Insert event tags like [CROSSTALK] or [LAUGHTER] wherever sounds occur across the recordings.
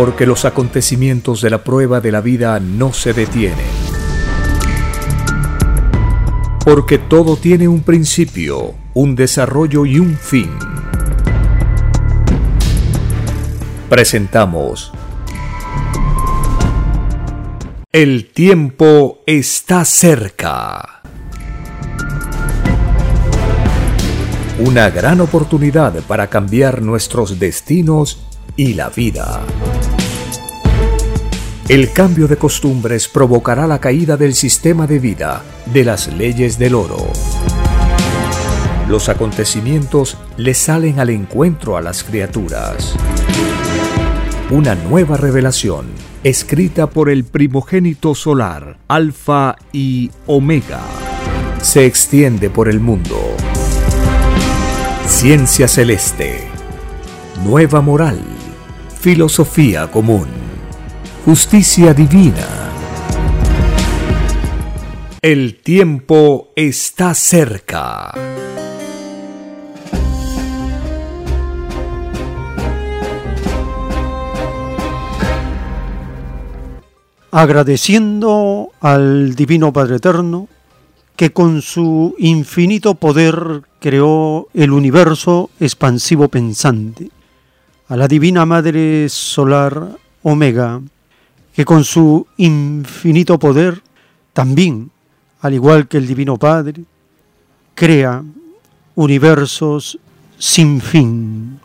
porque los acontecimientos de la prueba de la vida no se detienen. Porque todo tiene un principio, un desarrollo y un fin. Presentamos El tiempo está cerca. Una gran oportunidad para cambiar nuestros destinos y la vida. El cambio de costumbres provocará la caída del sistema de vida, de las leyes del oro. Los acontecimientos le salen al encuentro a las criaturas. Una nueva revelación, escrita por el primogénito solar, Alfa y Omega, se extiende por el mundo. Ciencia celeste, nueva moral, filosofía común, justicia divina. El tiempo está cerca. Agradeciendo al Divino Padre Eterno que con su infinito poder creó el universo expansivo pensante a la Divina Madre Solar Omega, que con su infinito poder también, al igual que el Divino Padre, crea universos sin fin,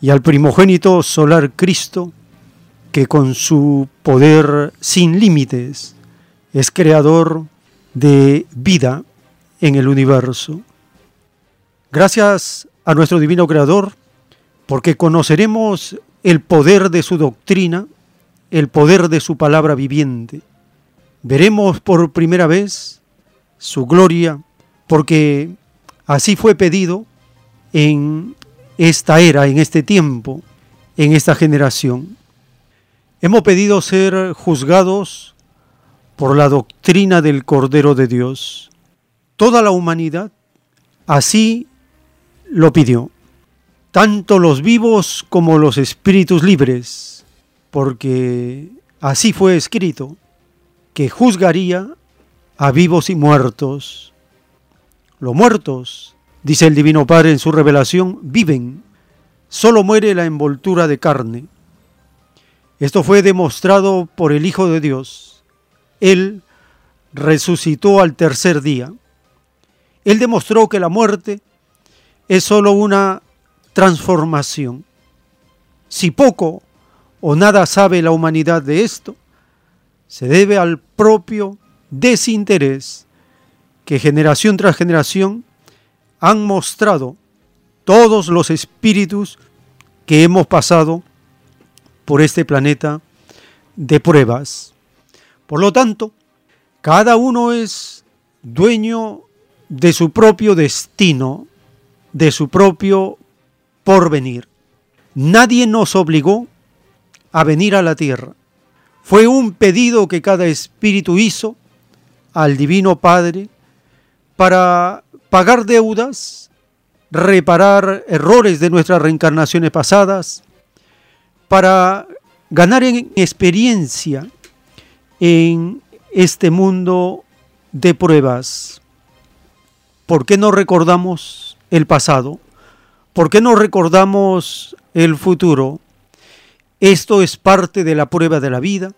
y al primogénito solar Cristo, que con su poder sin límites es creador de vida en el universo. Gracias a nuestro Divino Creador, porque conoceremos el poder de su doctrina, el poder de su palabra viviente. Veremos por primera vez su gloria, porque así fue pedido en esta era, en este tiempo, en esta generación. Hemos pedido ser juzgados por la doctrina del Cordero de Dios. Toda la humanidad así lo pidió tanto los vivos como los espíritus libres, porque así fue escrito, que juzgaría a vivos y muertos. Los muertos, dice el Divino Padre en su revelación, viven, solo muere la envoltura de carne. Esto fue demostrado por el Hijo de Dios. Él resucitó al tercer día. Él demostró que la muerte es solo una transformación. Si poco o nada sabe la humanidad de esto, se debe al propio desinterés que generación tras generación han mostrado todos los espíritus que hemos pasado por este planeta de pruebas. Por lo tanto, cada uno es dueño de su propio destino, de su propio por venir. Nadie nos obligó a venir a la tierra. Fue un pedido que cada espíritu hizo al Divino Padre para pagar deudas, reparar errores de nuestras reencarnaciones pasadas, para ganar en experiencia en este mundo de pruebas. ¿Por qué no recordamos el pasado? ¿Por qué no recordamos el futuro? Esto es parte de la prueba de la vida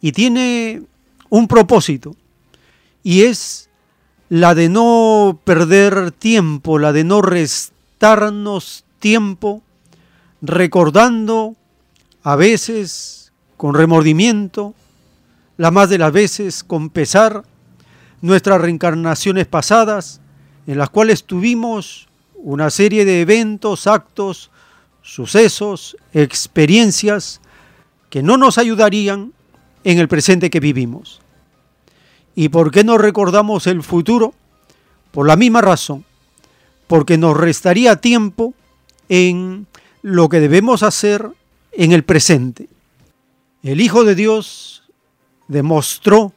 y tiene un propósito y es la de no perder tiempo, la de no restarnos tiempo recordando a veces con remordimiento, la más de las veces con pesar, nuestras reencarnaciones pasadas en las cuales tuvimos una serie de eventos, actos, sucesos, experiencias que no nos ayudarían en el presente que vivimos. ¿Y por qué no recordamos el futuro? Por la misma razón, porque nos restaría tiempo en lo que debemos hacer en el presente. El Hijo de Dios demostró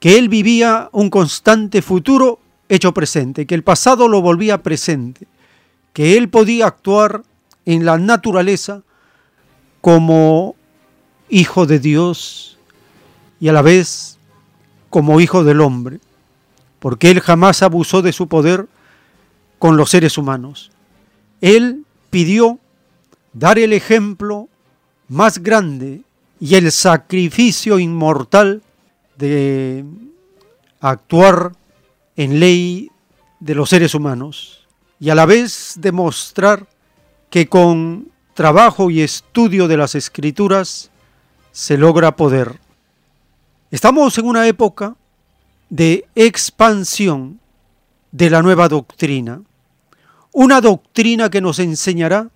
que Él vivía un constante futuro hecho presente, que el pasado lo volvía presente, que él podía actuar en la naturaleza como hijo de Dios y a la vez como hijo del hombre, porque Él jamás abusó de su poder con los seres humanos. Él pidió dar el ejemplo más grande y el sacrificio inmortal de actuar en ley de los seres humanos y a la vez demostrar que con trabajo y estudio de las escrituras se logra poder. Estamos en una época de expansión de la nueva doctrina, una doctrina que nos enseñará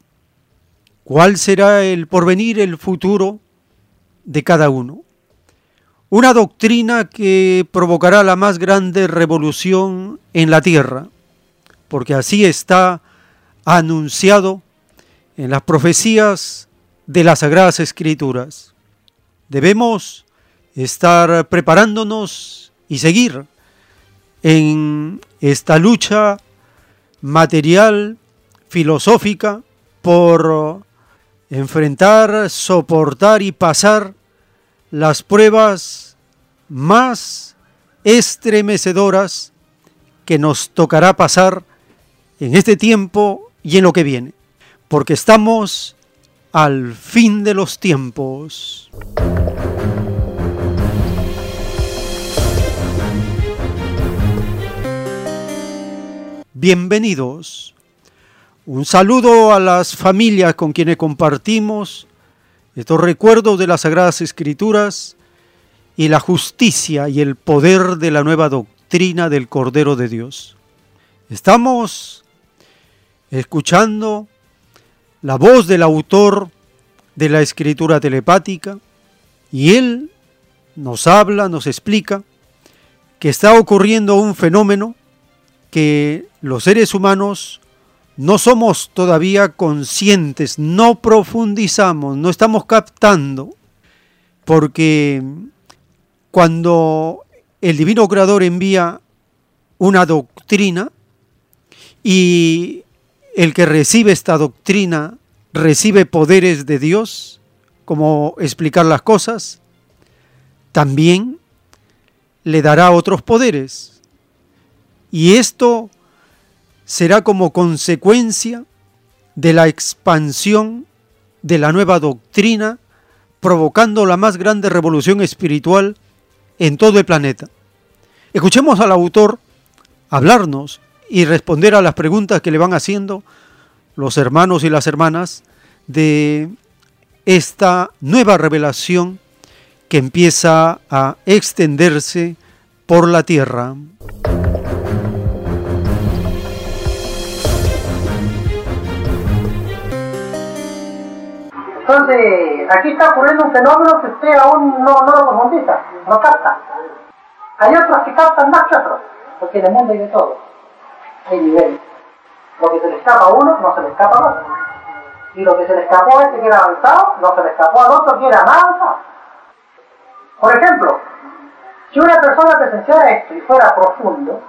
cuál será el porvenir, el futuro de cada uno. Una doctrina que provocará la más grande revolución en la tierra, porque así está anunciado en las profecías de las Sagradas Escrituras. Debemos estar preparándonos y seguir en esta lucha material, filosófica, por enfrentar, soportar y pasar las pruebas más estremecedoras que nos tocará pasar en este tiempo y en lo que viene, porque estamos al fin de los tiempos. Bienvenidos. Un saludo a las familias con quienes compartimos estos recuerdos de las Sagradas Escrituras y la justicia y el poder de la nueva doctrina del Cordero de Dios. Estamos escuchando la voz del autor de la escritura telepática y él nos habla, nos explica que está ocurriendo un fenómeno que los seres humanos no somos todavía conscientes, no profundizamos, no estamos captando, porque cuando el Divino Creador envía una doctrina y el que recibe esta doctrina recibe poderes de Dios, como explicar las cosas, también le dará otros poderes. Y esto será como consecuencia de la expansión de la nueva doctrina, provocando la más grande revolución espiritual en todo el planeta. Escuchemos al autor hablarnos y responder a las preguntas que le van haciendo los hermanos y las hermanas de esta nueva revelación que empieza a extenderse por la tierra. Entonces, aquí está ocurriendo un fenómeno que usted aún no, no lo profundiza, no capta. Hay otros que captan más que otros, porque en el mundo hay de todo. Hay niveles. Lo que se le escapa a uno no se le escapa a otro. Y lo que se le escapó a este que era avanzado, no se le escapó al otro que era más avanzado. Por ejemplo, si una persona presenciara esto y fuera profundo,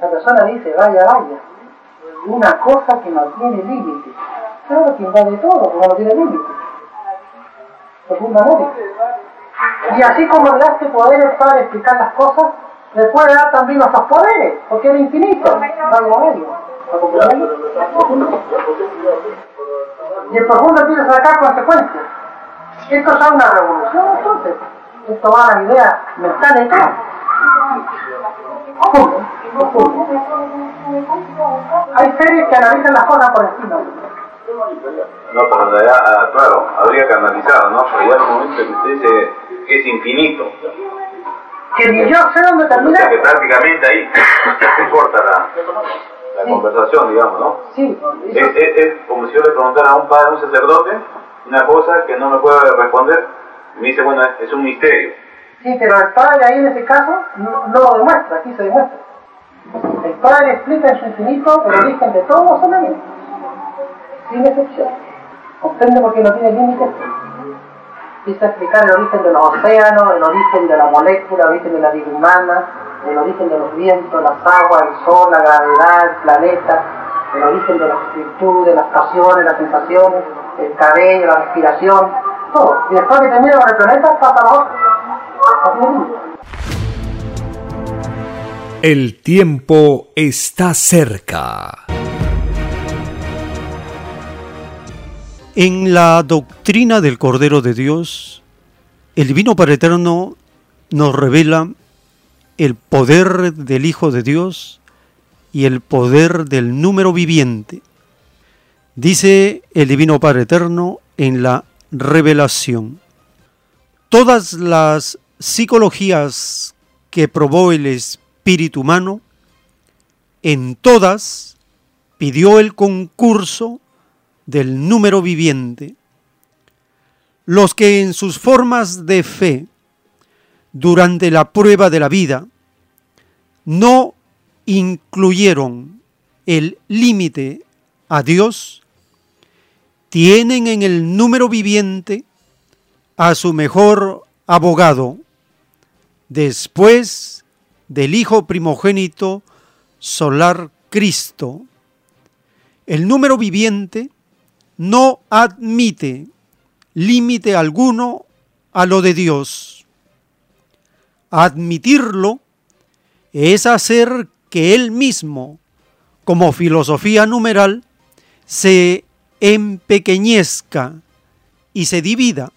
la persona dice, vaya, vaya, una cosa que no tiene límite. Claro que de todo, pero no tiene límite profundamente. Y así como le hace poderes para explicar las cosas, le puede dar también otros poderes, porque es infinito, Y el profundo empieza a sacar consecuencias. Esto es una revolución entonces. Esto va a la idea mental. Hay series que analizan las cosas por encima. No, pero en realidad, claro, habría que analizar, ¿no? Pero ya el momento que usted dice que es infinito. Que ni yo sé dónde termina. O sea, que prácticamente ahí se corta la, la sí. conversación, digamos, ¿no? Sí. Es, es, es, como si yo le preguntara a un padre, a un sacerdote, una cosa que no me puede responder, y me dice, bueno, es un misterio. Sí, pero el padre ahí en ese caso no, no lo demuestra, aquí se demuestra. El padre explica en su infinito el origen de todos los elementos sin excepción. ¿Comprende por qué no tiene límites? Quise explicar el origen de los océanos, el origen de la molécula, el origen de la vida humana, el origen de los vientos, las aguas, el sol, la gravedad, el planeta, el origen de las virtudes, las pasiones, las sensaciones, el cabello, la respiración, todo. Y después que termina con el planeta, pasa a otra. El tiempo está cerca. En la doctrina del Cordero de Dios, el Divino Padre Eterno nos revela el poder del Hijo de Dios y el poder del número viviente. Dice el Divino Padre Eterno en la revelación. Todas las psicologías que probó el Espíritu humano, en todas pidió el concurso del número viviente. Los que en sus formas de fe durante la prueba de la vida no incluyeron el límite a Dios, tienen en el número viviente a su mejor abogado después del Hijo primogénito solar Cristo. El número viviente no admite límite alguno a lo de Dios. Admitirlo es hacer que Él mismo, como filosofía numeral, se empequeñezca y se divida.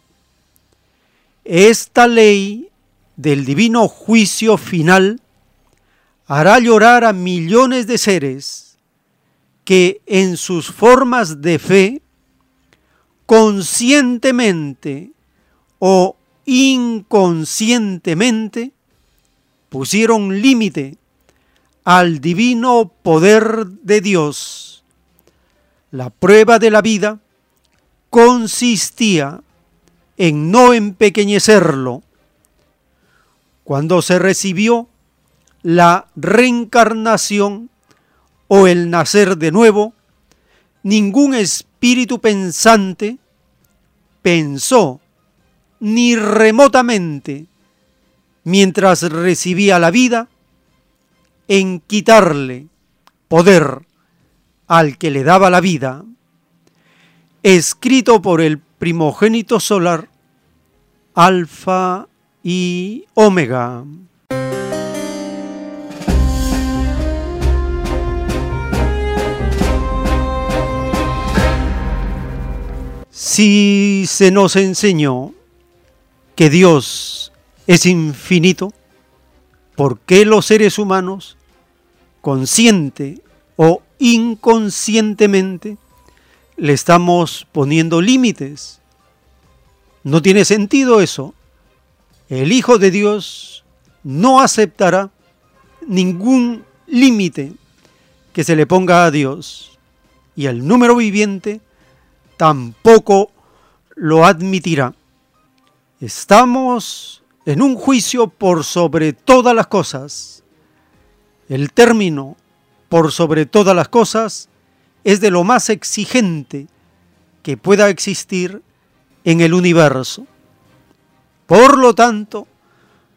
Esta ley del divino juicio final hará llorar a millones de seres que en sus formas de fe, conscientemente o inconscientemente, pusieron límite al divino poder de Dios. La prueba de la vida consistía en no empequeñecerlo. Cuando se recibió la reencarnación o el nacer de nuevo, ningún espíritu pensante pensó ni remotamente mientras recibía la vida en quitarle poder al que le daba la vida, escrito por el primogénito solar, Alfa y Omega. Si se nos enseñó que Dios es infinito, ¿por qué los seres humanos, consciente o inconscientemente, le estamos poniendo límites? No tiene sentido eso. El Hijo de Dios no aceptará ningún límite que se le ponga a Dios. Y el número viviente tampoco lo admitirá. Estamos en un juicio por sobre todas las cosas. El término por sobre todas las cosas es de lo más exigente que pueda existir en el universo. Por lo tanto,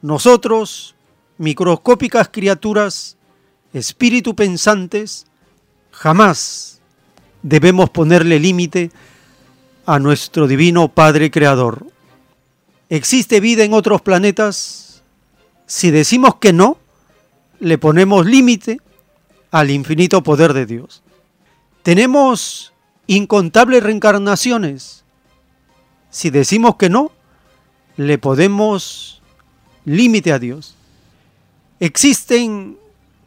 nosotros, microscópicas criaturas, espíritu pensantes, jamás debemos ponerle límite a nuestro divino Padre Creador. ¿Existe vida en otros planetas? Si decimos que no, le ponemos límite al infinito poder de Dios. Tenemos incontables reencarnaciones. Si decimos que no, le podemos límite a Dios. Existen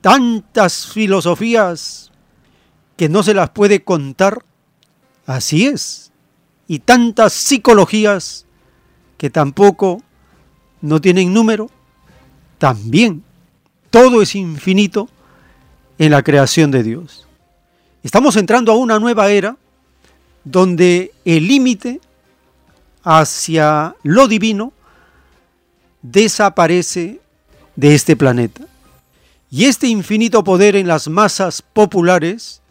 tantas filosofías que no se las puede contar. Así es y tantas psicologías que tampoco no tienen número, también todo es infinito en la creación de Dios. Estamos entrando a una nueva era donde el límite hacia lo divino desaparece de este planeta. Y este infinito poder en las masas populares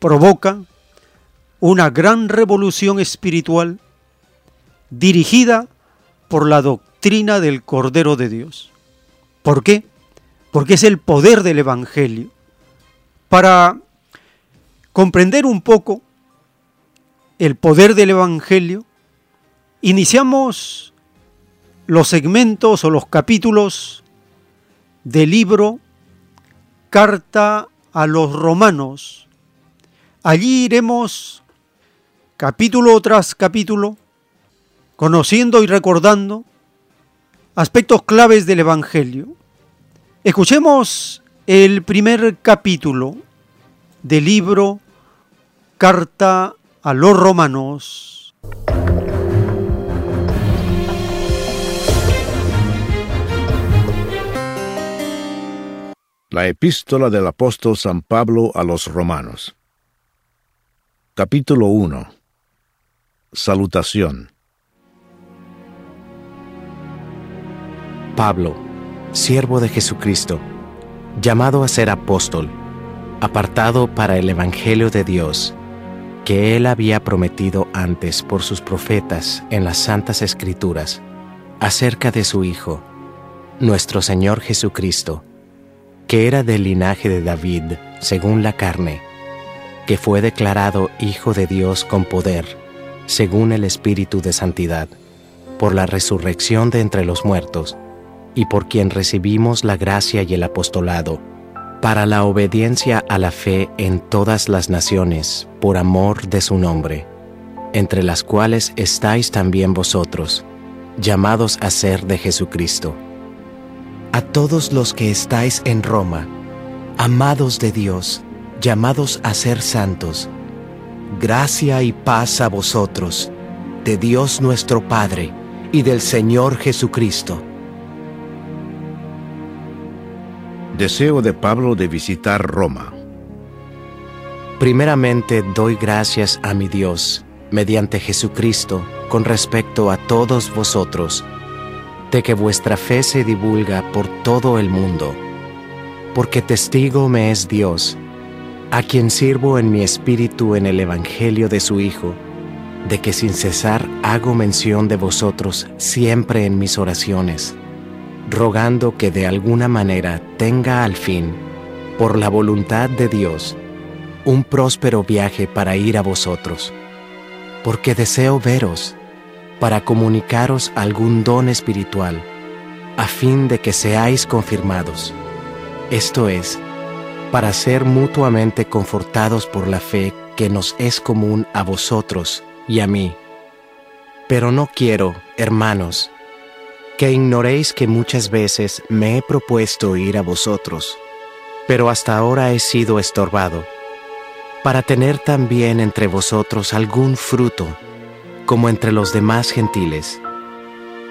provoca una gran revolución espiritual dirigida por la doctrina del Cordero de Dios. ¿Por qué? Porque es el poder del Evangelio. Para comprender un poco el poder del Evangelio, iniciamos los segmentos o los capítulos del libro Carta a los Romanos. Allí iremos capítulo tras capítulo, conociendo y recordando aspectos claves del Evangelio. Escuchemos el primer capítulo del libro Carta a los Romanos. La epístola del apóstol San Pablo a los Romanos. Capítulo 1. Salutación. Pablo, siervo de Jesucristo, llamado a ser apóstol, apartado para el Evangelio de Dios, que él había prometido antes por sus profetas en las Santas Escrituras, acerca de su Hijo, nuestro Señor Jesucristo, que era del linaje de David, según la carne, que fue declarado Hijo de Dios con poder, según el Espíritu de Santidad, por la resurrección de entre los muertos, y por quien recibimos la gracia y el apostolado, para la obediencia a la fe en todas las naciones, por amor de su nombre, entre las cuales estáis también vosotros, llamados a ser de Jesucristo. A todos los que estáis en Roma, amados de Dios, llamados a ser santos, gracia y paz a vosotros, de Dios nuestro Padre y del Señor Jesucristo Deseo de Pablo de visitar Roma. Primeramente doy gracias a mi Dios, mediante Jesucristo, con respecto a todos vosotros, de que vuestra fe se divulga por todo el mundo, porque testigo me es Dios, a quien sirvo en mi espíritu en el Evangelio de su Hijo, de que sin cesar hago mención de vosotros siempre en mis oraciones rogando que de alguna manera tenga al fin, por la voluntad de Dios, un próspero viaje para ir a vosotros, porque deseo veros, para comunicaros algún don espiritual, a fin de que seáis confirmados, esto es, para ser mutuamente confortados por la fe que nos es común a vosotros y a mí. Pero no quiero, hermanos, que ignoréis que muchas veces me he propuesto ir a vosotros, pero hasta ahora he sido estorbado, para tener también entre vosotros algún fruto, como entre los demás gentiles,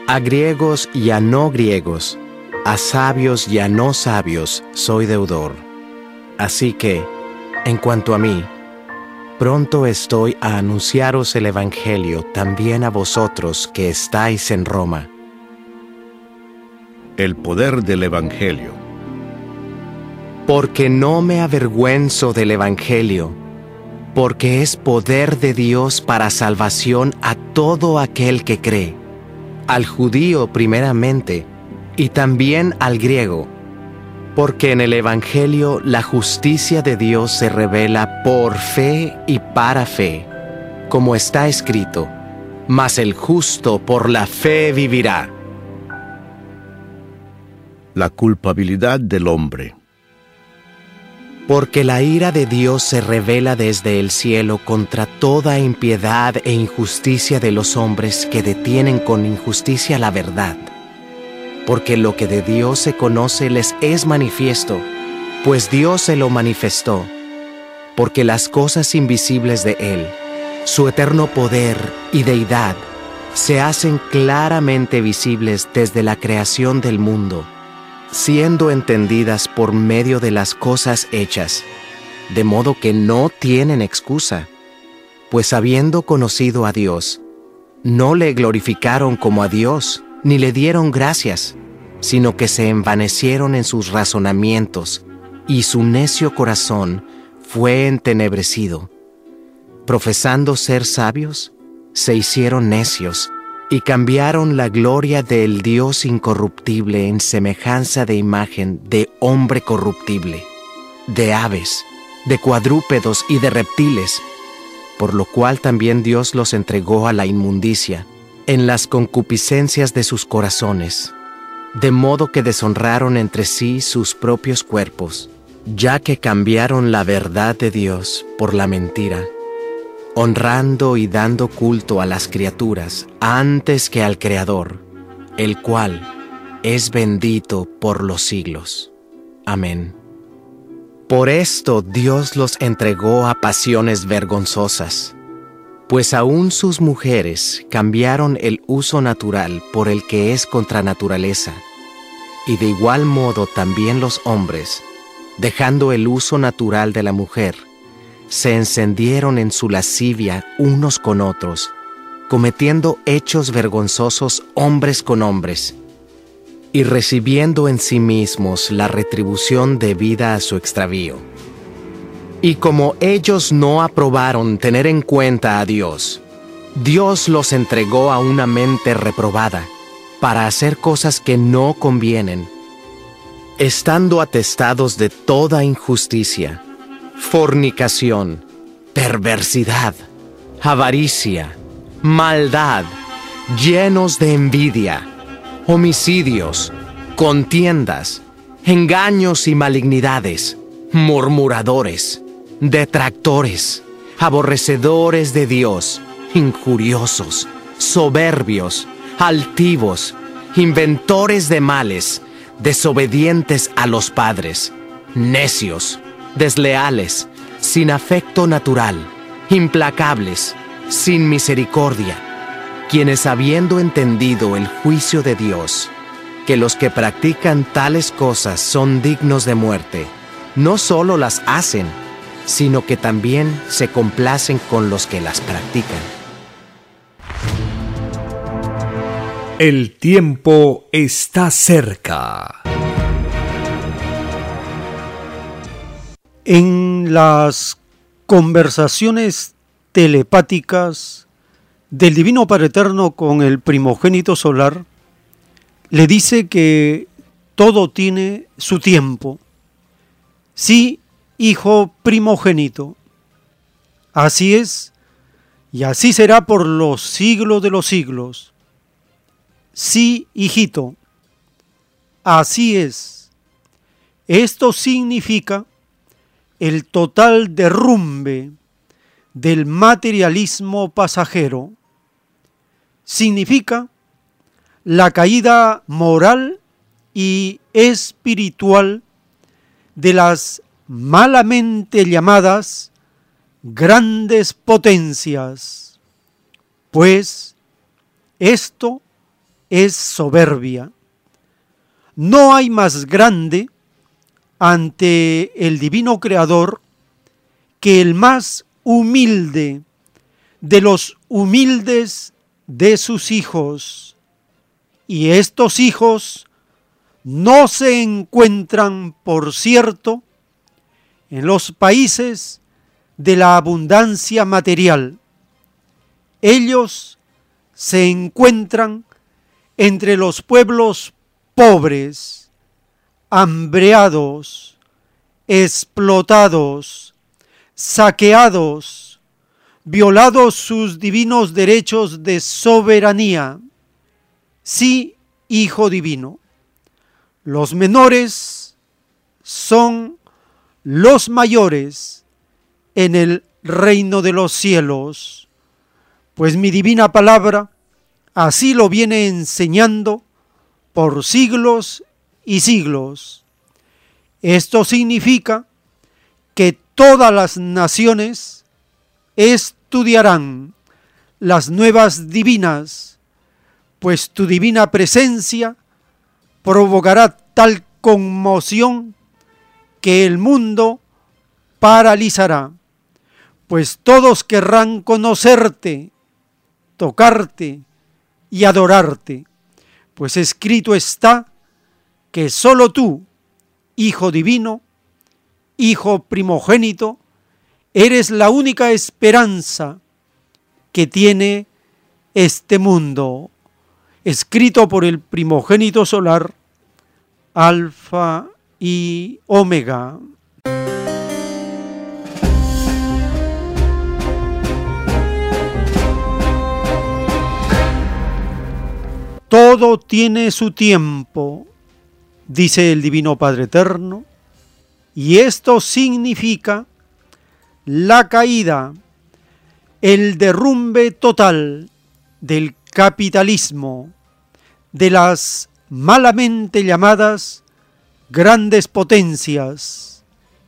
a griegos y a no griegos, a sabios y a no sabios soy deudor. Así que, en cuanto a mí, pronto estoy a anunciaros el Evangelio también a vosotros que estáis en Roma el poder del Evangelio. Porque no me avergüenzo del Evangelio, porque es poder de Dios para salvación a todo aquel que cree, al judío primeramente, y también al griego, porque en el Evangelio la justicia de Dios se revela por fe y para fe, como está escrito, mas el justo por la fe vivirá la culpabilidad del hombre. Porque la ira de Dios se revela desde el cielo contra toda impiedad e injusticia de los hombres que detienen con injusticia la verdad. Porque lo que de Dios se conoce les es manifiesto, pues Dios se lo manifestó. Porque las cosas invisibles de Él, su eterno poder y deidad, se hacen claramente visibles desde la creación del mundo siendo entendidas por medio de las cosas hechas, de modo que no tienen excusa, pues habiendo conocido a Dios, no le glorificaron como a Dios, ni le dieron gracias, sino que se envanecieron en sus razonamientos, y su necio corazón fue entenebrecido. Profesando ser sabios, se hicieron necios y cambiaron la gloria del Dios incorruptible en semejanza de imagen de hombre corruptible, de aves, de cuadrúpedos y de reptiles, por lo cual también Dios los entregó a la inmundicia, en las concupiscencias de sus corazones, de modo que deshonraron entre sí sus propios cuerpos, ya que cambiaron la verdad de Dios por la mentira, honrando y dando culto a las criaturas antes que al Creador, el cual es bendito por los siglos. Amén. Por esto Dios los entregó a pasiones vergonzosas, pues aún sus mujeres cambiaron el uso natural por el que es contra naturaleza, y de igual modo también los hombres, dejando el uso natural de la mujer, se encendieron en su lascivia unos con otros, cometiendo hechos vergonzosos hombres con hombres, y recibiendo en sí mismos la retribución debida a su extravío. Y como ellos no aprobaron tener en cuenta a Dios, Dios los entregó a una mente reprobada para hacer cosas que no convienen, estando atestados de toda injusticia, fornicación, perversidad, avaricia, maldad, llenos de envidia homicidios, contiendas, engaños y malignidades, murmuradores, detractores, aborrecedores de Dios, injuriosos, soberbios, altivos, inventores de males, desobedientes a los padres, necios, desleales, sin afecto natural, implacables, sin misericordia quienes habiendo entendido el juicio de Dios, que los que practican tales cosas son dignos de muerte, no solo las hacen, sino que también se complacen con los que las practican. El tiempo está cerca. En las conversaciones telepáticas del Divino Padre Eterno con el primogénito solar, le dice que todo tiene su tiempo. Sí, hijo primogénito. Así es, y así será por los siglos de los siglos. Sí, hijito. Así es. Esto significa el total derrumbe del materialismo pasajero significa la caída moral y espiritual de las malamente llamadas grandes potencias, pues esto es soberbia. No hay más grande ante el divino creador que el más humilde de los humildes de sus hijos. Y estos hijos no se encuentran, por cierto, en los países de la abundancia material. Ellos se encuentran entre los pueblos pobres, hambreados, explotados, saqueados, violados sus divinos derechos de soberanía. Sí, Hijo Divino. Los menores son los mayores en el reino de los cielos, pues mi divina palabra así lo viene enseñando por siglos y siglos. Esto significa que todas las naciones estudiarán las nuevas divinas, pues tu divina presencia provocará tal conmoción que el mundo paralizará, pues todos querrán conocerte, tocarte y adorarte, pues escrito está que sólo tú, Hijo Divino, Hijo primogénito, Eres la única esperanza que tiene este mundo, escrito por el primogénito solar, Alfa y Omega. Todo tiene su tiempo, dice el Divino Padre Eterno, y esto significa la caída, el derrumbe total del capitalismo, de las malamente llamadas grandes potencias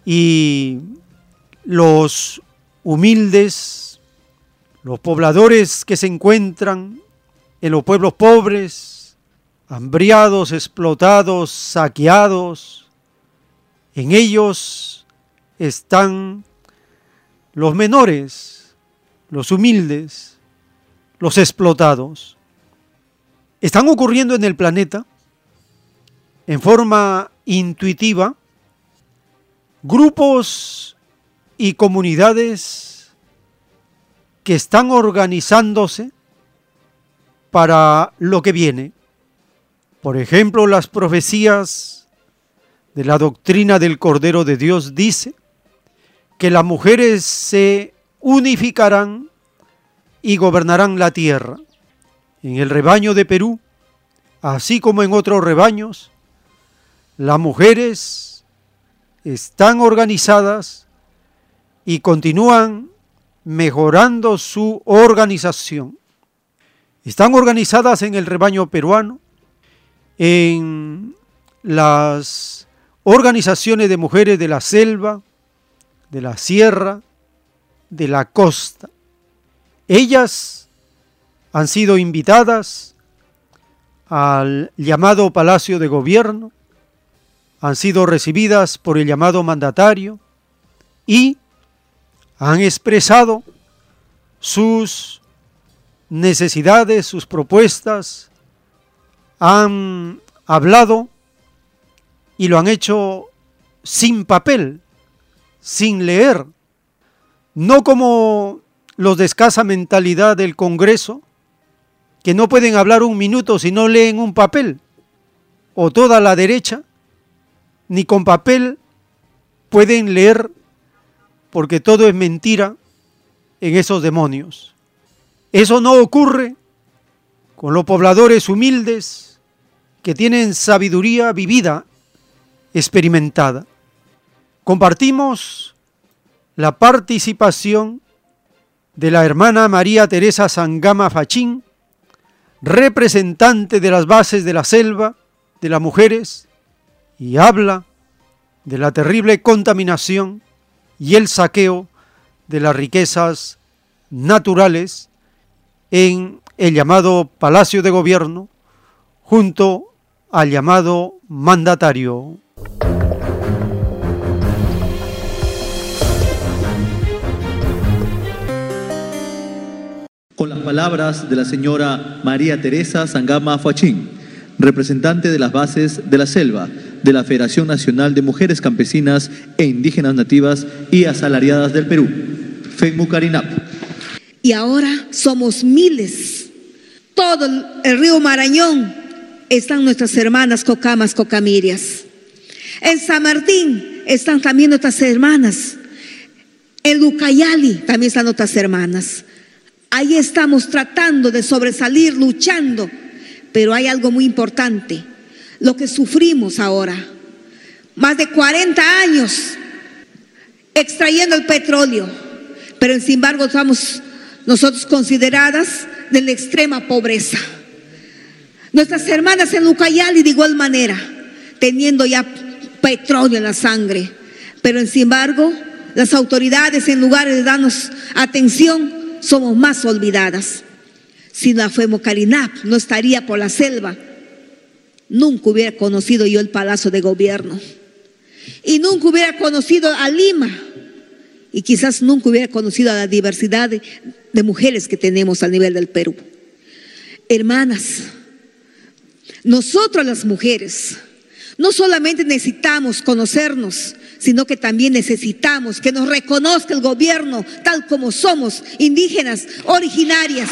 y los humildes, los pobladores que se encuentran en los pueblos pobres, hambriados, explotados, saqueados, en ellos están los menores, los humildes, los explotados. Están ocurriendo en el planeta en forma intuitiva grupos y comunidades que están organizándose para lo que viene. Por ejemplo, las profecías de la doctrina del Cordero de Dios dice que las mujeres se unificarán y gobernarán la tierra. En el rebaño de Perú, así como en otros rebaños, las mujeres están organizadas y continúan mejorando su organización. Están organizadas en el rebaño peruano, en las organizaciones de mujeres de la selva, de la sierra, de la costa. Ellas han sido invitadas al llamado Palacio de Gobierno, han sido recibidas por el llamado mandatario y han expresado sus necesidades, sus propuestas, han hablado y lo han hecho sin papel, sin leer, no como los de escasa mentalidad del Congreso, que no pueden hablar un minuto si no leen un papel, o toda la derecha, ni con papel pueden leer porque todo es mentira en esos demonios. Eso no ocurre con los pobladores humildes que tienen sabiduría vivida, experimentada. Compartimos la participación de la hermana María Teresa Sangama Fachín, representante de las bases de la selva, de las mujeres, y habla de la terrible contaminación y el saqueo de las riquezas naturales en el llamado Palacio de Gobierno junto al llamado mandatario. Con las palabras de la señora María Teresa Sangama Fuachín, representante de las bases de la selva de la Federación Nacional de Mujeres Campesinas e Indígenas Nativas y Asalariadas del Perú, FEMUCARINAP. Y ahora somos miles. Todo el río Marañón están nuestras hermanas cocamas, cocamirias. En San Martín están también nuestras hermanas. En Lucayali también están nuestras hermanas. Ahí estamos tratando de sobresalir, luchando. Pero hay algo muy importante lo que sufrimos ahora. Más de 40 años extrayendo el petróleo, pero sin embargo estamos nosotros consideradas de la extrema pobreza. Nuestras hermanas en Ucayali de igual manera, teniendo ya petróleo en la sangre, pero sin embargo las autoridades en lugar de darnos atención, somos más olvidadas. Si la fuimos Carinap no estaría por la selva, nunca hubiera conocido yo el Palacio de Gobierno. Y nunca hubiera conocido a Lima. Y quizás nunca hubiera conocido a la diversidad de, mujeres que tenemos a nivel del Perú. Hermanas, nosotros las mujeres no solamente necesitamos conocernos, sino que también necesitamos que nos reconozca el gobierno tal como somos, indígenas, originarias.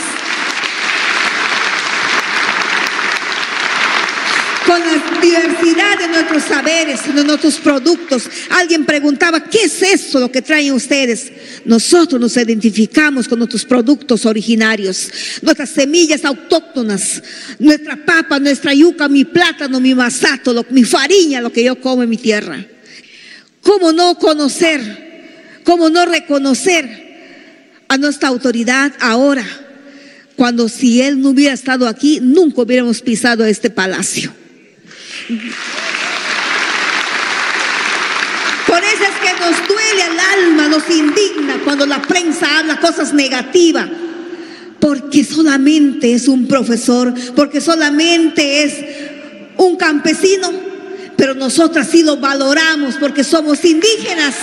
Con la diversidad de nuestros saberes, de nuestros productos. Alguien preguntaba, ¿qué es eso lo que traen ustedes? Nosotros nos identificamos con nuestros productos originarios, nuestras semillas autóctonas, nuestra papa, nuestra yuca, mi plátano, mi masato, mi farina, lo que yo como en mi tierra. ¿Cómo no conocer? ¿Cómo no reconocer a nuestra autoridad ahora? Cuando si Él no hubiera estado aquí, nunca hubiéramos pisado este palacio. Por eso es que nos duele el alma, nos indigna cuando la prensa habla cosas negativas. Porque solamente es un profesor, porque solamente es un campesino, pero nosotras sí lo valoramos porque somos indígenas.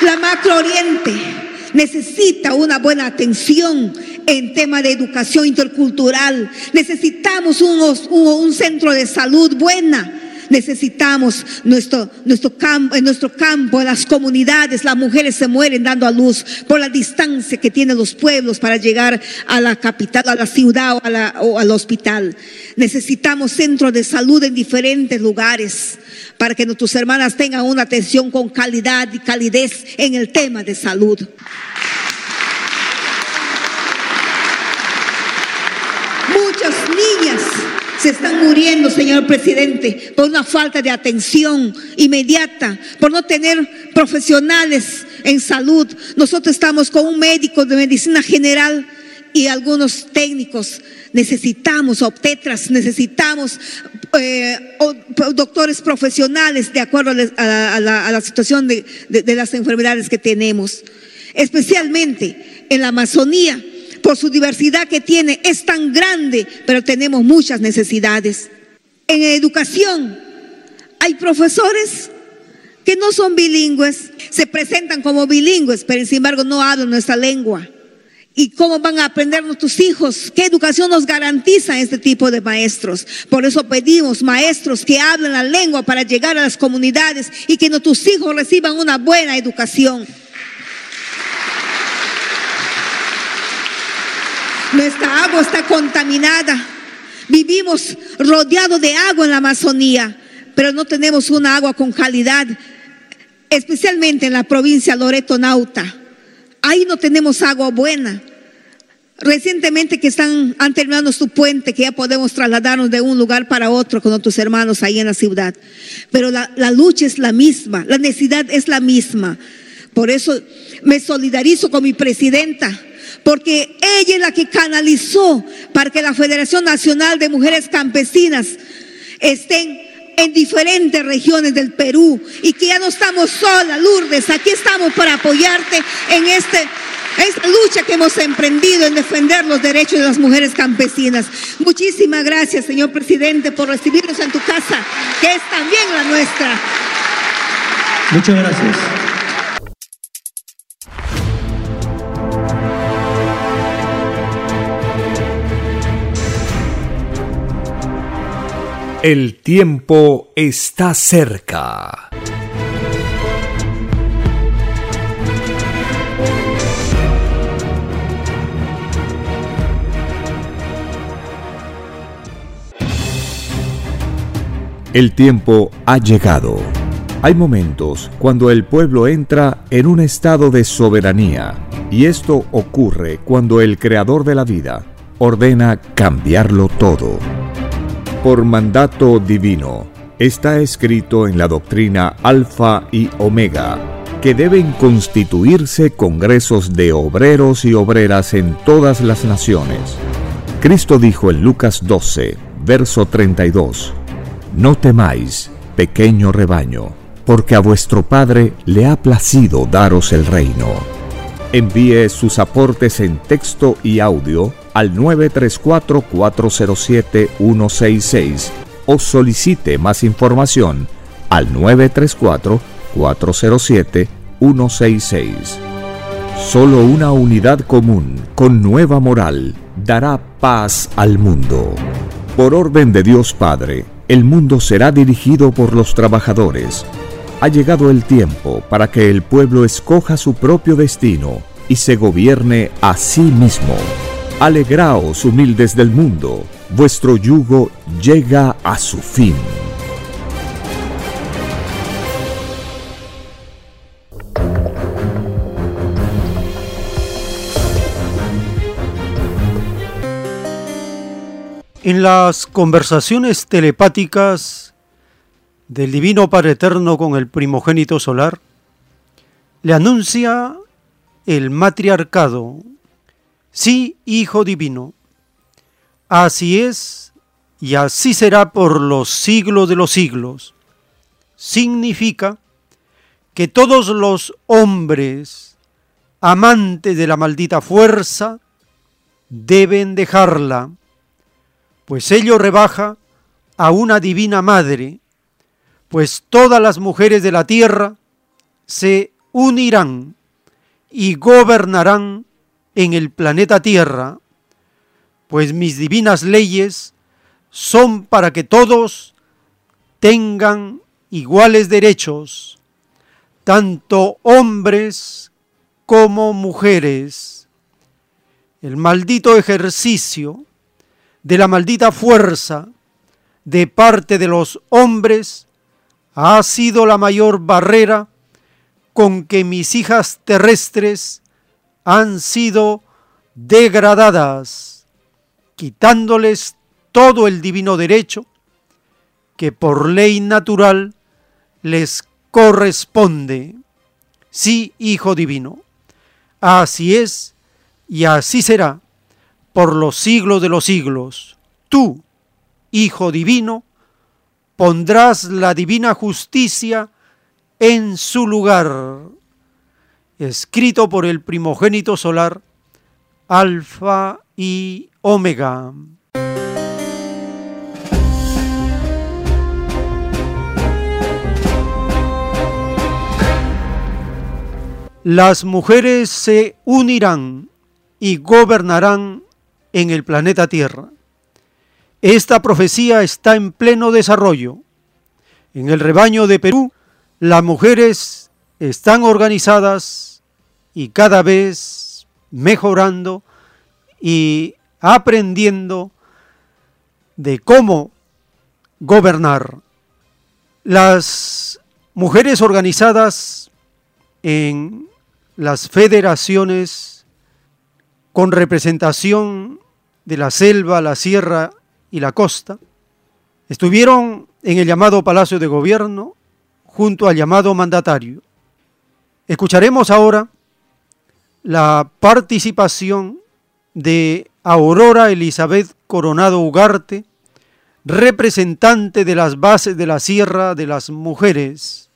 La Macro Oriente necesita una buena atención en tema de educación intercultural. Necesitamos un centro de salud buena. Necesitamos nuestro, nuestro campo, en nuestro campo, en las comunidades, las mujeres se mueren dando a luz por la distancia que tienen los pueblos para llegar a la capital, a la ciudad o, o al hospital. Necesitamos centros de salud en diferentes lugares para que nuestras hermanas tengan una atención con calidad y calidez en el tema de salud. Muchas niñas se están muriendo, señor presidente, por una falta de atención inmediata, por no tener profesionales en salud. Nosotros estamos con un médico de medicina general y algunos técnicos. Necesitamos obstetras, necesitamos eh, doctores profesionales de acuerdo a la, situación de las enfermedades que tenemos. Especialmente en la Amazonía por su diversidad que tiene, es tan grande, pero tenemos muchas necesidades. En educación hay profesores que no son bilingües, se presentan como bilingües, pero sin embargo no hablan nuestra lengua. ¿Y cómo van a aprender nuestros hijos? ¿Qué educación nos garantiza este tipo de maestros? Por eso pedimos maestros que hablen la lengua para llegar a las comunidades y que nuestros hijos reciban una buena educación. Nuestra agua está contaminada. Vivimos rodeados de agua en la Amazonía, pero no tenemos una agua con calidad, especialmente en la provincia Loreto Nauta. Ahí no tenemos agua buena. Recientemente que están, han terminado su puente, que ya podemos trasladarnos de un lugar para otro con nuestros hermanos ahí en la ciudad. Pero la, la lucha es la misma, la necesidad es la misma. Por eso me solidarizo con mi presidenta, porque ella es la que canalizó para que la Federación Nacional de Mujeres Campesinas estén en diferentes regiones del Perú y que ya no estamos solas, Lourdes, aquí estamos para apoyarte en este esta lucha que hemos emprendido en defender los derechos de las mujeres campesinas. Muchísimas gracias, señor presidente, por recibirnos en tu casa, que es también la nuestra. Muchas gracias. El tiempo está cerca. El tiempo ha llegado. Hay momentos cuando el pueblo entra en un estado de soberanía y esto ocurre cuando el creador de la vida ordena cambiarlo todo por mandato divino. Está escrito en la doctrina Alfa y Omega que deben constituirse congresos de obreros y obreras en todas las naciones. Cristo dijo en Lucas 12, verso 32, No temáis, pequeño rebaño, porque a vuestro Padre le ha placido daros el reino. Envíe sus aportes en texto y audio al 934-407-166 o solicite más información al 934-407-166. Solo una unidad común con nueva moral dará paz al mundo. Por orden de Dios Padre, el mundo será dirigido por los trabajadores. Ha llegado el tiempo para que el pueblo escoja su propio destino y se gobierne a sí mismo. Alegraos humildes del mundo, vuestro yugo llega a su fin. En las conversaciones telepáticas del Divino Padre Eterno con el primogénito solar, le anuncia el matriarcado, sí, Hijo Divino, así es y así será por los siglos de los siglos. Significa que todos los hombres amantes de la maldita fuerza deben dejarla pues ello rebaja a una divina madre, pues todas las mujeres de la tierra se unirán y gobernarán en el planeta Tierra, pues mis divinas leyes son para que todos tengan iguales derechos, tanto hombres como mujeres. El maldito ejercicio de la maldita fuerza de parte de los hombres ha sido la mayor barrera con que mis hijas terrestres han sido degradadas, quitándoles todo el divino derecho que por ley natural les corresponde. Sí, Hijo Divino, así es y así será por los siglos de los siglos. Tú, Hijo Divino, pondrás la divina justicia en su lugar. Escrito por el primogénito solar, Alfa y Omega. Las mujeres se unirán y gobernarán en el planeta Tierra. Esta profecía está en pleno desarrollo. En el rebaño de Perú, las mujeres están organizadas y cada vez mejorando y aprendiendo de cómo gobernar. Las mujeres organizadas en las federaciones con representación de la selva, la sierra y la costa, estuvieron en el llamado Palacio de Gobierno junto al llamado mandatario. Escucharemos ahora la participación de Aurora Elizabeth Coronado Ugarte, representante de las bases de la Sierra de las Mujeres,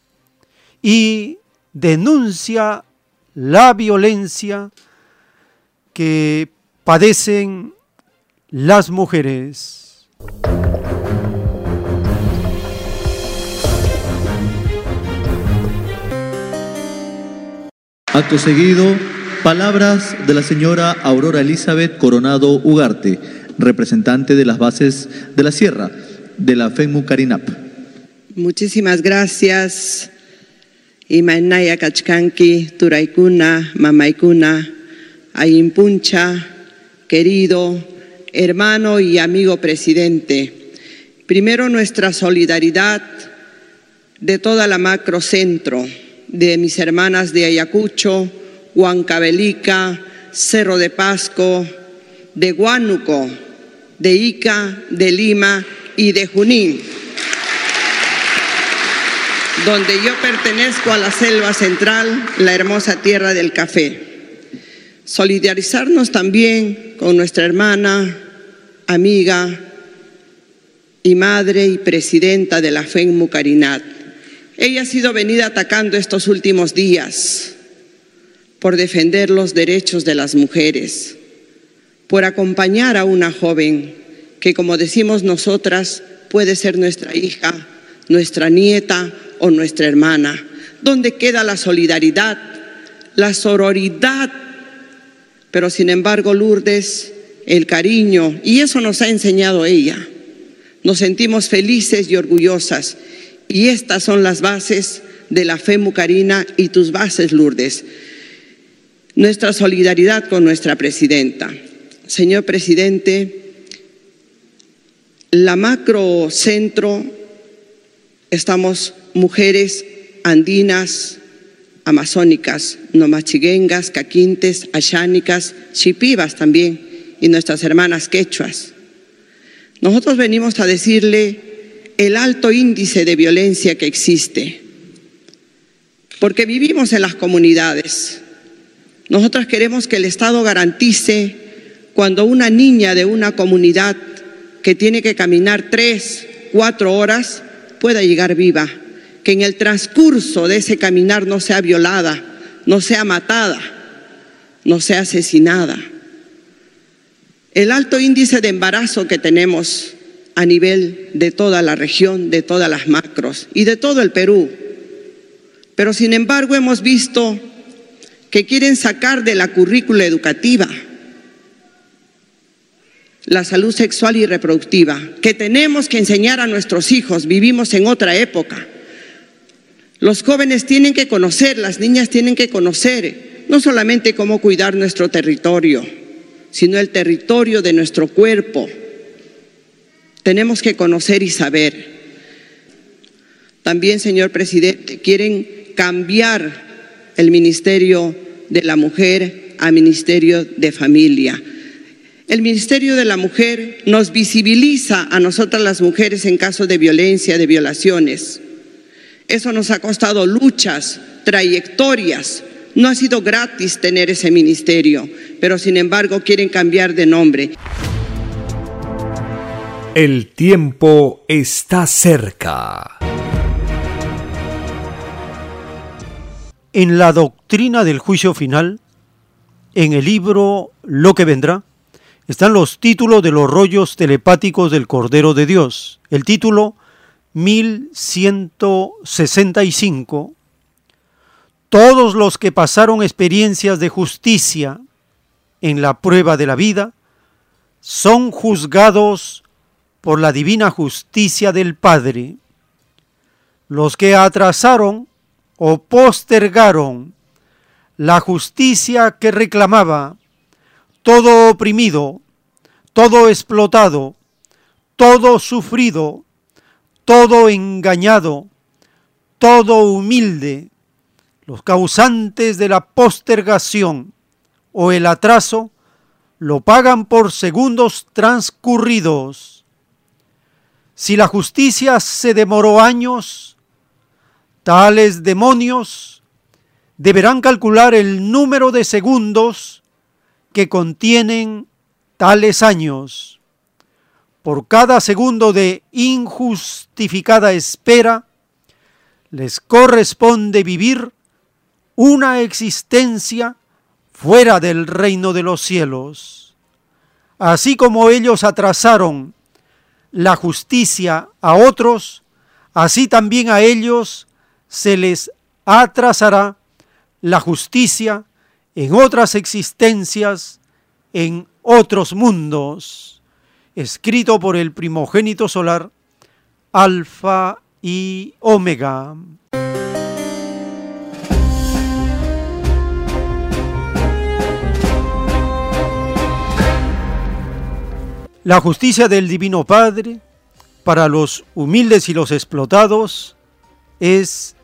y denuncia la violencia que padecen las mujeres. Acto seguido, palabras de la señora Aurora Elizabeth Coronado Ugarte, representante de las bases de la Sierra, de la FEMU Carinap. Muchísimas gracias. Imanaya Kachkanki, Turaikuna, Mamaikuna, Ayimpuncha, querido hermano y amigo presidente. Primero nuestra solidaridad de toda la macrocentro, de mis hermanas de Ayacucho, Huancavelica, Cerro de Pasco, de Huánuco, de Ica, de Lima y de Junín, donde yo pertenezco a la selva central, la hermosa tierra del café solidarizarnos también con nuestra hermana, amiga y madre y presidenta de la FEN Mucarinat. Ella ha sido venida atacando estos últimos días por defender los derechos de las mujeres, por acompañar a una joven que, como decimos nosotras, puede ser nuestra hija, nuestra nieta o nuestra hermana. ¿Dónde queda la solidaridad, la sororidad pero sin embargo, Lourdes, el cariño, y eso nos ha enseñado ella. Nos sentimos felices y orgullosas. Y estas son las bases de la fe mucarina y tus bases, Lourdes. Nuestra solidaridad con nuestra presidenta. Señor presidente, la macro centro estamos mujeres andinas, amazónicas, nomachiguengas, caquintes, ayánicas, chipivas también, y nuestras hermanas quechuas. Nosotros venimos a decirle el alto índice de violencia que existe, porque vivimos en las comunidades. Nosotros queremos que el Estado garantice cuando una niña de una comunidad que tiene que caminar tres, cuatro horas pueda llegar viva que en el transcurso de ese caminar no sea violada, no sea matada, no sea asesinada. El alto índice de embarazo que tenemos a nivel de toda la región, de todas las macros y de todo el Perú. Pero sin embargo hemos visto que quieren sacar de la currícula educativa la salud sexual y reproductiva, que tenemos que enseñar a nuestros hijos, vivimos en otra época. Los jóvenes tienen que conocer, las niñas tienen que conocer no solamente cómo cuidar nuestro territorio, sino el territorio de nuestro cuerpo. Tenemos que conocer y saber. También, señor presidente, quieren cambiar el Ministerio de la Mujer a Ministerio de Familia. El Ministerio de la Mujer nos visibiliza a nosotras las mujeres en caso de violencia, de violaciones. Eso nos ha costado luchas, trayectorias. No ha sido gratis tener ese ministerio, pero sin embargo quieren cambiar de nombre. El tiempo está cerca. En la doctrina del juicio final, en el libro Lo que vendrá, están los títulos de los rollos telepáticos del Cordero de Dios. El título 1165, todos los que pasaron experiencias de justicia en la prueba de la vida son juzgados por la divina justicia del Padre. Los que atrasaron o postergaron la justicia que reclamaba todo oprimido, todo explotado, todo sufrido, todo engañado, todo humilde, los causantes de la postergación o el atraso lo pagan por segundos transcurridos. Si la justicia se demoró años, tales demonios deberán calcular el número de segundos que contienen tales años por cada segundo de injustificada espera, les corresponde vivir una existencia fuera del reino de los cielos. Así como ellos atrasaron la justicia a otros, así también a ellos se les atrasará la justicia en otras existencias, en otros mundos escrito por el primogénito solar, Alfa y Omega. La justicia del Divino Padre para los humildes y los explotados es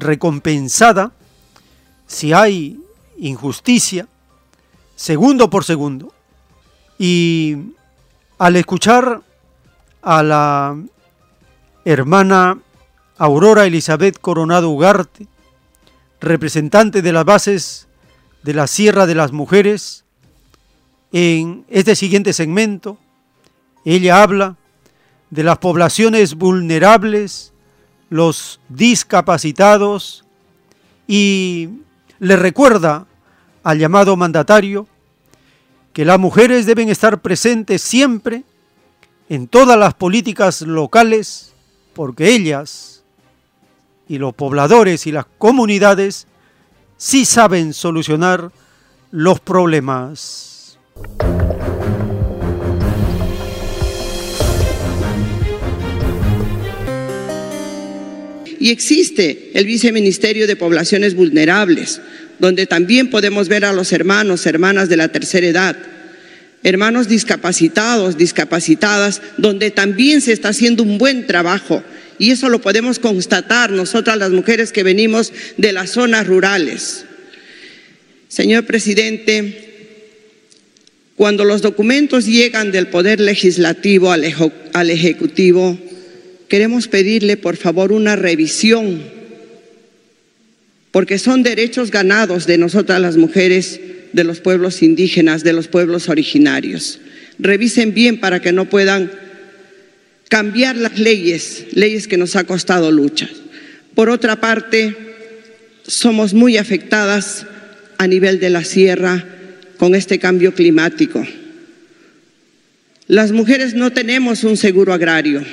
recompensada si hay injusticia, segundo por segundo. Y al escuchar a la hermana Aurora Elizabeth Coronado Ugarte, representante de las bases de la Sierra de las Mujeres, en este siguiente segmento, ella habla de las poblaciones vulnerables, los discapacitados y le recuerda al llamado mandatario que las mujeres deben estar presentes siempre en todas las políticas locales, porque ellas y los pobladores y las comunidades sí saben solucionar los problemas. Y existe el Viceministerio de Poblaciones Vulnerables, donde también podemos ver a los hermanos, hermanas de la tercera edad, hermanos discapacitados, discapacitadas, donde también se está haciendo un buen trabajo. Y eso lo podemos constatar nosotras las mujeres que venimos de las zonas rurales. Señor presidente, cuando los documentos llegan del Poder Legislativo al, Ejecutivo, queremos pedirle por favor una revisión, porque son derechos ganados de nosotras las mujeres de los pueblos indígenas, de los pueblos originarios. Revisen bien para que no puedan cambiar las leyes, leyes que nos ha costado lucha. Por otra parte, somos muy afectadas a nivel de la sierra con este cambio climático. Las mujeres no tenemos un seguro agrario.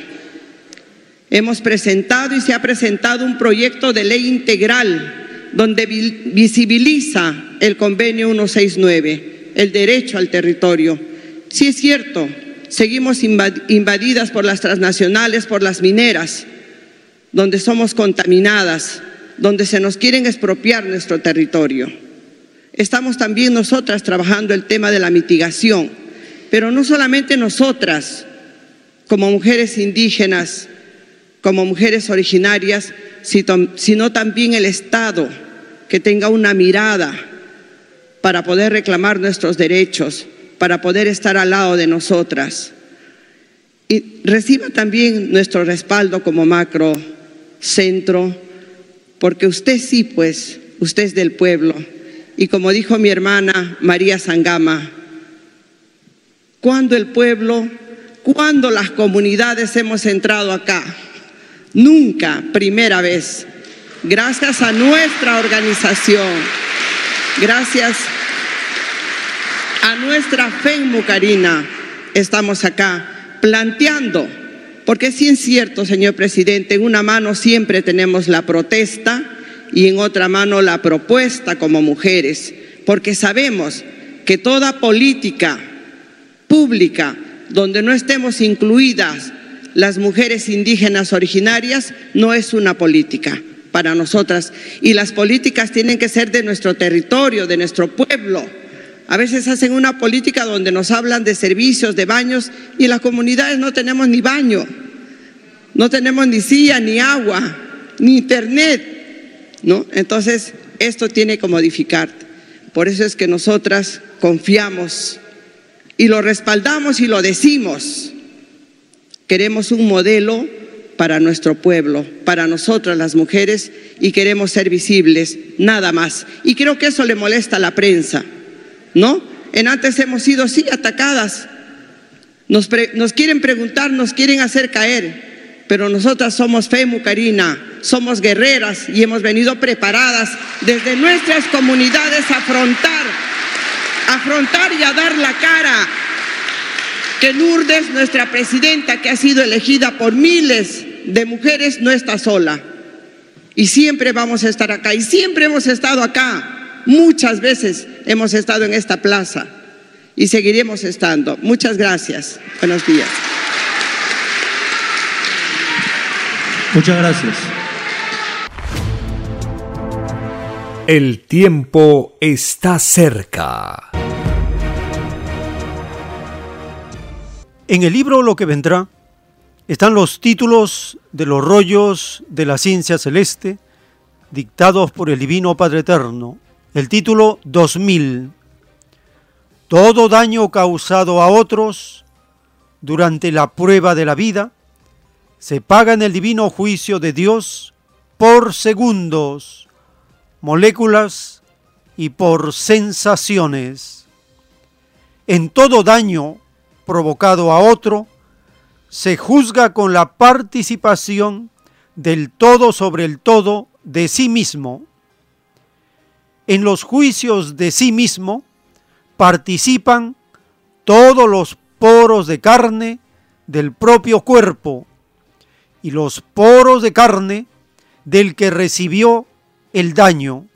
Hemos presentado y se ha presentado un proyecto de ley integral donde visibiliza el convenio 169, el derecho al territorio. Sí es cierto, seguimos invadidas por las transnacionales, por las mineras, donde somos contaminadas, donde se nos quieren expropiar nuestro territorio. Estamos también nosotras trabajando el tema de la mitigación, pero no solamente nosotras, como mujeres indígenas, como mujeres originarias, sino también el Estado que tenga una mirada para poder reclamar nuestros derechos, para poder estar al lado de nosotras. Y reciba también nuestro respaldo como macro centro, porque usted sí, pues, usted es del pueblo y como dijo mi hermana María Sangama, cuando el pueblo, cuando las comunidades hemos entrado acá, nunca, primera vez, gracias a nuestra organización, gracias a nuestra fe Mucarina, estamos acá planteando, porque sí es cierto, señor presidente, en una mano siempre tenemos la protesta, y en otra mano la propuesta como mujeres, porque sabemos que toda política pública donde no estemos incluidas las mujeres indígenas originarias no es una política para nosotras y las políticas tienen que ser de nuestro territorio, de nuestro pueblo. A veces hacen una política donde nos hablan de servicios, de baños y en las comunidades no tenemos ni baño, no tenemos ni silla, ni agua, ni internet. ¿no? Entonces, esto tiene que modificar. Por eso es que nosotras confiamos y lo respaldamos y lo decimos. Queremos un modelo para nuestro pueblo, para nosotras las mujeres y queremos ser visibles, nada más. Y creo que eso le molesta a la prensa, ¿no? En antes hemos sido así atacadas. Nos, nos quieren preguntar, nos quieren hacer caer pero nosotras somos fe mucarina, somos guerreras y hemos venido preparadas desde nuestras comunidades a afrontar, afrontar y a dar la cara. Que Lourdes, nuestra presidenta, que ha sido elegida por miles de mujeres, no está sola. Y siempre vamos a estar acá. Y siempre hemos estado acá. Muchas veces hemos estado en esta plaza. Y seguiremos estando. Muchas gracias. Buenos días. Muchas gracias. El tiempo está cerca. En el libro Lo que vendrá están los títulos de los rollos de la ciencia celeste dictados por el Divino Padre Eterno. El título 2000. Todo daño causado a otros durante la prueba de la vida se paga en el divino juicio de Dios por segundos, moléculas y por sensaciones. En todo daño provocado a otro, se juzga con la participación del todo sobre el todo de sí mismo. En los juicios de sí mismo participan todos los poros de carne del propio cuerpo, y los poros de carne del que recibió el daño,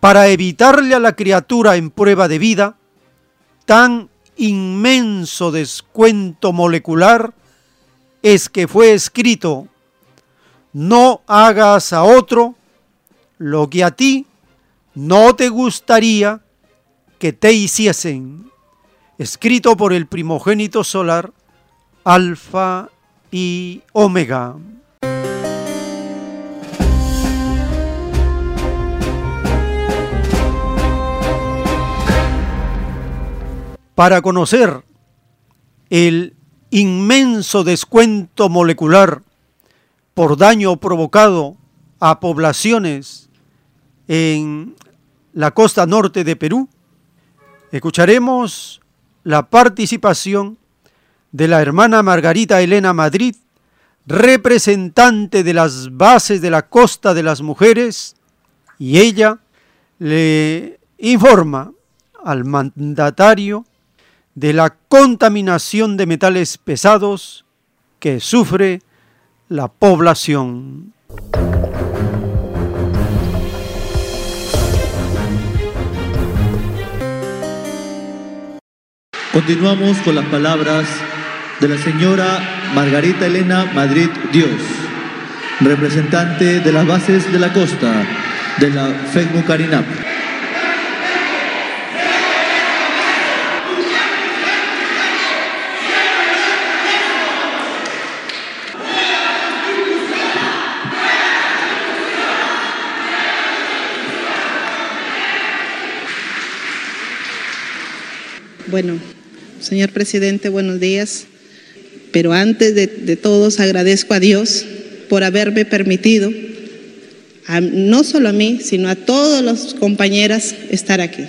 para evitarle a la criatura en prueba de vida tan inmenso descuento molecular, es que fue escrito, no hagas a otro lo que a ti no te gustaría que te hiciesen, escrito por el primogénito solar, Alfa y Omega. Para conocer el inmenso descuento molecular por daño provocado a poblaciones en la costa norte de Perú, escucharemos la participación de la hermana Margarita Elena Madrid, representante de las bases de la costa de las mujeres, y ella le informa al mandatario de la contaminación de metales pesados que sufre la población. Continuamos con las palabras de la señora Margarita Elena Madrid Dios, representante de las bases de la costa de la FECMU Carinap. Bueno, señor presidente, buenos días. Pero antes de, todos agradezco a Dios por haberme permitido, no solo a mí, sino a todas las compañeras estar aquí.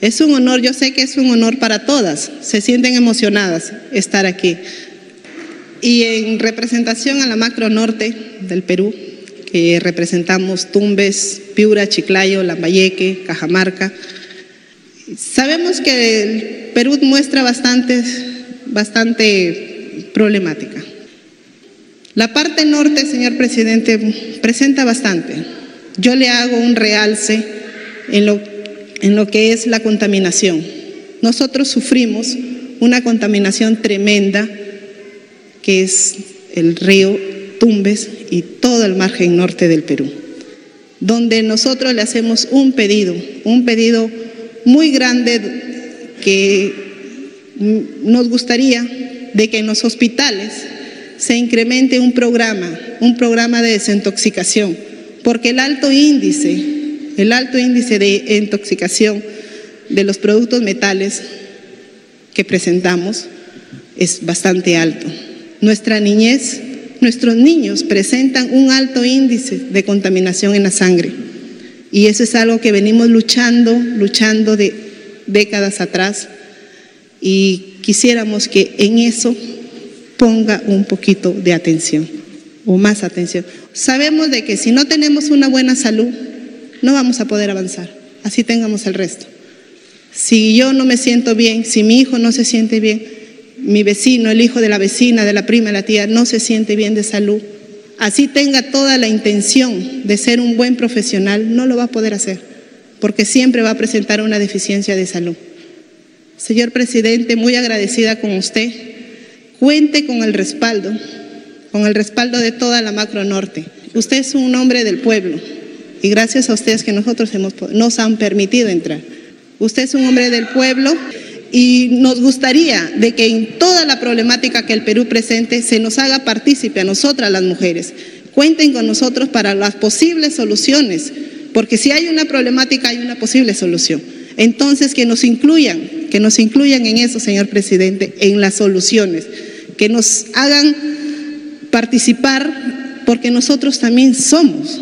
Es un honor, yo sé que es un honor para todas, se sienten emocionadas estar aquí. Y en representación a la macro norte del Perú, que representamos Tumbes, Piura, Chiclayo, Lambayeque, Cajamarca, sabemos que el Perú muestra bastante, bastante problemática. La parte norte, señor presidente, presenta bastante. Yo le hago un realce en lo, en lo que es la contaminación. Nosotros sufrimos una contaminación tremenda que es el río Tumbes y todo el margen norte del Perú, donde nosotros le hacemos un pedido, un pedido muy grande que nos gustaría de que en los hospitales se incremente un programa, un programa de desintoxicación, porque el alto índice, el alto índice de intoxicación de los productos metales que presentamos es bastante alto. Nuestra niñez, nuestros niños presentan un alto índice de contaminación en la sangre y eso es algo que venimos luchando, luchando de décadas atrás y quisiéramos que en eso ponga un poquito de atención o más atención. Sabemos de que si no tenemos una buena salud, no vamos a poder avanzar, así tengamos el resto. Si yo no me siento bien, si mi hijo no se siente bien, mi vecino, el hijo de la vecina, de la prima, la tía, no se siente bien de salud, así tenga toda la intención de ser un buen profesional, no lo va a poder hacer porque siempre va a presentar una deficiencia de salud. Señor presidente, muy agradecida con usted. Cuente con el respaldo, con el respaldo de toda la macro norte. Usted es un hombre del pueblo y gracias a ustedes que nosotros hemos, nos han permitido entrar. Usted es un hombre del pueblo y nos gustaría de que en toda la problemática que el Perú presente se nos haga partícipe a nosotras las mujeres. Cuenten con nosotros para las posibles soluciones porque si hay una problemática hay una posible solución. Entonces, que nos incluyan, que nos incluyan en eso, señor presidente, en las soluciones, que nos hagan participar, porque nosotros también somos,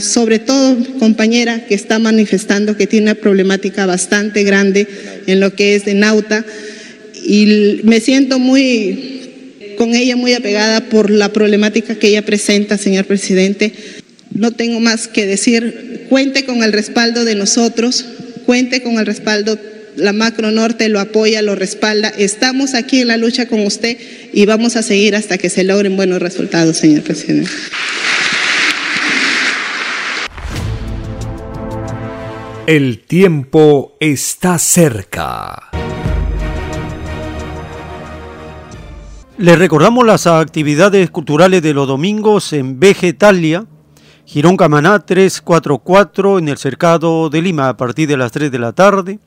sobre todo compañera que está manifestando que tiene una problemática bastante grande en lo que es de Nauta, y me siento muy con ella muy apegada por la problemática que ella presenta, señor presidente no tengo más que decir. Cuente con el respaldo de nosotros, cuente con el respaldo, la Macro Norte lo apoya, lo respalda. Estamos aquí en la lucha con usted y vamos a seguir hasta que se logren buenos resultados, señor presidente. El tiempo está cerca. Le recordamos las actividades culturales de los domingos en Vegetalia Girón Camaná 344 en el Cercado de Lima a partir de las 3 de la tarde.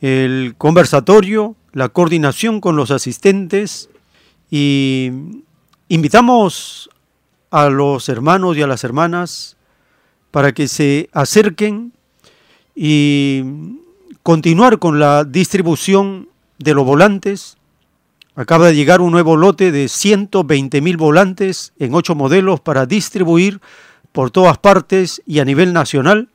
El conversatorio, la coordinación con los asistentes y invitamos a los hermanos y a las hermanas para que se acerquen y continuar con la distribución de los volantes. Acaba de llegar un nuevo lote de 120 mil volantes en ocho modelos para distribuir por todas partes y a nivel nacional,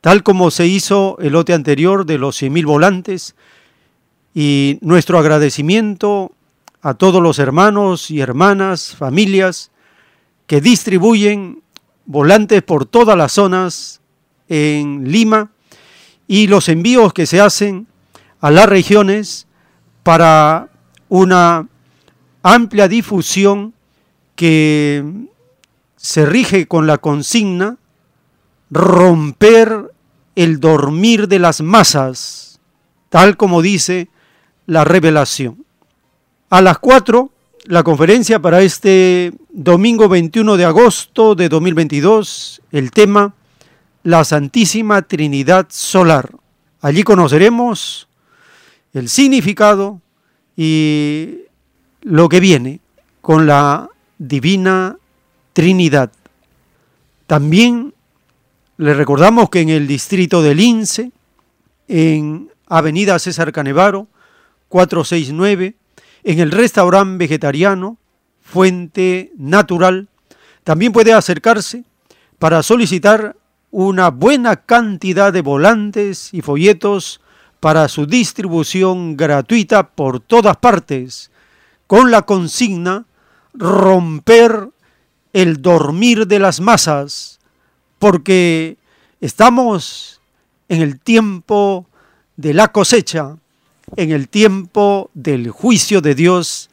tal como se hizo el lote anterior de los 100.000 volantes, y nuestro agradecimiento a todos los hermanos y hermanas, familias, que distribuyen volantes por todas las zonas en Lima y los envíos que se hacen a las regiones para una amplia difusión que se rige con la consigna romper el dormir de las masas, tal como dice la revelación. A las 4, la conferencia para este domingo 21 de agosto de 2022, el tema La Santísima Trinidad Solar. Allí conoceremos el significado y lo que viene con la divina Trinidad. También le recordamos que en el distrito de Lince, en Avenida César Canevaro, 469, en el restaurante vegetariano Fuente Natural, también puede acercarse para solicitar una buena cantidad de volantes y folletos para su distribución gratuita por todas partes, con la consigna romper el dormir de las masas, porque estamos en el tiempo de la cosecha, en el tiempo del juicio de Dios,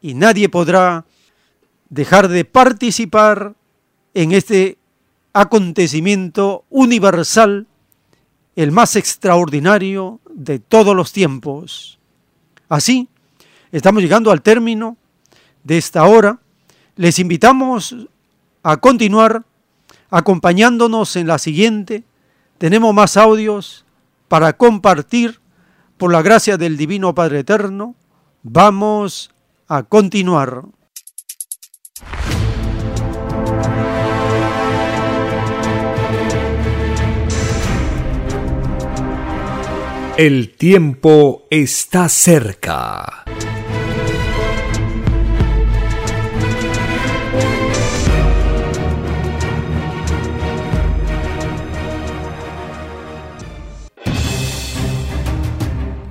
y nadie podrá dejar de participar en este acontecimiento universal, el más extraordinario de todos los tiempos. Así, estamos llegando al término de esta hora les invitamos a continuar acompañándonos en la siguiente. Tenemos más audios para compartir por la gracia del Divino Padre Eterno. Vamos a continuar. El tiempo está cerca.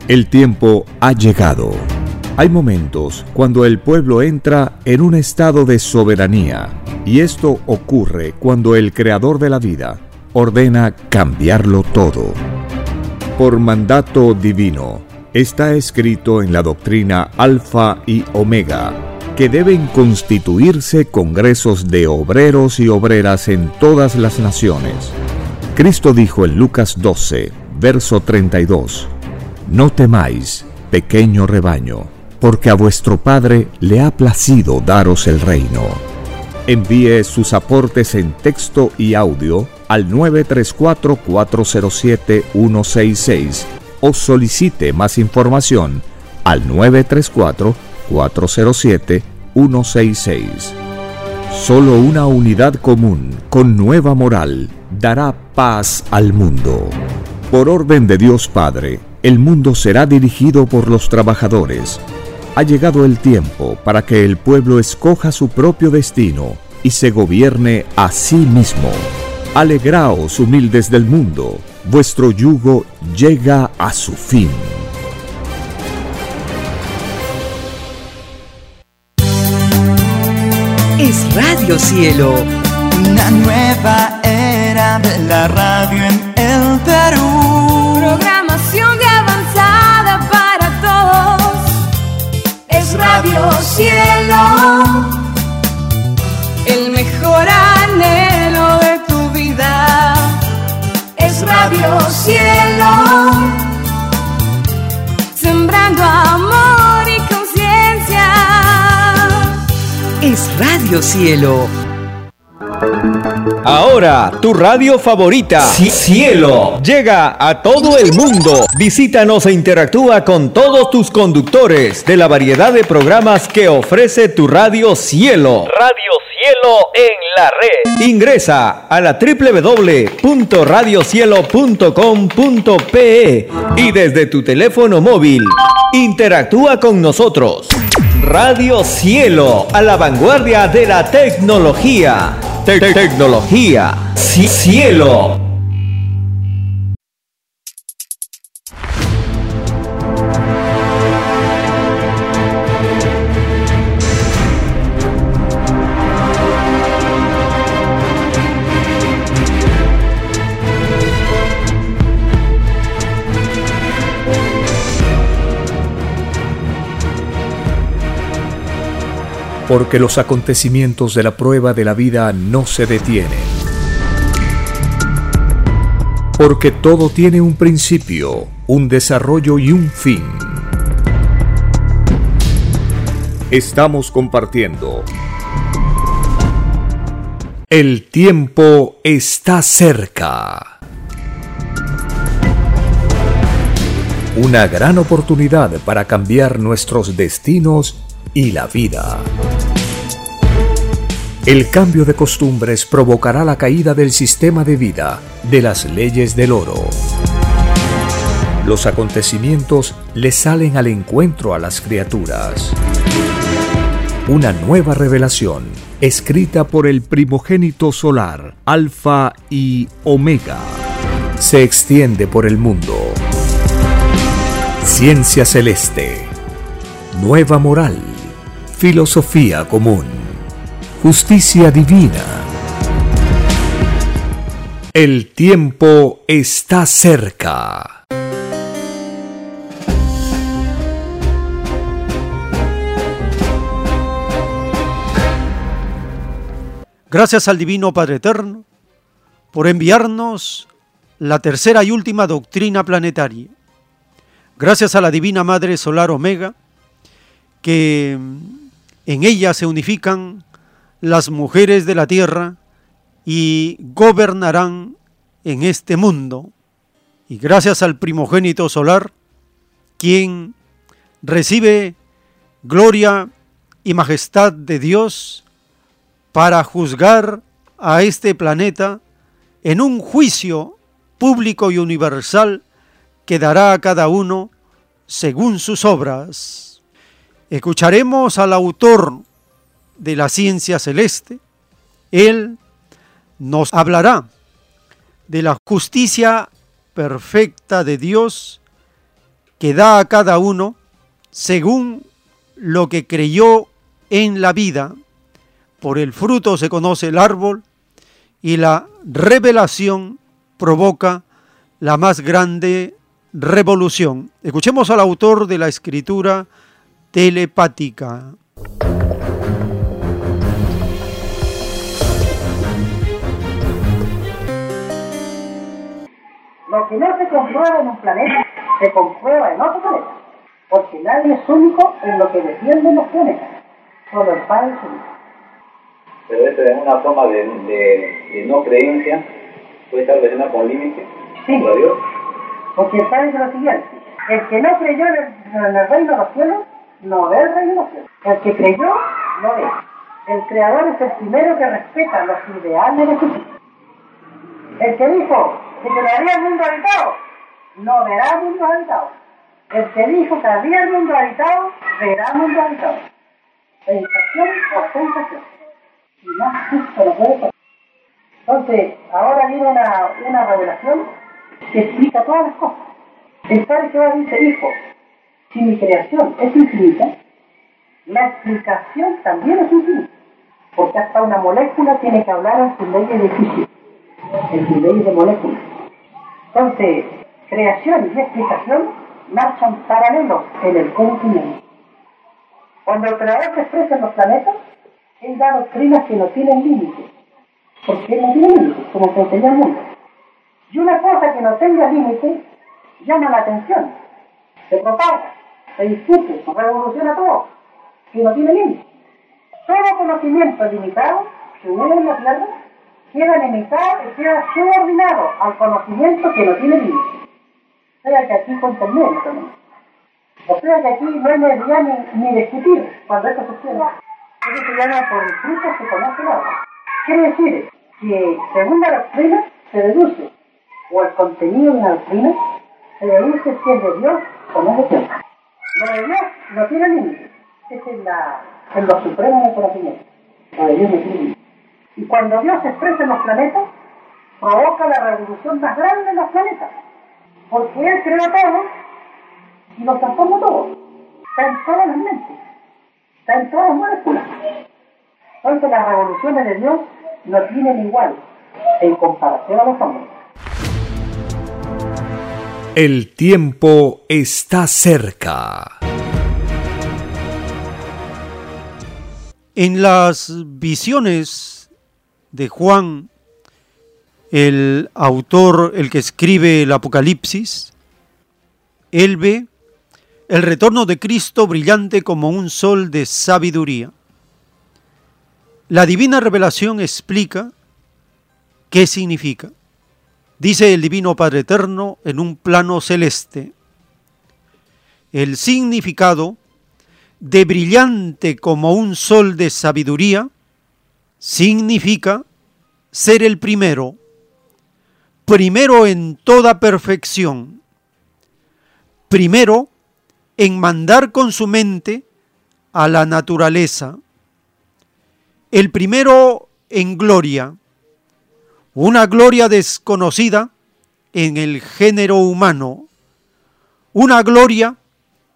El tiempo ha llegado. Hay momentos cuando el pueblo entra en un estado de soberanía y esto ocurre cuando el creador de la vida ordena cambiarlo todo. Por mandato divino, está escrito en la doctrina Alfa y Omega que deben constituirse congresos de obreros y obreras en todas las naciones. Cristo dijo en Lucas 12, verso 32, no temáis, pequeño rebaño, porque a vuestro Padre le ha placido daros el reino. Envíe sus aportes en texto y audio al 934-407-166 o solicite más información al 934-407-166. Solo una unidad común con nueva moral dará paz al mundo. Por orden de Dios Padre, el mundo será dirigido por los trabajadores. Ha llegado el tiempo para que el pueblo escoja su propio destino y se gobierne a sí mismo. Alegraos, humildes del mundo, vuestro yugo llega a su fin. Es Radio Cielo, una nueva era de la radio en el Perú. Programación Radio Cielo, el mejor anhelo de tu vida es Radio Cielo, sembrando amor y conciencia. Es Radio Cielo Ahora, tu radio favorita, Cielo, llega a todo el mundo. Visítanos e interactúa con todos tus conductores de la variedad de programas que ofrece tu radio Cielo. Radio Cielo en la red. Ingresa a la www.radiocielo.com.pe y desde tu teléfono móvil, interactúa con nosotros. Radio Cielo, a la vanguardia de la tecnología. Tecnología. Cielo. Porque los acontecimientos de la prueba de la vida no se detienen. Porque todo tiene un principio, un desarrollo y un fin. Estamos compartiendo. El tiempo está cerca. Una gran oportunidad para cambiar nuestros destinos y la vida. El cambio de costumbres provocará la caída del sistema de vida, de las leyes del oro. Los acontecimientos le salen al encuentro a las criaturas. Una nueva revelación, escrita por el primogénito solar, Alfa y Omega, se extiende por el mundo. Ciencia celeste, nueva moral, filosofía común justicia divina. El tiempo está cerca. Gracias al Divino Padre Eterno por enviarnos la tercera y última doctrina planetaria. Gracias a la Divina Madre Solar Omega, que en ella se unifican las mujeres de la tierra y gobernarán en este mundo. Y gracias al primogénito solar, quien recibe gloria y majestad de Dios para juzgar a este planeta en un juicio público y universal que dará a cada uno según sus obras. Escucharemos al autor de la ciencia celeste, Él nos hablará de la justicia perfecta de Dios que da a cada uno según lo que creyó en la vida. Por el fruto se conoce el árbol y la revelación provoca la más grande revolución. Escuchemos al autor de la escritura telepática. Lo que no se comprueba en un planeta, se comprueba en otro planeta. Porque nadie es único en lo que defienden los planetas. Solo el Padre es único. Pero esto es una forma de, de, no creencia, puede estar relacionada con límites. Sí. Dios. Porque el Padre dice lo siguiente. El que no creyó en el, en el reino de los cielos, no ve el reino de los cielos. El que creyó, no ve. El Creador es el primero que respeta los ideales de justicia. El que dijo, que quedaría el mundo habitado, no verá el mundo habitado. El que dijo que había el mundo habitado, verá el mundo habitado. Sensación o sensación. Y más justo lo puede ser. Entonces, ahora viene una, una revelación que explica todas las cosas. El Padre Jehová dice, hijo, si mi creación es infinita, la explicación también es infinita. Porque hasta una molécula tiene que hablar en su ley de física, en su ley de moléculas. Entonces, creación y explicación marchan paralelos en el conocimiento. Cuando el creador se expresa en los planetas, él da doctrinas que no tienen límites, porque él no tiene límites, como se enseña el mundo. Y una cosa que no tenga límites llama la atención, se propaga, se discute, se revoluciona todo, que no tiene límites. Todo conocimiento limitado que une en la tierra quedan imitados y quedan subordinados al conocimiento que no tiene límite. O sea que aquí medio también. O sea que aquí no hay necesidad ni, ni discutir cuando esto sucede. Eso se llama por el fruto se conoce el. Quiere decir que según la doctrina se deduce, o el contenido de una doctrina, se deduce si es de Dios o no es de Dios. Lo de Dios no tiene límite. Ese es la, en lo supremo del conocimiento. Lo de Dios no tiene límite. Y cuando Dios se expresa en los planetas, provoca la revolución más grande en los planetas. Porque Él crea todo y los transforma todo. Está en todas las mentes. Está en todas las moléculas. Entonces las revoluciones de Dios no tienen igual en comparación a los hombres. El tiempo está cerca. En las visiones de Juan, el autor, el que escribe el Apocalipsis, él ve el retorno de Cristo brillante como un sol de sabiduría. La divina revelación explica qué significa. Dice el Divino Padre Eterno en un plano celeste. El significado de brillante como un sol de sabiduría significa ser el primero, primero en toda perfección, primero en mandar con su mente a la naturaleza, el primero en gloria, una gloria desconocida en el género humano, una gloria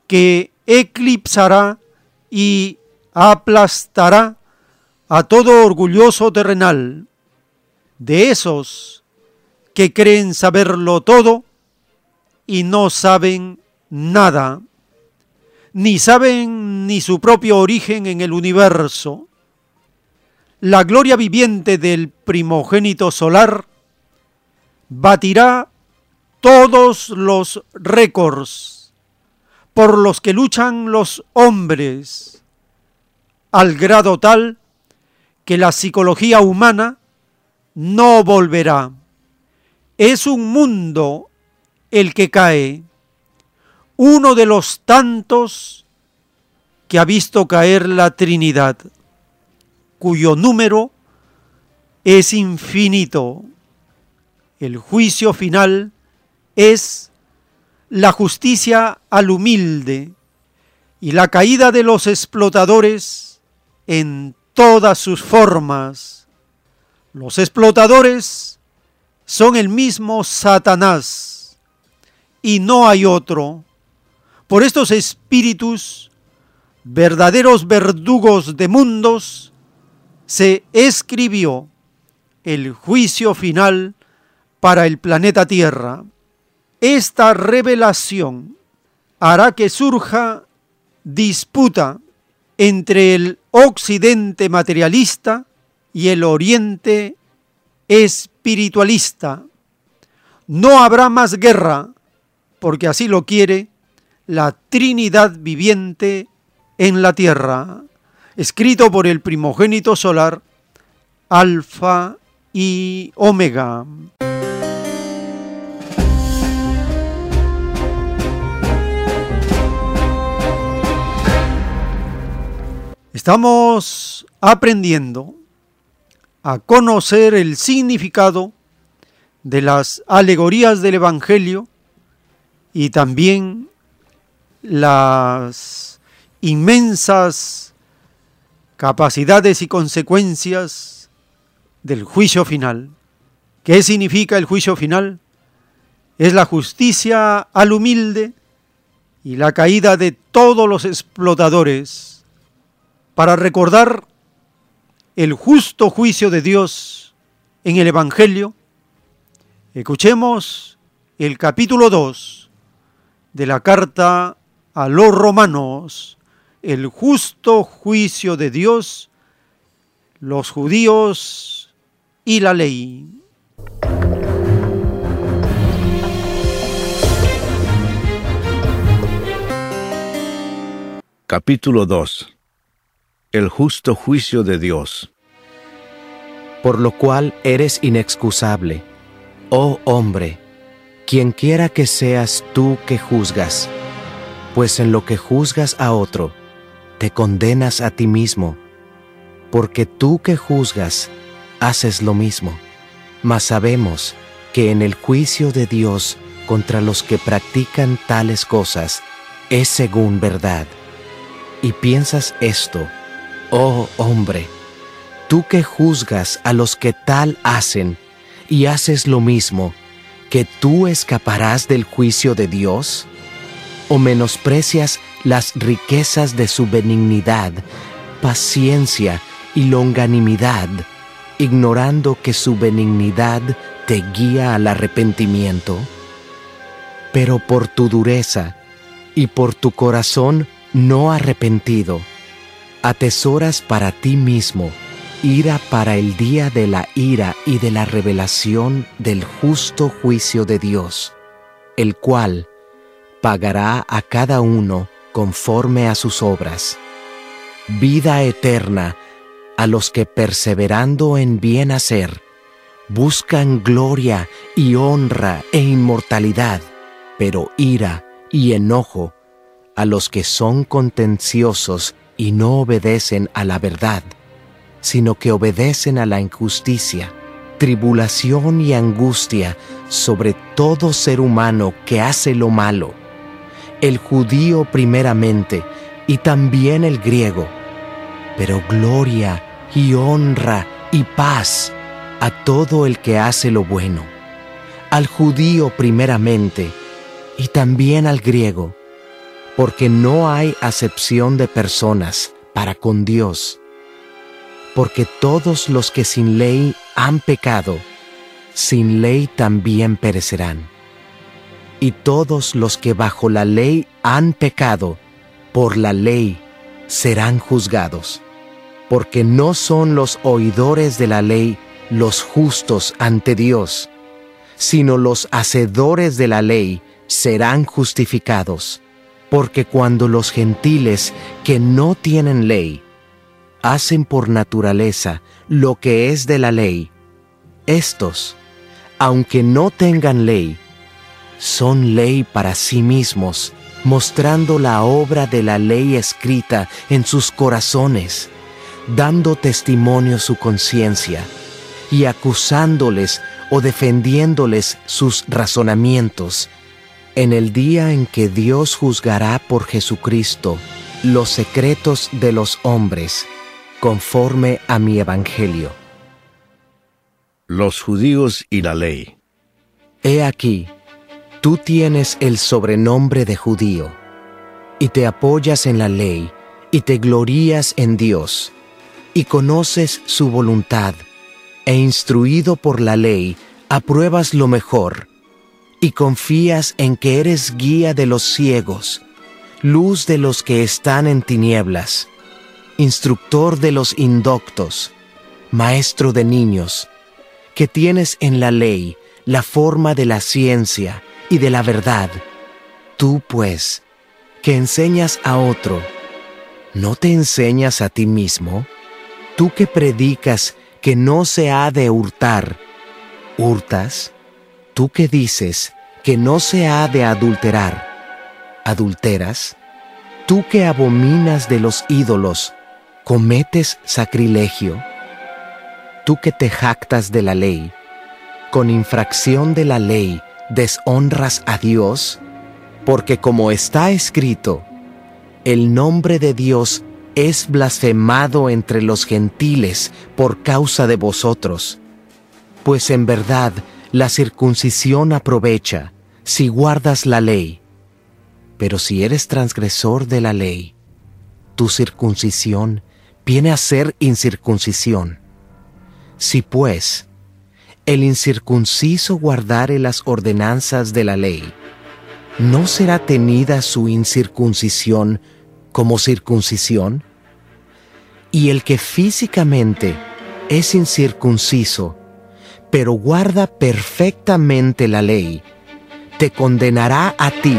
que eclipsará y aplastará a todo orgulloso terrenal, de esos que creen saberlo todo y no saben nada, ni saben ni su propio origen en el universo, la gloria viviente del primogénito solar batirá todos los récords por los que luchan los hombres, al grado tal que la psicología humana no volverá. Es un mundo el que cae, uno de los tantos que ha visto caer la Trinidad cuyo número es infinito. El juicio final es la justicia al humilde y la caída de los explotadores en todas sus formas. Los explotadores son el mismo Satanás y no hay otro. Por estos espíritus, verdaderos verdugos de mundos, se escribió el juicio final para el planeta Tierra. Esta revelación hará que surja disputa entre el occidente materialista y el oriente espiritualista. No habrá más guerra, porque así lo quiere la Trinidad viviente en la tierra escrito por el primogénito solar, Alfa y Omega. Estamos aprendiendo a conocer el significado de las alegorías del Evangelio y también las inmensas capacidades y consecuencias del juicio final. ¿Qué significa el juicio final? Es la justicia al humilde y la caída de todos los explotadores para recordar el justo juicio de Dios en el Evangelio. Escuchemos el capítulo 2 de la carta a los romanos el justo juicio de Dios, los judíos y la ley. Capítulo 2 El justo juicio de Dios por lo cual eres inexcusable. Oh hombre, quien quiera que seas tú que juzgas, pues en lo que juzgas a otro, te condenas a ti mismo, porque tú que juzgas, haces lo mismo. Mas sabemos que en el juicio de Dios contra los que practican tales cosas es según verdad. Y piensas esto, oh hombre, tú que juzgas a los que tal hacen y haces lo mismo, que tú escaparás del juicio de Dios? ¿O menosprecias las riquezas de su benignidad, paciencia y longanimidad, ignorando que su benignidad te guía al arrepentimiento? Pero por tu dureza y por tu corazón no arrepentido, atesoras para ti mismo ira para el día de la ira y de la revelación del justo juicio de Dios, el cual pagará a cada uno conforme a sus obras. Vida eterna a los que perseverando en bien hacer, buscan gloria y honra e inmortalidad, pero ira y enojo a los que son contenciosos y no obedecen a la verdad sino que obedecen a la injusticia, tribulación y angustia sobre todo ser humano que hace lo malo, el judío primeramente y también el griego, pero gloria y honra y paz a todo el que hace lo bueno, al judío primeramente y también al griego, porque no hay acepción de personas para con Dios. Porque todos los que sin ley han pecado, sin ley también perecerán. Y todos los que bajo la ley han pecado, por la ley serán juzgados, porque no son los oidores de la ley los justos ante Dios, sino los hacedores de la ley serán justificados, porque cuando los gentiles que no tienen ley hacen por naturaleza lo que es de la ley, estos, aunque no tengan ley, son ley para sí mismos, mostrando la obra de la ley escrita en sus corazones, dando testimonio su conciencia y acusándoles o defendiéndoles sus razonamientos, en el día en que Dios juzgará por Jesucristo los secretos de los hombres conforme a mi evangelio. Los judíos y la ley. He aquí, tú tienes el sobrenombre de judío, y te apoyas en la ley, y te glorías en Dios, y conoces su voluntad, e instruido por la ley, apruebas lo mejor, y confías en que eres guía de los ciegos, luz de los que están en tinieblas instructor de los indoctos, maestro de niños, que tienes en la ley la forma de la ciencia y de la verdad, tú pues, que enseñas a otro, ¿no te enseñas a ti mismo? Tú que predicas que no se ha de hurtar, ¿hurtas? Tú que dices que no se ha de adulterar, ¿adulteras? Tú que abominas de los ídolos, cometes sacrilegio, tú que te jactas de la ley, con infracción de la ley deshonras a Dios, porque como está escrito, el nombre de Dios es blasfemado entre los gentiles por causa de vosotros, pues en verdad la circuncisión aprovecha si guardas la ley, pero si eres transgresor de la ley, tu circuncisión viene a ser incircuncisión. Si pues el incircunciso guardare las ordenanzas de la ley, ¿no será tenida su incircuncisión como circuncisión? Y el que físicamente es incircunciso, pero guarda perfectamente la ley, te condenará a ti,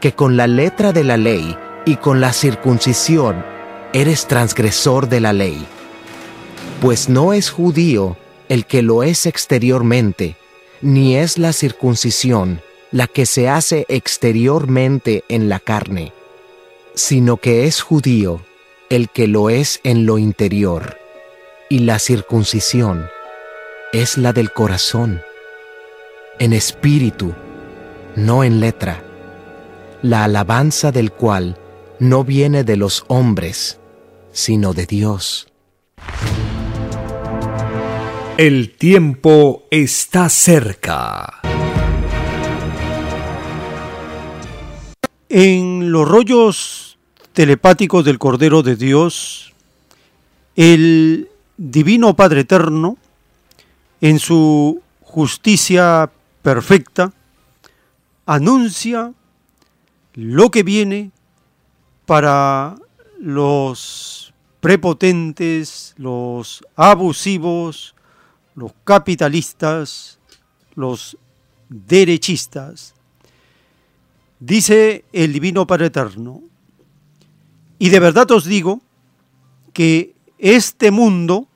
que con la letra de la ley y con la circuncisión eres transgresor de la ley. Pues no es judío el que lo es exteriormente, ni es la circuncisión la que se hace exteriormente en la carne, sino que es judío el que lo es en lo interior, y la circuncisión es la del corazón, en espíritu, no en letra, la alabanza del cual no viene de los hombres, sino de Dios. El tiempo está cerca. En los rollos telepáticos del Cordero de Dios, el Divino Padre Eterno, en su justicia perfecta, anuncia lo que viene para los prepotentes, los abusivos, los capitalistas, los derechistas. Dice el Divino Padre Eterno, y de verdad os digo que este mundo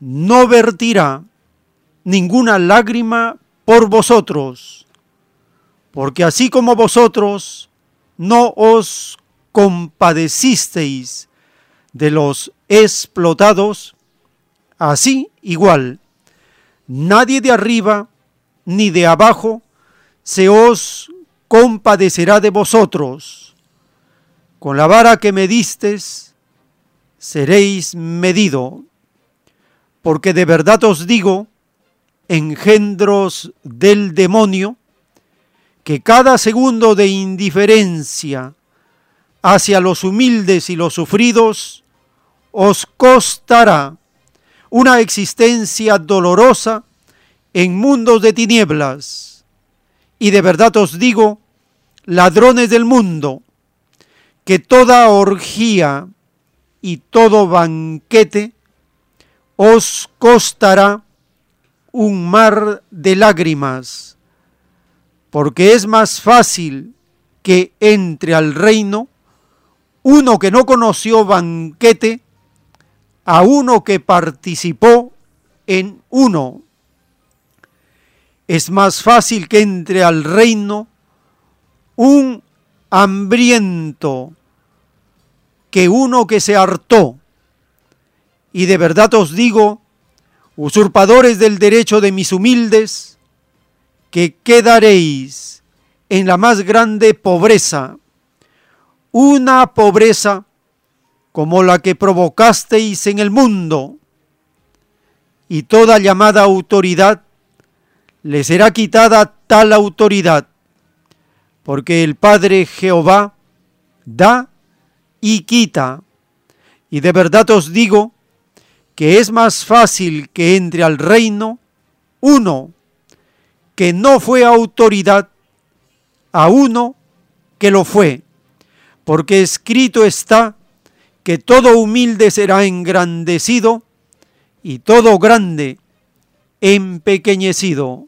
no vertirá ninguna lágrima por vosotros, porque así como vosotros no os compadecisteis de los explotados, así igual, nadie de arriba ni de abajo se os compadecerá de vosotros. Con la vara que me distes, seréis medido, porque de verdad os digo, engendros del demonio, que cada segundo de indiferencia hacia los humildes y los sufridos os costará una existencia dolorosa en mundos de tinieblas. Y de verdad os digo, ladrones del mundo, que toda orgía y todo banquete os costará un mar de lágrimas, porque es más fácil que entre al reino uno que no conoció banquete a uno que participó en uno. Es más fácil que entre al reino un hambriento que uno que se hartó. Y de verdad os digo, usurpadores del derecho de mis humildes, que quedaréis en la más grande pobreza, una pobreza como la que provocasteis en el mundo, y toda llamada autoridad le será quitada tal autoridad, porque el Padre Jehová da y quita, y de verdad os digo, que es más fácil que entre al reino uno que no fue autoridad a uno que lo fue, porque escrito está que todo humilde será engrandecido y todo grande empequeñecido,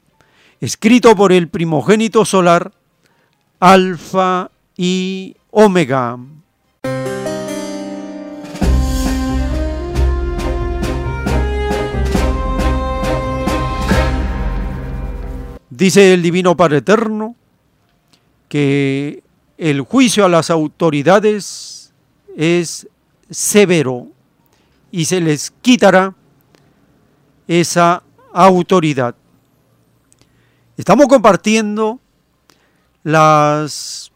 escrito por el primogénito solar, Alfa y Omega. Dice el Divino Padre Eterno que el juicio a las autoridades es severo y se les quitará esa autoridad. Estamos compartiendo las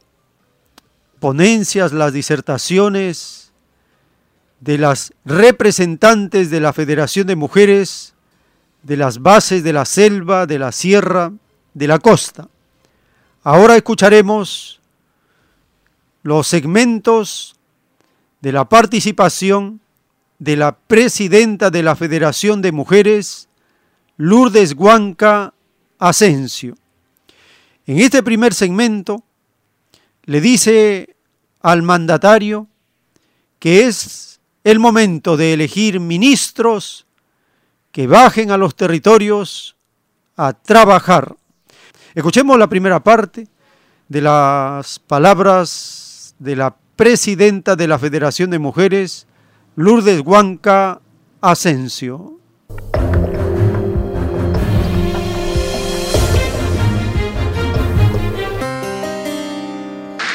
ponencias, las disertaciones de las representantes de la Federación de Mujeres, de las bases de la selva, de la sierra, de la costa. Ahora escucharemos los segmentos de la participación de la presidenta de la Federación de Mujeres, Lourdes Huanca Asensio. En este primer segmento le dice al mandatario que es el momento de elegir ministros que bajen a los territorios a trabajar Escuchemos la primera parte de las palabras de la presidenta de la Federación de Mujeres, Lourdes Huanca Asensio.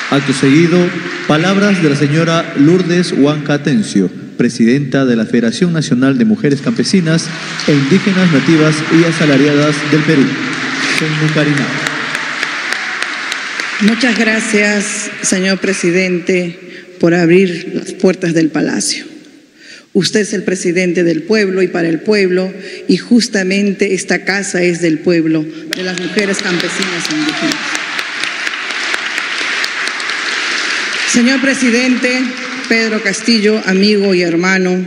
Acto seguido, palabras de la señora Lourdes Huanca Atencio, presidenta de la Federación Nacional de Mujeres Campesinas e Indígenas Nativas y Asalariadas del Perú. Muchas gracias, señor presidente, por abrir las puertas del palacio. Usted es el presidente del pueblo y para el pueblo, y justamente esta casa es del pueblo, de las mujeres campesinas e indígenas. Señor presidente, Pedro Castillo, amigo y hermano,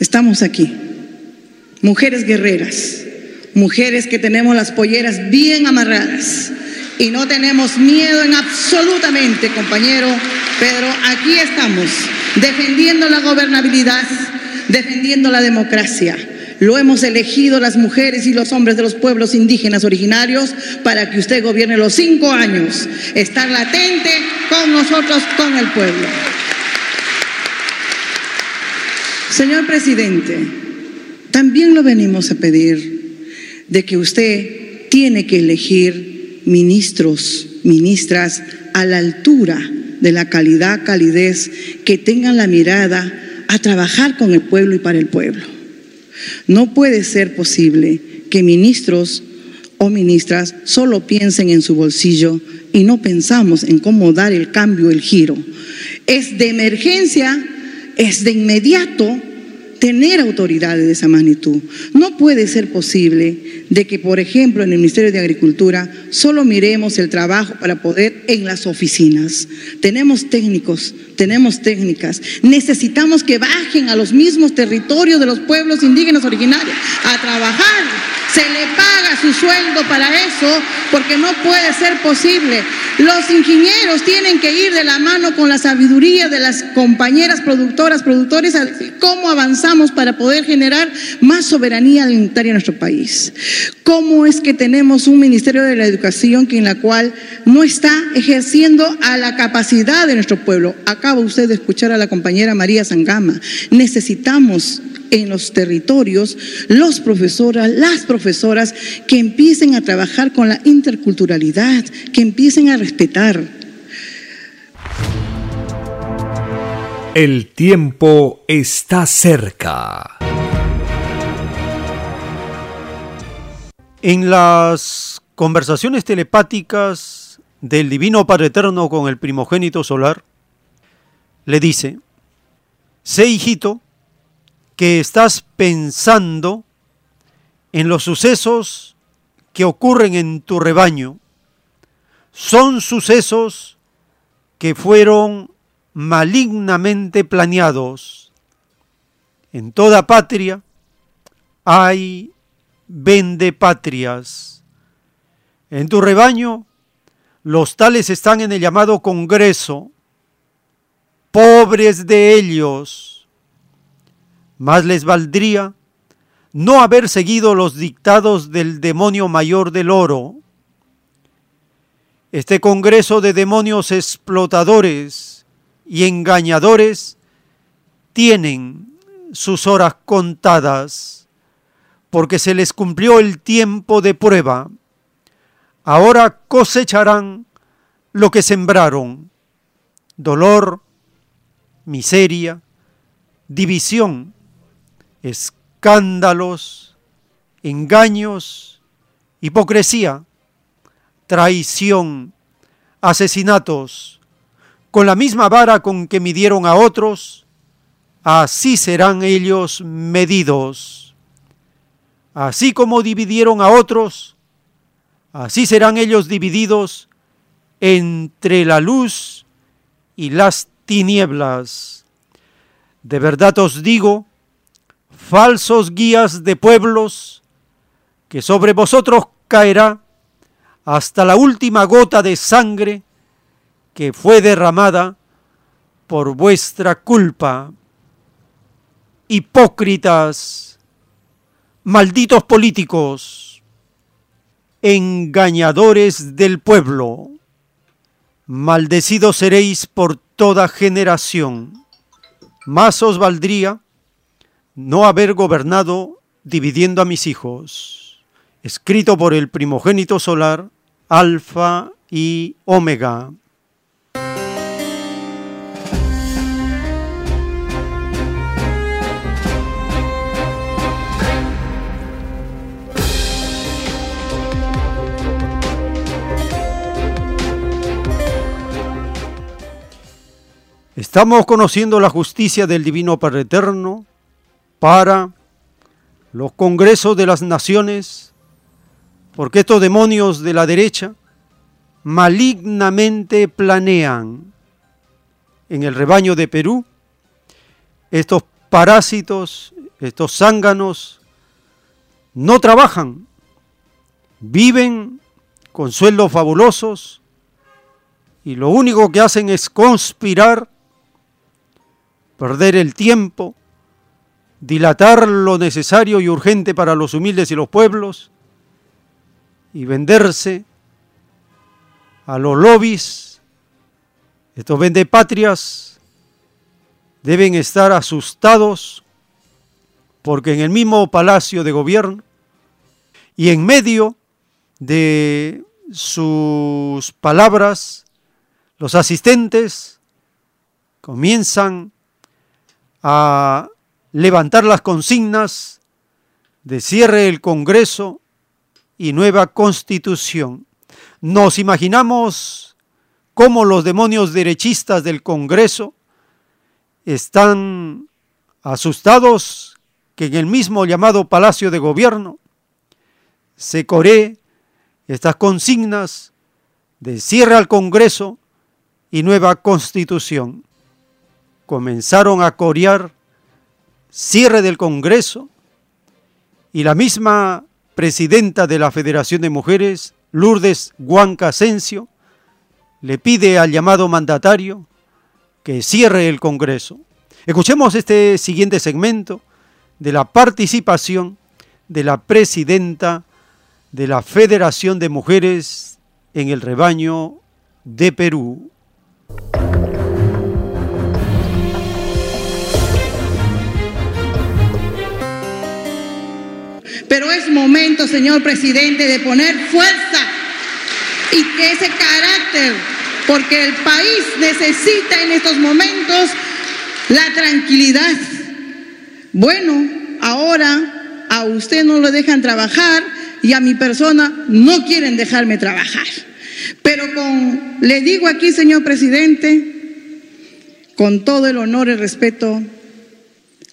estamos aquí. Mujeres guerreras, mujeres que tenemos las polleras bien amarradas y no tenemos miedo en absolutamente, compañero Pedro, aquí estamos defendiendo la gobernabilidad, defendiendo la democracia. Lo hemos elegido las mujeres y los hombres de los pueblos indígenas originarios para que usted gobierne los cinco años, estar latente con nosotros, con el pueblo. Señor presidente, también lo venimos a pedir de que usted tiene que elegir ministros, ministras a la altura de la calidad, calidez, que tengan la mirada a trabajar con el pueblo y para el pueblo. No puede ser posible que ministros o ministras solo piensen en su bolsillo y no pensamos en cómo dar el cambio, el giro. Es de emergencia, es de inmediato tener autoridades de esa magnitud. No puede ser posible de que, por ejemplo, en el Ministerio de Agricultura solo miremos el trabajo para poder en las oficinas. Tenemos técnicos, tenemos técnicas. Necesitamos que bajen a los mismos territorios de los pueblos indígenas originarios a trabajar. Se le paga su sueldo para eso porque no puede ser posible. Los ingenieros tienen que ir de la mano con la sabiduría de las compañeras productoras, productores, cómo avanzamos para poder generar más soberanía alimentaria en nuestro país. ¿Cómo es que tenemos un Ministerio de la Educación que en la cual no está ejerciendo a la capacidad de nuestro pueblo? Acaba usted de escuchar a la compañera María Sangama. Necesitamos en los territorios los profesoras, las profesoras que empiecen a trabajar con la interculturalidad, que empiecen a respetar. El tiempo está cerca. En las conversaciones telepáticas del Divino Padre Eterno con el primogénito solar, le dice, sé hijito que estás pensando en los sucesos que ocurren en tu rebaño. Son sucesos que fueron malignamente planeados. En toda patria hay vendepatrias. En tu rebaño los tales están en el llamado Congreso, pobres de ellos. Más les valdría no haber seguido los dictados del demonio mayor del oro. Este Congreso de demonios explotadores y engañadores tienen sus horas contadas porque se les cumplió el tiempo de prueba. Ahora cosecharán lo que sembraron, dolor, miseria, división, escándalos, engaños, hipocresía, traición, asesinatos, con la misma vara con que midieron a otros, así serán ellos medidos. Así como dividieron a otros, así serán ellos divididos entre la luz y las tinieblas. De verdad os digo, falsos guías de pueblos, que sobre vosotros caerá hasta la última gota de sangre que fue derramada por vuestra culpa. Hipócritas, malditos políticos, engañadores del pueblo, maldecidos seréis por toda generación. Más os valdría no haber gobernado dividiendo a mis hijos. Escrito por el primogénito solar, Alfa y Omega. Estamos conociendo la justicia del Divino Padre Eterno para los congresos de las naciones, porque estos demonios de la derecha malignamente planean en el rebaño de Perú estos parásitos, estos zánganos, no trabajan, viven con sueldos fabulosos y lo único que hacen es conspirar perder el tiempo, dilatar lo necesario y urgente para los humildes y los pueblos, y venderse a los lobbies, estos vendepatrias deben estar asustados porque en el mismo palacio de gobierno y en medio de sus palabras, los asistentes comienzan a levantar las consignas de cierre el Congreso y nueva constitución. Nos imaginamos cómo los demonios derechistas del Congreso están asustados que en el mismo llamado Palacio de Gobierno se coree estas consignas de cierre al Congreso y nueva constitución comenzaron a corear cierre del Congreso y la misma presidenta de la Federación de Mujeres, Lourdes Huanca Asensio, le pide al llamado mandatario que cierre el Congreso. Escuchemos este siguiente segmento de la participación de la presidenta de la Federación de Mujeres en el rebaño de Perú. Pero es momento, señor presidente, de poner fuerza y que ese carácter, porque el país necesita en estos momentos la tranquilidad. Bueno, ahora a usted no lo dejan trabajar y a mi persona no quieren dejarme trabajar. Pero con, le digo aquí, señor presidente, con todo el honor y respeto,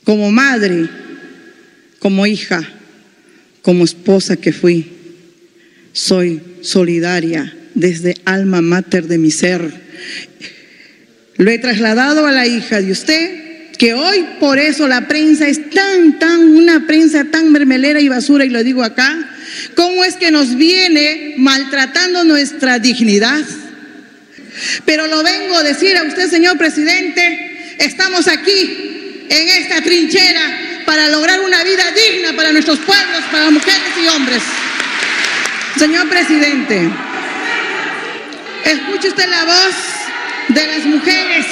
como madre, como hija, como esposa que fui, soy solidaria desde alma mater de mi ser. Lo he trasladado a la hija de usted, que hoy por eso la prensa es tan, tan, una prensa tan mermelera y basura, y lo digo acá, ¿cómo es que nos viene maltratando nuestra dignidad? Pero lo vengo a decir a usted, señor presidente, estamos aquí, en esta trinchera, para lograr una vida digna para nuestros pueblos, para mujeres y hombres. Señor presidente, escuche usted la voz de las mujeres.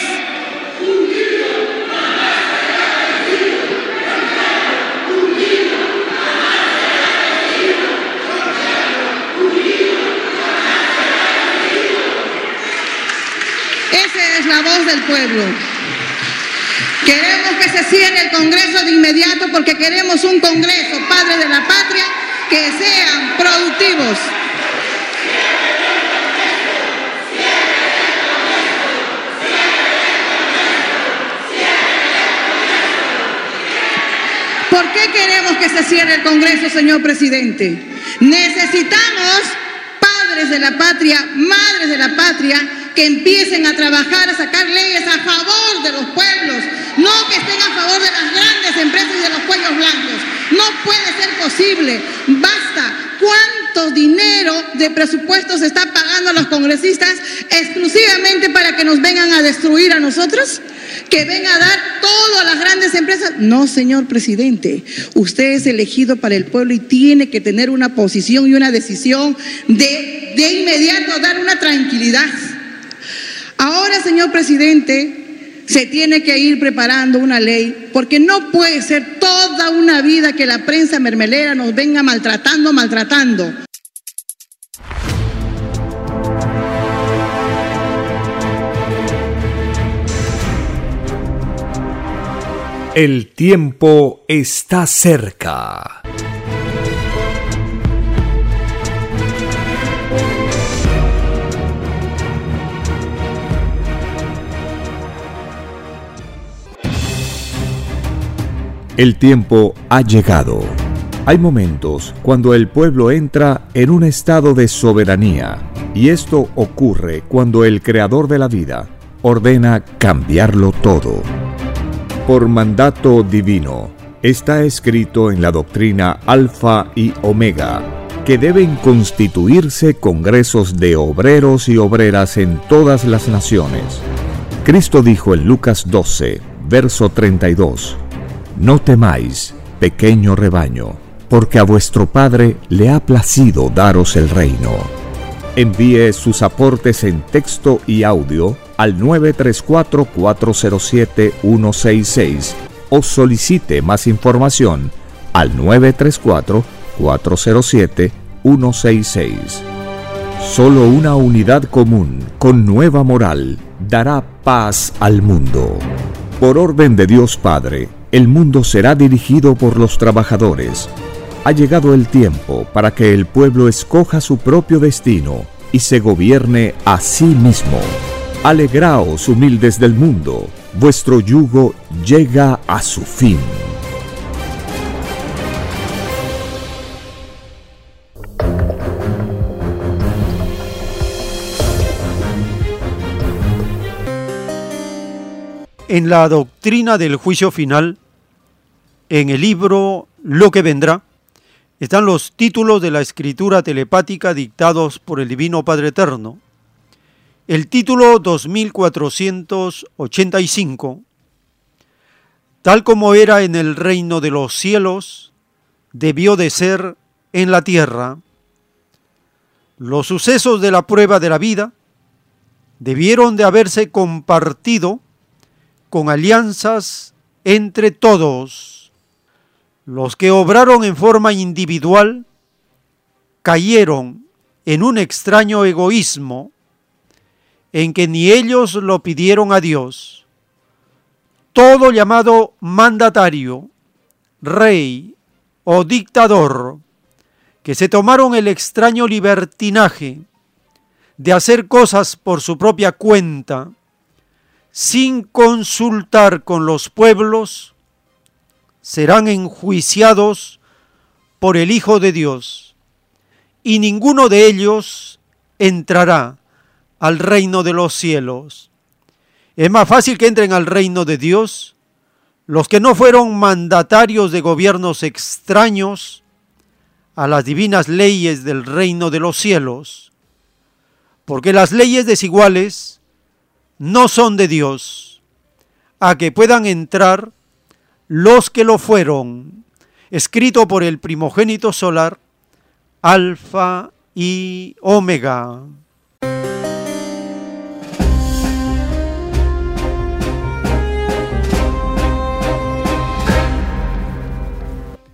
Esa es la voz del pueblo. Queremos que se cierre el Congreso de inmediato porque queremos un Congreso, padre de la patria, que sean productivos. ¿Por qué queremos que se cierre el Congreso, señor presidente? Necesitamos padres de la patria, madres de la patria, que empiecen a trabajar, a sacar leyes a favor de los pueblos, no que estén a favor de las grandes empresas y de los cuellos blancos. No puede ser posible. Basta. ¿Cuánto dinero de presupuesto se está pagando a los congresistas exclusivamente para que nos vengan a destruir a nosotros? que venga a dar todo a las grandes empresas. No, señor presidente, usted es elegido para el pueblo y tiene que tener una posición y una decisión de, de inmediato dar una tranquilidad. Ahora, señor presidente, se tiene que ir preparando una ley, porque no puede ser toda una vida que la prensa mermelera nos venga maltratando, maltratando. El tiempo está cerca. El tiempo ha llegado. Hay momentos cuando el pueblo entra en un estado de soberanía y esto ocurre cuando el creador de la vida ordena cambiarlo todo. Por mandato divino, está escrito en la doctrina Alfa y Omega que deben constituirse congresos de obreros y obreras en todas las naciones. Cristo dijo en Lucas 12, verso 32, no temáis, pequeño rebaño, porque a vuestro Padre le ha placido daros el reino. Envíe sus aportes en texto y audio al 934-407-166 o solicite más información al 934-407-166. Solo una unidad común con nueva moral dará paz al mundo. Por orden de Dios Padre, el mundo será dirigido por los trabajadores. Ha llegado el tiempo para que el pueblo escoja su propio destino y se gobierne a sí mismo. Alegraos, humildes del mundo, vuestro yugo llega a su fin. En la doctrina del juicio final, en el libro Lo que vendrá, están los títulos de la escritura telepática dictados por el Divino Padre Eterno. El título 2485, tal como era en el reino de los cielos, debió de ser en la tierra. Los sucesos de la prueba de la vida debieron de haberse compartido con alianzas entre todos los que obraron en forma individual cayeron en un extraño egoísmo en que ni ellos lo pidieron a Dios. Todo llamado mandatario, rey o dictador, que se tomaron el extraño libertinaje de hacer cosas por su propia cuenta, sin consultar con los pueblos, serán enjuiciados por el Hijo de Dios, y ninguno de ellos entrará al reino de los cielos. Es más fácil que entren al reino de Dios los que no fueron mandatarios de gobiernos extraños a las divinas leyes del reino de los cielos, porque las leyes desiguales no son de Dios, a que puedan entrar los que lo fueron, escrito por el primogénito solar, Alfa y Omega.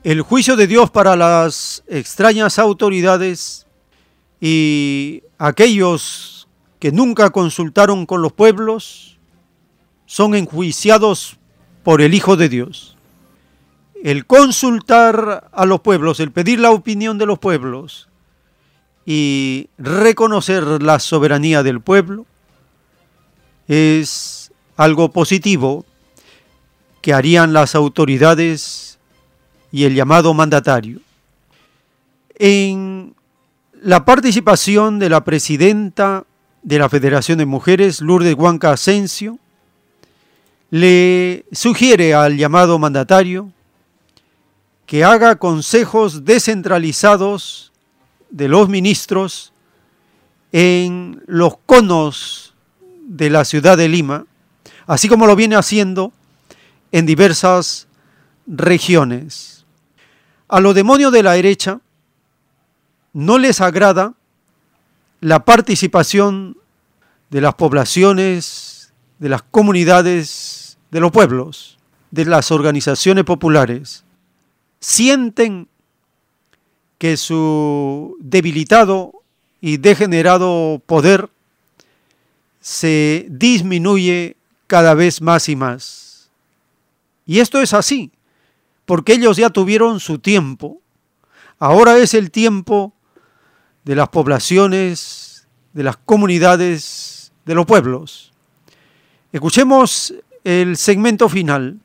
El juicio de Dios para las extrañas autoridades y aquellos que nunca consultaron con los pueblos son enjuiciados por el Hijo de Dios. El consultar a los pueblos, el pedir la opinión de los pueblos y reconocer la soberanía del pueblo es algo positivo que harían las autoridades y el llamado mandatario. En la participación de la presidenta de la Federación de Mujeres, Lourdes Huanca Asensio, le sugiere al llamado mandatario que haga consejos descentralizados de los ministros en los conos de la ciudad de Lima, así como lo viene haciendo en diversas regiones. A los demonios de la derecha no les agrada la participación de las poblaciones de las comunidades, de los pueblos, de las organizaciones populares, sienten que su debilitado y degenerado poder se disminuye cada vez más y más. Y esto es así, porque ellos ya tuvieron su tiempo. Ahora es el tiempo de las poblaciones, de las comunidades, de los pueblos. Escuchemos el segmento final,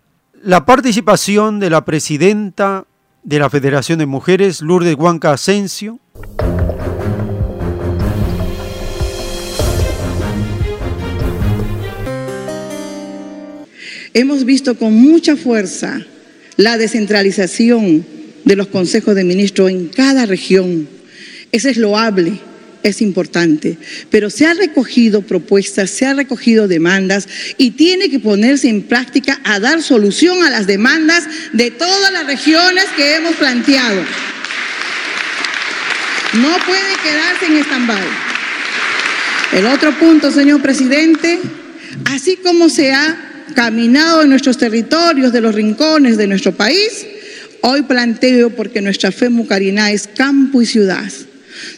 la participación de la presidenta de la Federación de Mujeres, Lourdes Huanca Asensio. Hemos visto con mucha fuerza la descentralización de los consejos de ministros en cada región. Eso es loable, es importante, pero se han recogido propuestas, se han recogido demandas y tiene que ponerse en práctica a dar solución a las demandas de todas las regiones que hemos planteado. No puede quedarse en stand-by. El otro punto, señor presidente, así como se ha caminado en nuestros territorios, de los rincones de nuestro país, hoy planteo porque nuestra fe mucarina es campo y ciudad.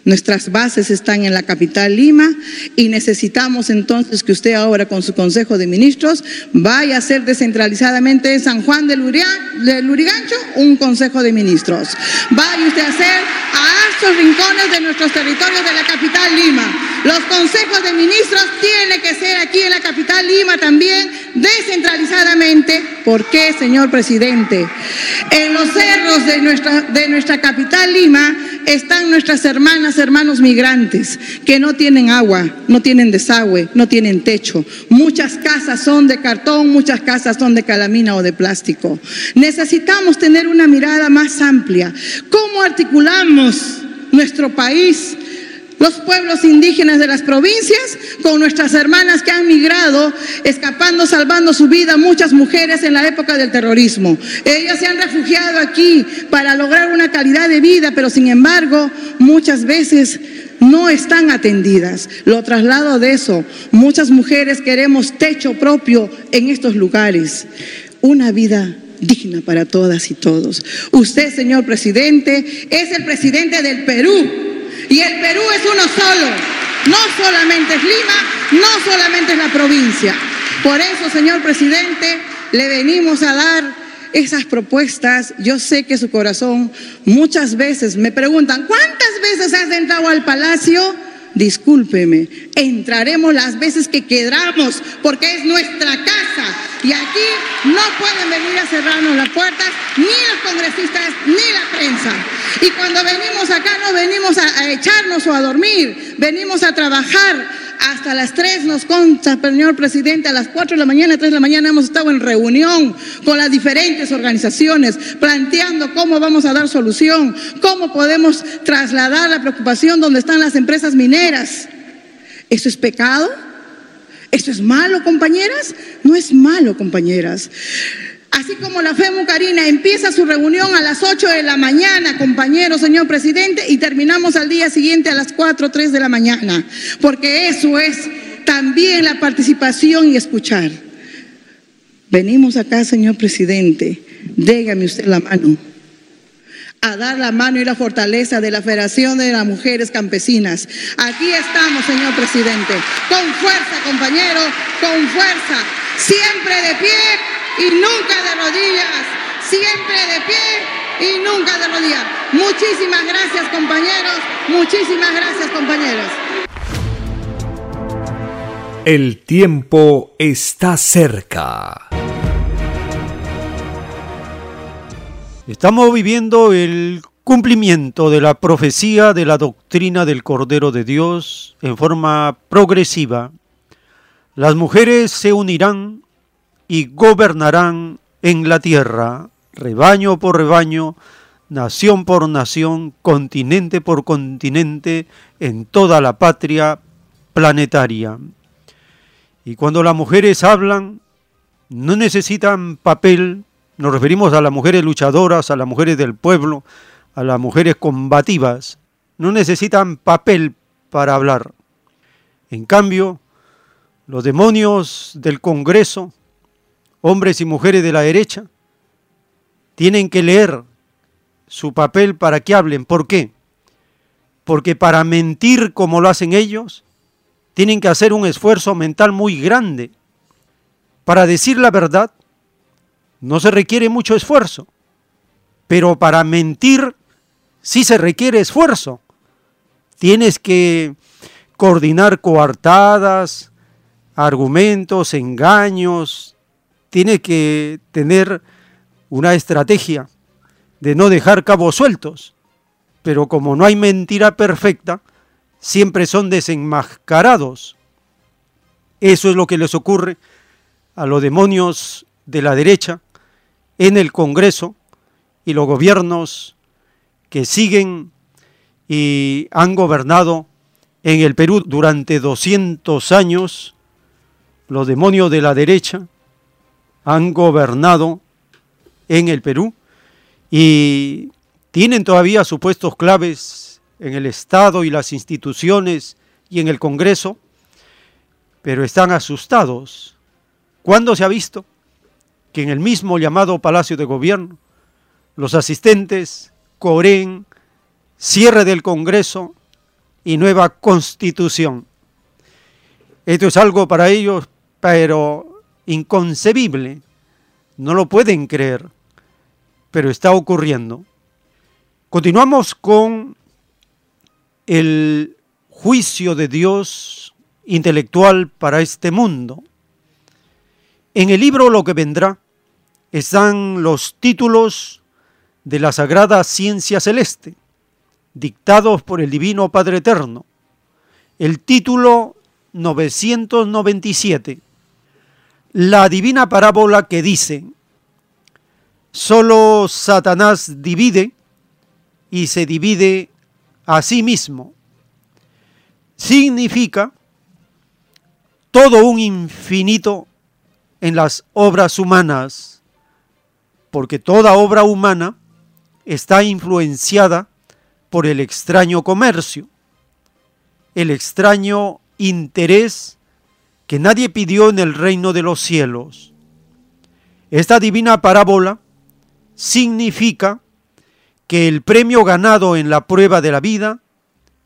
Nuestras bases están en la capital Lima y necesitamos entonces que usted ahora con su Consejo de Ministros vaya a ser descentralizadamente en San Juan del, Lurigancho un Consejo de Ministros. Vaya usted a hacer a rincones de nuestros territorios de la capital Lima. Los consejos de ministros tienen que ser aquí en la capital Lima también descentralizadamente. ¿Por qué, señor presidente? En los cerros de nuestra, de nuestra capital Lima están nuestras hermanas, hermanos migrantes, que no tienen agua, no tienen desagüe, no tienen techo. Muchas casas son de cartón, muchas casas son de calamina o de plástico. Necesitamos tener una mirada más amplia. ¿Cómo articulamos nuestro país? los pueblos indígenas de las provincias, con nuestras hermanas que han migrado, escapando, salvando su vida, muchas mujeres en la época del terrorismo. Ellas se han refugiado aquí para lograr una calidad de vida, pero sin embargo, muchas veces no están atendidas. Lo traslado de eso. Muchas mujeres queremos techo propio en estos lugares. Una vida digna para todas y todos. Usted, señor presidente, es el presidente del Perú y el Perú es uno solo. No solamente es Lima, no solamente es la provincia. Por eso, señor presidente, le venimos a dar esas propuestas. Yo sé que su corazón muchas veces me preguntan, ¿cuántas veces has entrado al palacio? Discúlpeme, entraremos las veces que queramos, porque es nuestra casa. Y aquí no pueden venir a cerrarnos las puertas ni los congresistas ni la prensa. Y cuando venimos acá no venimos a, echarnos o a dormir, venimos a trabajar. Hasta las 3 nos consta, señor presidente, a las 4 de la mañana, 3 de la mañana hemos estado en reunión con las diferentes organizaciones, planteando cómo vamos a dar solución, cómo podemos trasladar la preocupación donde están las empresas mineras. ¿Eso es pecado? ¿Eso es malo, compañeras? No es malo, compañeras. Así como la FEMU Karina empieza su reunión a las 8 de la mañana, compañero señor presidente, y terminamos al día siguiente a las 4 o 3 de la mañana, porque eso es también la participación y escuchar. Venimos acá, señor presidente, déjame usted la mano a dar la mano y la fortaleza de la Federación de las Mujeres Campesinas. Aquí estamos, señor presidente, con fuerza, compañero, con fuerza, siempre de pie y nunca de rodillas, siempre de pie y nunca de rodillas. Muchísimas gracias, compañeros, muchísimas gracias, compañeros. El tiempo está cerca. Estamos viviendo el cumplimiento de la profecía de la doctrina del Cordero de Dios en forma progresiva. Las mujeres se unirán y gobernarán en la tierra, rebaño por rebaño, nación por nación, continente por continente, en toda la patria planetaria. Y cuando las mujeres hablan, no necesitan papel, nos referimos a las mujeres luchadoras, a las mujeres del pueblo, a las mujeres combativas. No necesitan papel para hablar. En cambio, Los demonios del Congreso, hombres y mujeres de la derecha, tienen que leer su papel para que hablen. ¿Por qué? Porque para mentir como lo hacen ellos, tienen que hacer un esfuerzo mental muy grande. Para decir la verdad, no se requiere mucho esfuerzo, pero para mentir sí se requiere esfuerzo. Tienes que coordinar coartadas, argumentos, engaños, tienes que tener una estrategia de no dejar cabos sueltos. Pero como no hay mentira perfecta, siempre son desenmascarados. Eso es lo que les ocurre a los demonios de la derecha en el Congreso y los gobiernos que siguen y han gobernado en el Perú durante 200 años. Los demonios de la derecha han gobernado en el Perú y tienen todavía supuestos claves en el Estado y las instituciones y en el Congreso, pero están asustados. ¿Cuándo se ha visto que en el mismo llamado Palacio de Gobierno los asistentes coreen cierre del Congreso y nueva constitución? Esto es algo para ellos, pero inconcebible. No lo pueden creer, pero está ocurriendo. Continuamos con el juicio de Dios intelectual para este mundo. En el libro Lo que vendrá están los títulos de la Sagrada Ciencia Celeste, dictados por el Divino Padre Eterno. El título 997, la divina parábola que dice, solo Satanás divide y se divide a sí mismo. Significa todo un infinito en las obras humanas, porque toda obra humana está influenciada por el extraño comercio, el extraño interés que nadie pidió en el reino de los cielos. Esta divina parábola significa que el premio ganado en la prueba de la vida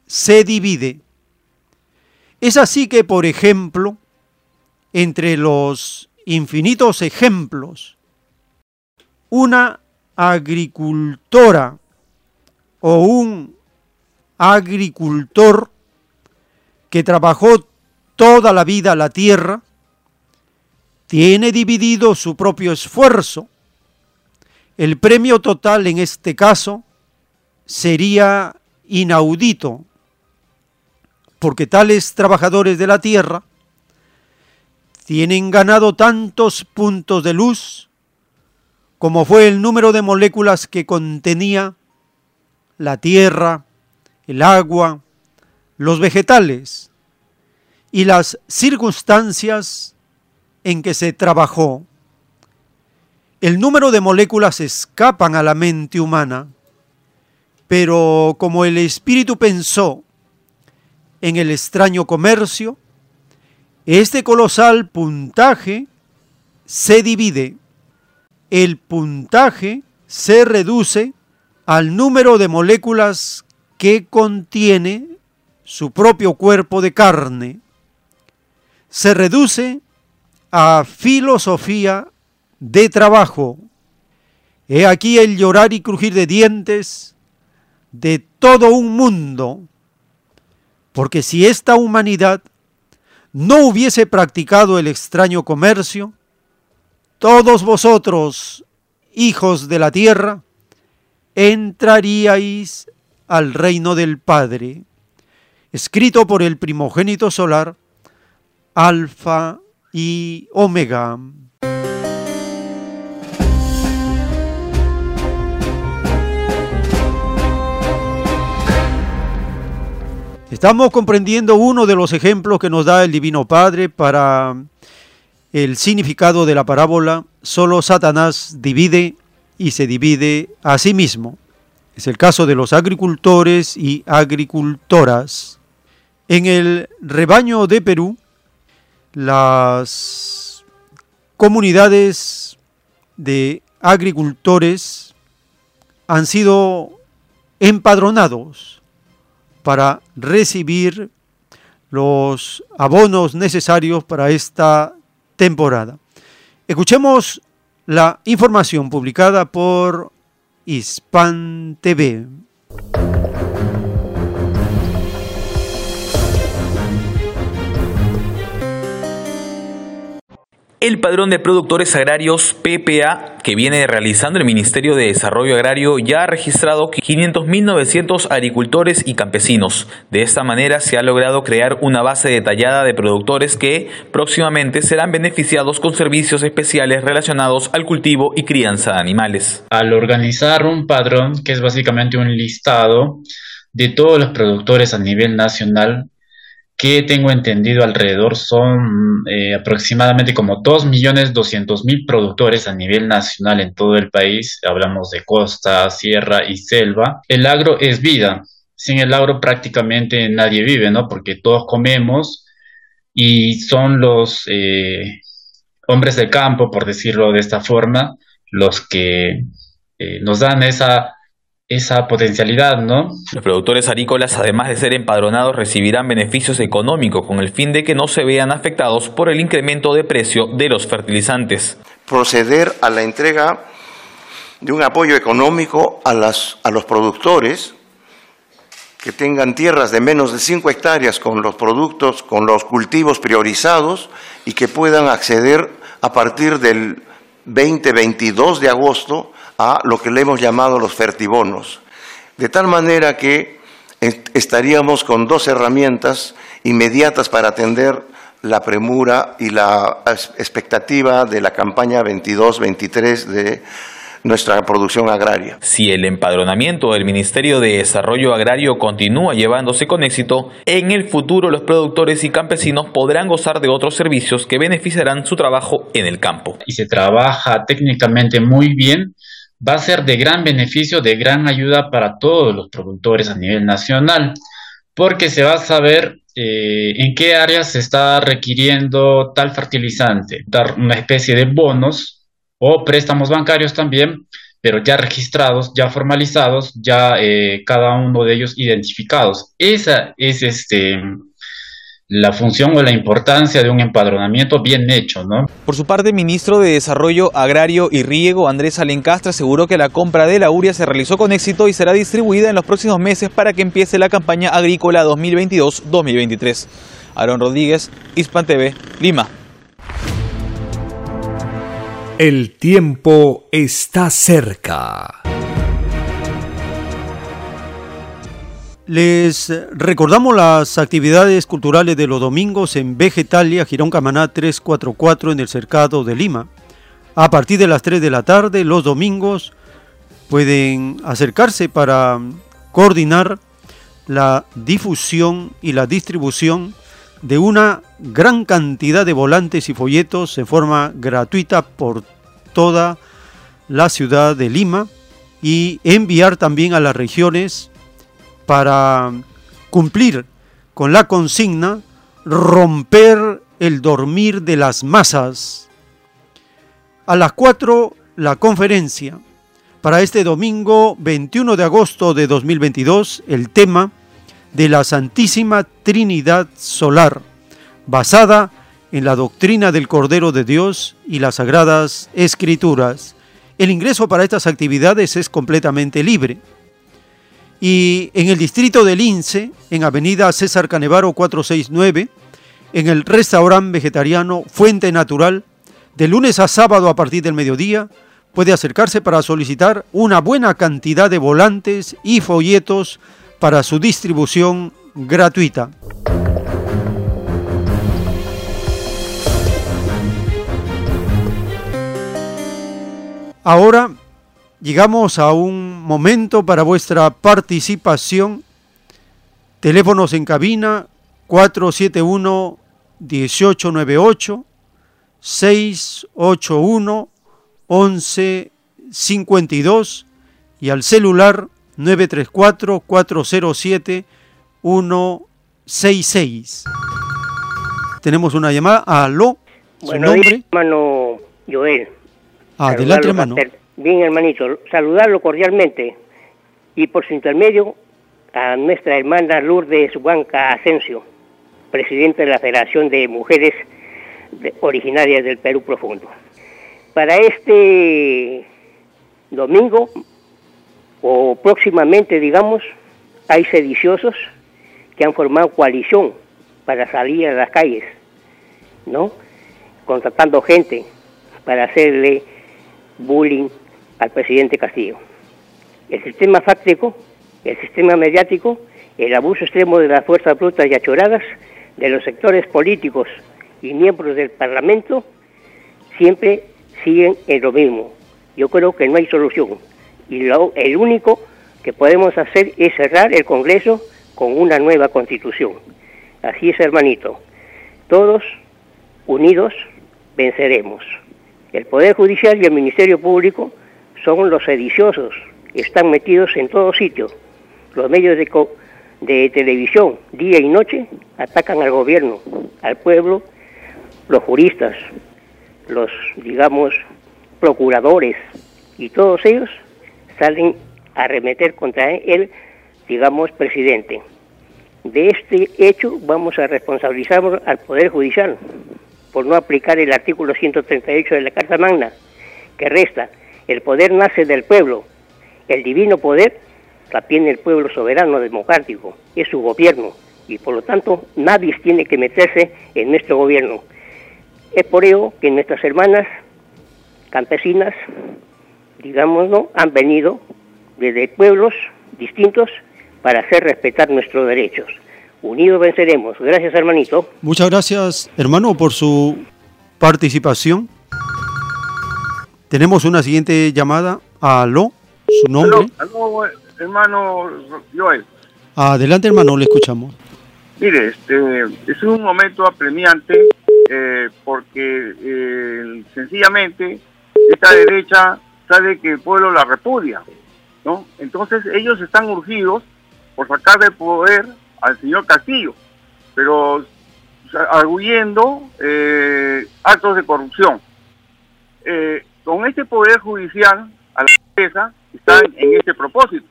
se divide. Es así que, por ejemplo, entre los infinitos ejemplos, una agricultora o un agricultor que trabajó toda la vida la tierra, tiene dividido su propio esfuerzo. El premio total en este caso sería inaudito, porque tales trabajadores de la tierra tienen ganado tantos puntos de luz como fue el número de moléculas que contenía la tierra, el agua, los vegetales y las circunstancias en que se trabajó el número de moléculas escapan a la mente humana, pero como el espíritu pensó en el extraño comercio, este colosal puntaje se divide. El puntaje se reduce al número de moléculas que contiene su propio cuerpo de carne. Se reduce a filosofía de trabajo. He aquí el llorar y crujir de dientes de todo un mundo, porque si esta humanidad no hubiese practicado el extraño comercio, todos vosotros, hijos de la tierra, entraríais al reino del Padre, escrito por el primogénito solar, Alfa y Omega. Estamos comprendiendo uno de los ejemplos que nos da el Divino Padre para el significado de la parábola. Solo Satanás divide y se divide a sí mismo. Es el caso de los agricultores y agricultoras. En el rebaño de Perú las comunidades de agricultores han sido empadronados para recibir los abonos necesarios para esta temporada. Escuchemos la información publicada por Hispan TV. El padrón de productores agrarios PPA que viene realizando el Ministerio de Desarrollo Agrario ya ha registrado 500.900 agricultores y campesinos. De esta manera se ha logrado crear una base detallada de productores que próximamente serán beneficiados con servicios especiales relacionados al cultivo y crianza de animales. Al organizar un padrón, que es básicamente un listado de todos los productores a nivel nacional, que tengo entendido alrededor son eh, aproximadamente como 2.200.000 productores a nivel nacional en todo el país. Hablamos de costa, sierra y selva. El agro es vida. Sin el agro prácticamente nadie vive, ¿no? Porque todos comemos y son los eh, hombres del campo, por decirlo de esta forma, los que eh, nos dan esa esa potencialidad, ¿no? Los productores agrícolas, además de ser empadronados, recibirán beneficios económicos con el fin de que no se vean afectados por el incremento de precio de los fertilizantes. Proceder a la entrega de un apoyo económico a, las, a los productores que tengan tierras de menos de 5 hectáreas con los productos, con los cultivos priorizados y que puedan acceder a partir del 20-22 de agosto a lo que le hemos llamado los fertibonos, de tal manera que estaríamos con dos herramientas inmediatas para atender la premura y la expectativa de la campaña 22-23 de nuestra producción agraria. Si el empadronamiento del Ministerio de Desarrollo Agrario continúa llevándose con éxito, en el futuro los productores y campesinos podrán gozar de otros servicios que beneficiarán su trabajo en el campo. Y se trabaja técnicamente muy bien va a ser de gran beneficio, de gran ayuda para todos los productores a nivel nacional, porque se va a saber eh, en qué áreas se está requiriendo tal fertilizante, dar una especie de bonos o préstamos bancarios también, pero ya registrados, ya formalizados, ya eh, cada uno de ellos identificados. Esa es este la función o la importancia de un empadronamiento bien hecho, ¿no? Por su parte, el ministro de Desarrollo Agrario y Riego, Andrés Alencastre, aseguró que la compra de la uria se realizó con éxito y será distribuida en los próximos meses para que empiece la campaña agrícola 2022-2023. Aaron Rodríguez, Hispan TV, Lima. El tiempo está cerca. Les recordamos las actividades culturales de los domingos en Vegetalia, Girón Camaná 344 en el Cercado de Lima. A partir de las 3 de la tarde, los domingos, pueden acercarse para coordinar la difusión y la distribución de una gran cantidad de volantes y folletos en forma gratuita por toda la ciudad de Lima y enviar también a las regiones para cumplir con la consigna romper el dormir de las masas. A las 4 la conferencia. Para este domingo 21 de agosto de 2022 el tema de la Santísima Trinidad Solar, basada en la doctrina del Cordero de Dios y las Sagradas Escrituras. El ingreso para estas actividades es completamente libre y en el distrito del Lince, en Avenida César Canevaro 469, en el restaurante vegetariano Fuente Natural, de lunes a sábado a partir del mediodía, puede acercarse para solicitar una buena cantidad de volantes y folletos para su distribución gratuita. Ahora Llegamos a un momento para vuestra participación. Teléfonos en cabina 471 1898 681 1152 y al celular 934 407 166. tenemos una llamada. Aló, Bueno, nombre. hermano Joel. Adelante, hermano. Bien, hermanito, saludarlo cordialmente y por su intermedio a nuestra hermana Lourdes Huanca Asensio, presidenta de la Federación de Mujeres Originarias del Perú Profundo. Para este domingo o próximamente, digamos, hay sediciosos que han formado coalición para salir a las calles, ¿no? Contratando gente para hacerle bullying al presidente Castillo. El sistema fáctico, el sistema mediático, el abuso extremo de las fuerzas brutas y achoradas de los sectores políticos y miembros del Parlamento siempre siguen en lo mismo. Yo creo que no hay solución. Y el único que podemos hacer es cerrar el Congreso con una nueva constitución. Así es, hermanito. Todos unidos venceremos. El Poder Judicial y el Ministerio Público son los sediciosos, están metidos en todo sitio. Los medios de, televisión, día y noche, atacan al gobierno, al pueblo, los juristas, los, digamos, procuradores, y todos ellos salen a arremeter contra él, digamos, presidente. De este hecho vamos a responsabilizar al Poder Judicial por no aplicar el artículo 138 de la Carta Magna, que resta, el poder nace del pueblo, el divino poder la tiene el pueblo soberano democrático, es su gobierno, y por lo tanto nadie tiene que meterse en nuestro gobierno. Es por ello que nuestras hermanas campesinas, digámoslo, han venido desde pueblos distintos para hacer respetar nuestros derechos. Unidos venceremos. Gracias, hermanito. Muchas gracias, hermano, por su participación. Tenemos una siguiente llamada. Aló, su nombre. Aló, hermano Joel. Adelante, hermano, le escuchamos. Mire, este, es un momento apremiante eh, porque eh, sencillamente esta derecha sabe que el pueblo la repudia, ¿no? Entonces ellos están urgidos por sacar del poder al señor Castillo, pero arguyendo eh, actos de corrupción. Eh, con este poder judicial a la empresa están en este propósito,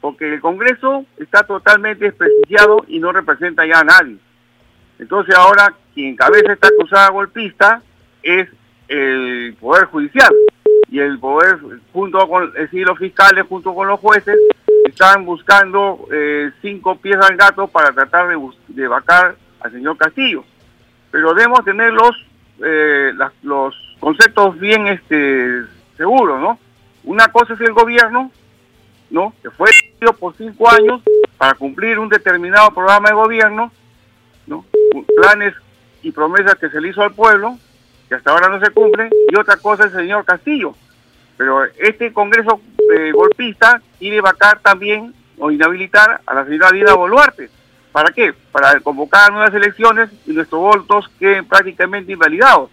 porque el Congreso está totalmente desprestigiado y no representa ya a nadie. Entonces ahora quien encabeza esta cruzada golpista es el Poder Judicial y el Poder, junto con es decir, los fiscales, junto con los jueces, están buscando eh, cinco pies al gato para tratar de, de vacar al señor Castillo. Pero debemos tener los, eh, las- los conceptos bien este, seguros, ¿no? Una cosa es el gobierno, ¿no? Que fue elegido por cinco años para cumplir un determinado programa de gobierno, ¿no? Planes y promesas que se le hizo al pueblo, que hasta ahora no se cumplen, y otra cosa es el señor Castillo. Pero este Congreso eh, golpista quiere vacar también o inhabilitar a la señora Dina Boluarte. ¿Para qué? Para convocar nuevas elecciones y nuestros votos queden prácticamente invalidados.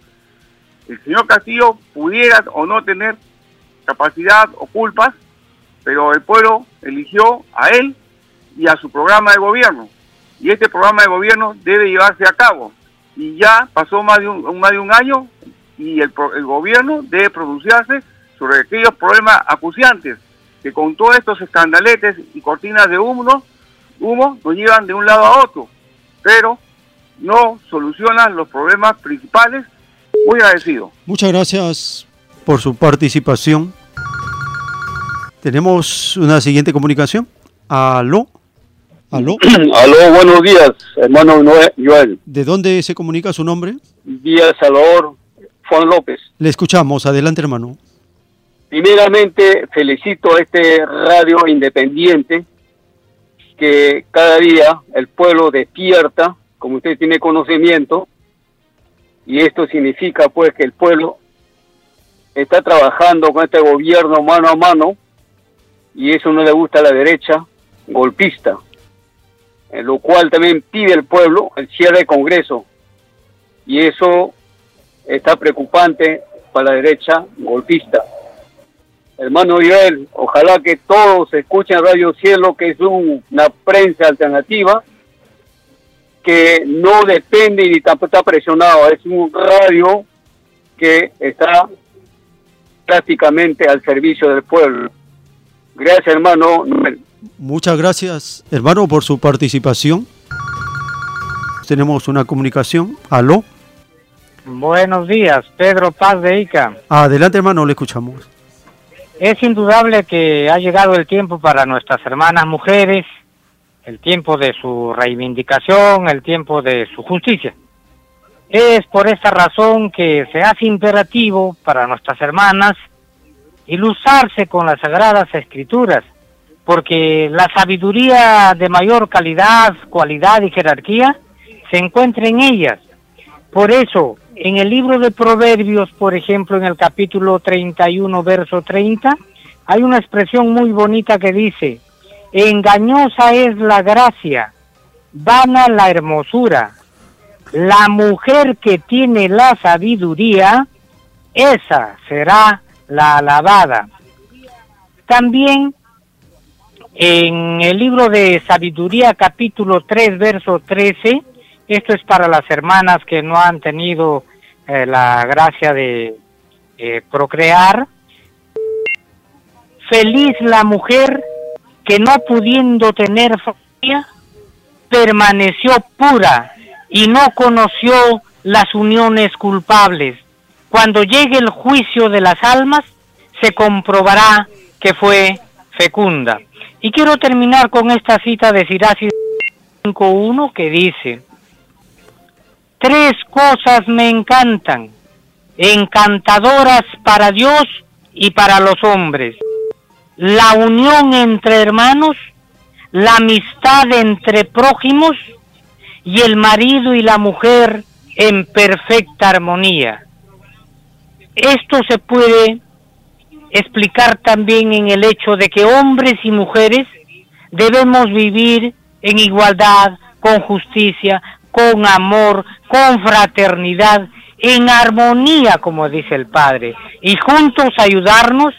El señor Castillo pudiera o no tener capacidad o culpas, pero el pueblo eligió a él y a su programa de gobierno. Y este programa de gobierno debe llevarse a cabo. Y ya pasó más de un, más de un año y el, el gobierno debe pronunciarse sobre aquellos problemas acuciantes que con todos estos escandaletes y cortinas de humo, humo nos llevan de un lado a otro, pero no solucionan los problemas principales. Muy agradecido. Muchas gracias por su participación. Tenemos una siguiente comunicación. Aló. Aló. [CLEARS THROAT] Aló, buenos días, hermano Joel. ¿De dónde se comunica su nombre? Vía Salvador, Juan López. Le escuchamos. Adelante, hermano. Primeramente, felicito a este radio independiente que cada día el pueblo despierta, como usted tiene conocimiento, y esto significa pues que el pueblo está trabajando con este gobierno mano a mano, y eso no le gusta a la derecha golpista, en lo cual también pide el pueblo el cierre del Congreso, y eso está preocupante para la derecha golpista. Hermano Joel, ojalá que todos escuchen Radio Cielo, que es un- una prensa alternativa, que no depende ni tampoco está presionado, es un radio que está prácticamente al servicio del pueblo. Gracias, hermano. Muchas gracias, hermano, por su participación. Tenemos una comunicación. Aló. Buenos días, Pedro Paz de Ica. Adelante, hermano, le escuchamos. Es indudable que ha llegado el tiempo para nuestras hermanas mujeres, el tiempo de su reivindicación, el tiempo de su justicia. Es por esta razón que se hace imperativo para nuestras hermanas ilustrarse con las sagradas escrituras, porque la sabiduría de mayor calidad, cualidad y jerarquía se encuentra en ellas. Por eso, en el libro de Proverbios, por ejemplo, en el capítulo 31, verso 30, hay una expresión muy bonita que dice, engañosa es la gracia, vana la hermosura. La mujer que tiene la sabiduría, esa será la alabada. También en el libro de Sabiduría capítulo 3 verso 13, esto es para las hermanas que no han tenido eh, la gracia de eh, procrear. Feliz la mujer que no pudiendo tener familia, permaneció pura y no conoció las uniones culpables. Cuando llegue el juicio de las almas, se comprobará que fue fecunda. Y quiero terminar con esta cita de Siracid 5.1 que dice, Tres cosas me encantan, encantadoras para Dios y para los hombres. La unión entre hermanos, la amistad entre prójimos y el marido y la mujer en perfecta armonía. Esto se puede explicar también en el hecho de que hombres y mujeres debemos vivir en igualdad, con justicia, con amor, con fraternidad, en armonía, como dice el Padre, y juntos ayudarnos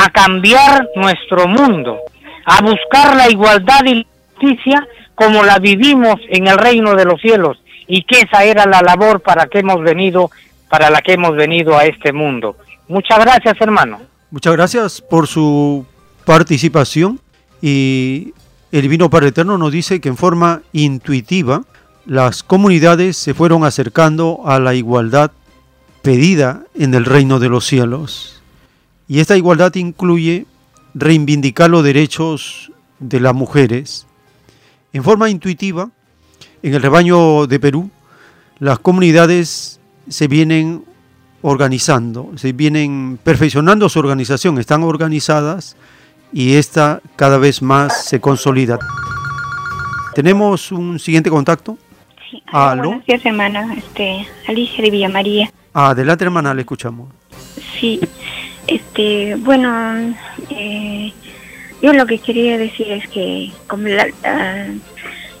a cambiar nuestro mundo, a buscar la igualdad y la justicia como la vivimos en el reino de los cielos, y que esa era la labor para que hemos venido, para la que hemos venido a este mundo. Muchas gracias, hermano. Muchas gracias por su participación y el Divino Padre Eterno nos dice que en forma intuitiva las comunidades se fueron acercando a la igualdad pedida en el reino de los cielos. Y esta igualdad incluye reivindicar los derechos de las mujeres. En forma intuitiva, en el rebaño de Perú, las comunidades se vienen organizando, se vienen perfeccionando su organización, están organizadas y esta cada vez más se consolida. Tenemos un siguiente contacto. Sí. Buenos días, hermana. Este, Alicia de Villa María. Adelante, hermana, le escuchamos. Sí, este, bueno, eh, yo lo que quería decir es que como la,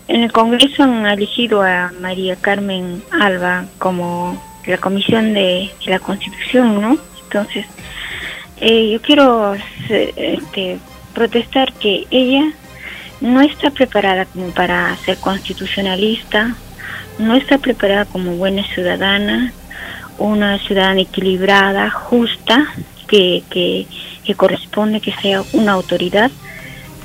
en el Congreso han elegido a María Carmen Alba como la Comisión de la Constitución, ¿no? Entonces, eh, yo quiero este, protestar que ella no está preparada como para ser constitucionalista, no está preparada como buena ciudadana, una ciudadana equilibrada, justa, que, que, corresponde que sea una autoridad.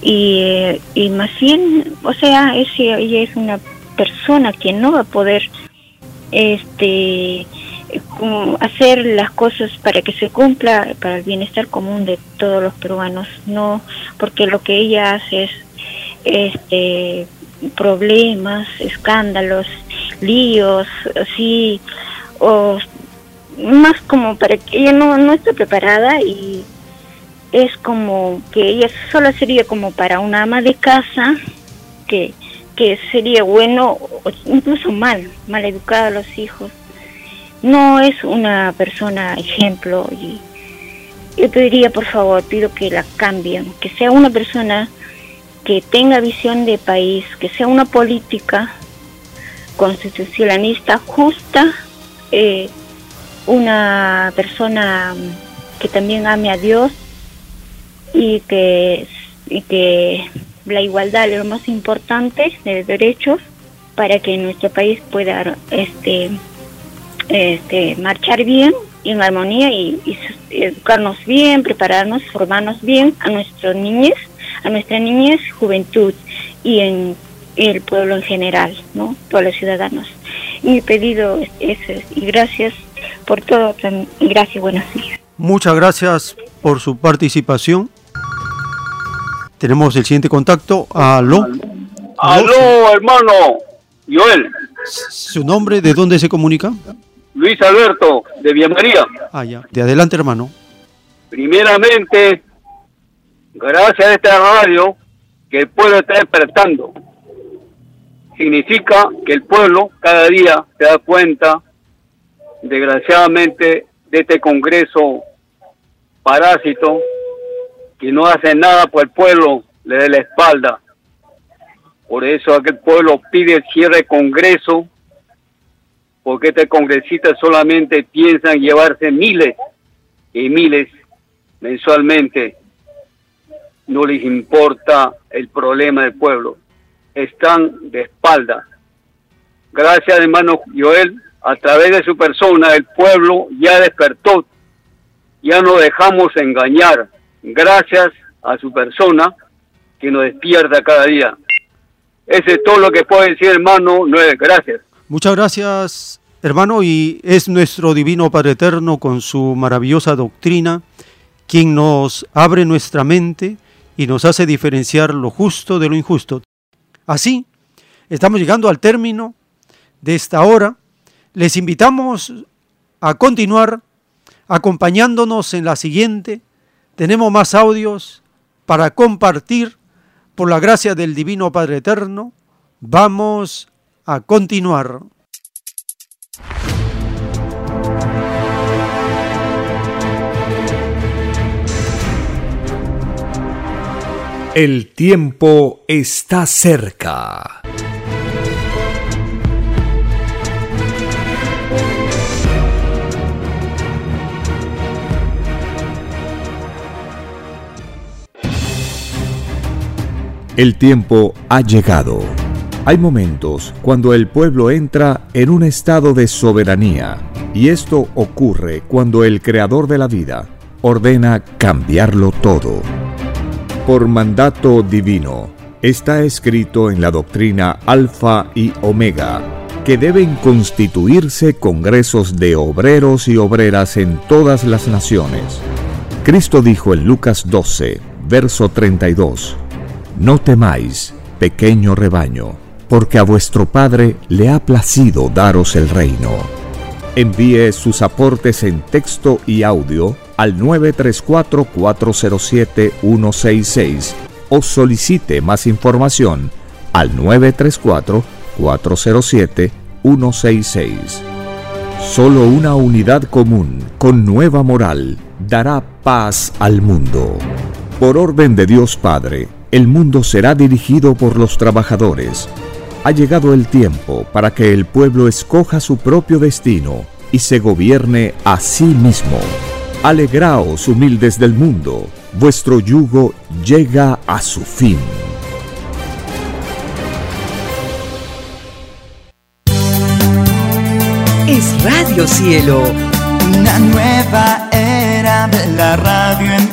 Y, y más bien, o sea, ella es una persona que no va a poder este hacer las cosas para que se cumpla para el bienestar común de todos los peruanos no porque lo que ella hace es este problemas escándalos líos, así, o más como para que ella no, no esté preparada y es como que ella solo sería como para una ama de casa que, que sería bueno o incluso mal, mal educada a los hijos. No es una persona ejemplo y yo pediría por favor, pido que la cambien, que sea una persona que tenga visión de país, que sea una política constitucionalista justa, eh, una persona que también ame a Dios y que, y que la igualdad es lo más importante de derechos para que nuestro país pueda este, este, marchar bien y en armonía y, educarnos bien, prepararnos, formarnos bien a nuestros niñez, a nuestra niñez, juventud y en el pueblo en general, ¿no? Todos los ciudadanos. Mi pedido es y gracias por todo. Gracias, buenos días. Muchas gracias por su participación. Tenemos el siguiente contacto. Aló. Aló, hermano. Joel. ¿Su nombre? ¿De dónde se comunica? Luis Alberto, de Vía María. Ah, ya. De adelante, hermano. Primeramente, gracias a esta radio, que el pueblo está despertando. Significa que el pueblo cada día se da cuenta, desgraciadamente, de este Congreso parásito que no hace nada por el pueblo, le dé la espalda. Por eso aquel pueblo pide el cierre de Congreso, porque este congresista solamente piensan llevarse miles y miles mensualmente. No les importa el problema del pueblo. Están de espalda. Gracias, hermano Joel, a través de su persona, el pueblo ya despertó. Ya no dejamos engañar. Gracias a su persona que nos despierta cada día. Ese es todo lo que puedo decir, hermano. Gracias. Muchas gracias, hermano, y es nuestro Divino Padre Eterno con su maravillosa doctrina quien nos abre nuestra mente y nos hace diferenciar lo justo de lo injusto. Así, estamos llegando al término de esta hora. Les invitamos a continuar acompañándonos en la siguiente. Tenemos más audios para compartir por la gracia del Divino Padre Eterno. Vamos a continuar. El tiempo está cerca. El tiempo ha llegado. Hay momentos cuando el pueblo entra en un estado de soberanía y esto ocurre cuando el creador de la vida ordena cambiarlo todo. Por mandato divino, está escrito en la doctrina Alfa y Omega que deben constituirse congresos de obreros y obreras en todas las naciones. Cristo dijo en Lucas 12, verso 32, No temáis, pequeño rebaño, porque a vuestro Padre le ha placido daros el reino. Envíe sus aportes en texto y audio al 934-407-166 o solicite más información al 934-407-166. Solo una unidad común con nueva moral dará paz al mundo. Por orden de Dios Padre, el mundo será dirigido por los trabajadores. Ha llegado el tiempo para que el pueblo escoja su propio destino y se gobierne a sí mismo. Alegraos humildes del mundo, vuestro yugo llega a su fin. Es Radio Cielo. Una nueva era de la radio en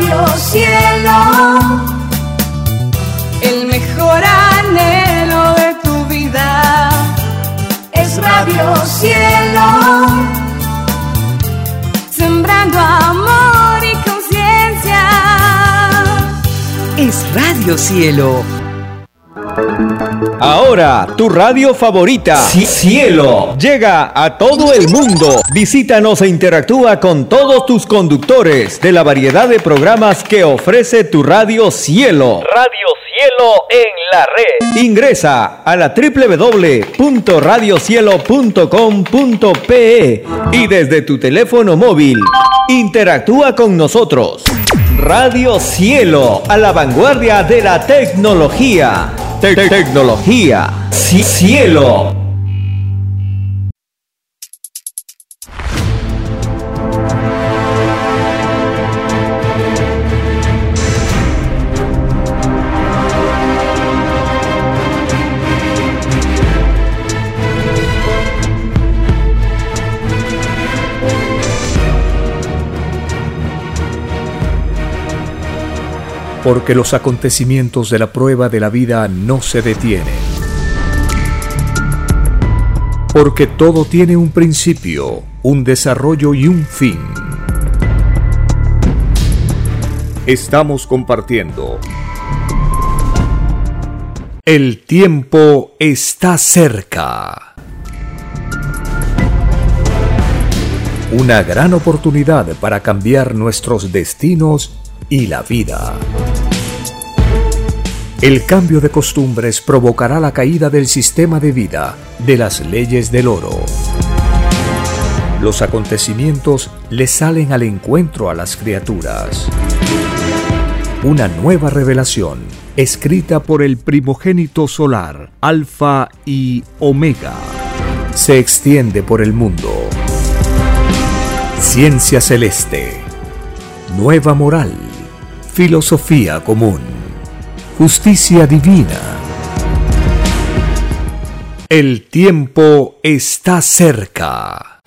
Radio Cielo. El mejor anhelo de tu vida. Es Radio Cielo. Sembrando amor y conciencia. Es Radio Cielo. Ahora, tu radio favorita, Cielo, llega a todo el mundo. Visítanos e interactúa con todos tus conductores de la variedad de programas que ofrece tu radio Cielo. Radio Cielo en la red. Ingresa a la www.radiocielo.com.pe y desde tu teléfono móvil, interactúa con nosotros. Radio Cielo, a la vanguardia de la tecnología. Te- tecnología. Ci- Cielo. Porque los acontecimientos de la prueba de la vida no se detienen. Porque todo tiene un principio, un desarrollo y un fin. Estamos compartiendo. El tiempo está cerca. Una gran oportunidad para cambiar nuestros destinos y la vida. El cambio de costumbres provocará la caída del sistema de vida, de las leyes del oro. Los acontecimientos le salen al encuentro a las criaturas. Una nueva revelación, escrita por el primogénito solar, Alfa y Omega, se extiende por el mundo. Ciencia celeste, nueva moral filosofía común, justicia divina. El tiempo está cerca.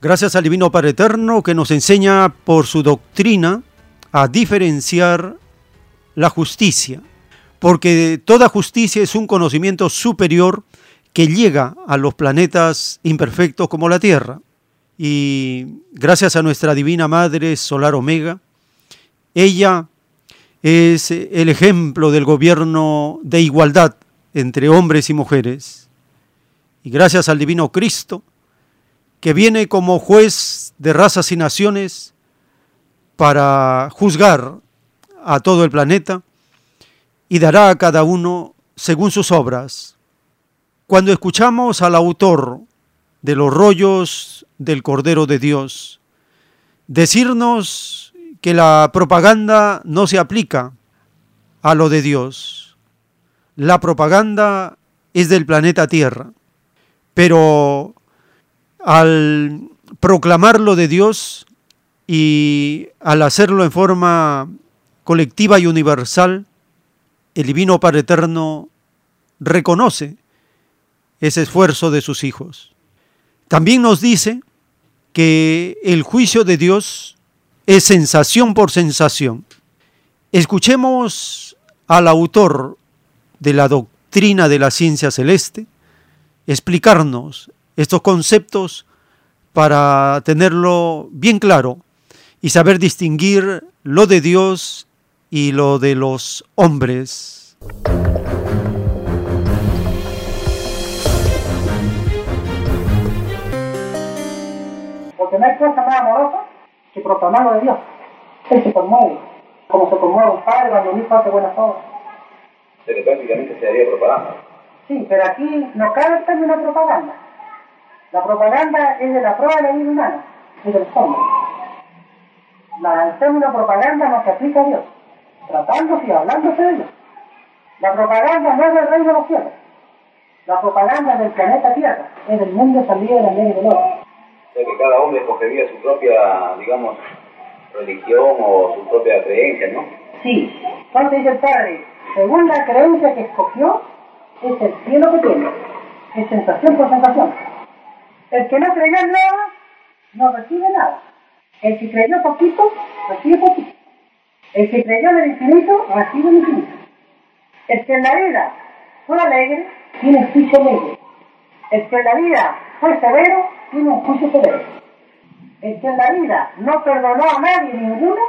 Gracias al Divino Padre Eterno que nos enseña por su doctrina a diferenciar la justicia, porque toda justicia es un conocimiento superior que llega a los planetas imperfectos como la Tierra. Y gracias a nuestra Divina Madre Solar Omega, ella es el ejemplo del gobierno de igualdad entre hombres y mujeres. Y gracias al Divino Cristo, que viene como juez de razas y naciones para juzgar a todo el planeta y dará a cada uno según sus obras. Cuando escuchamos al autor de los rollos del Cordero de Dios decirnos que la propaganda no se aplica a lo de Dios, la propaganda es del planeta Tierra, pero al proclamarlo de Dios y al hacerlo en forma colectiva y universal, el Divino Padre Eterno reconoce ese esfuerzo de sus hijos. También nos dice que el juicio de Dios es sensación por sensación. Escuchemos al autor de la doctrina de la ciencia celeste explicarnos estos conceptos para tenerlo bien claro y saber distinguir lo de Dios y lo de los hombres. No hay cosa más amorosa que proclamar lo de Dios. Él se conmueve, como se conmueve un padre cuando un hijo hace buenas obras. Pero prácticamente se haría propaganda. Sí, pero aquí no cabe el término propaganda. La propaganda es de la prueba de la vida humana, es del hombre. La, el término propaganda no se aplica a Dios, tratándose y hablándose de Dios. La propaganda no es del reino de los cielos. La propaganda es del planeta Tierra, es del mundo salido de la media del oro sea que cada hombre escogería su propia, digamos, religión o su propia creencia, ¿no? Sí, entonces dice el Padre, según la creencia que escogió, es el cielo que tiene, es sensación por sensación. El que no creyó en nada, no recibe nada. El que creyó poquito, recibe poquito. El que creyó en el infinito, recibe el infinito. El que en la vida fue alegre, tiene juicio alegre. El que en la vida fue severo, tiene un juicio severo. El que en la vida no perdonó a nadie ninguno,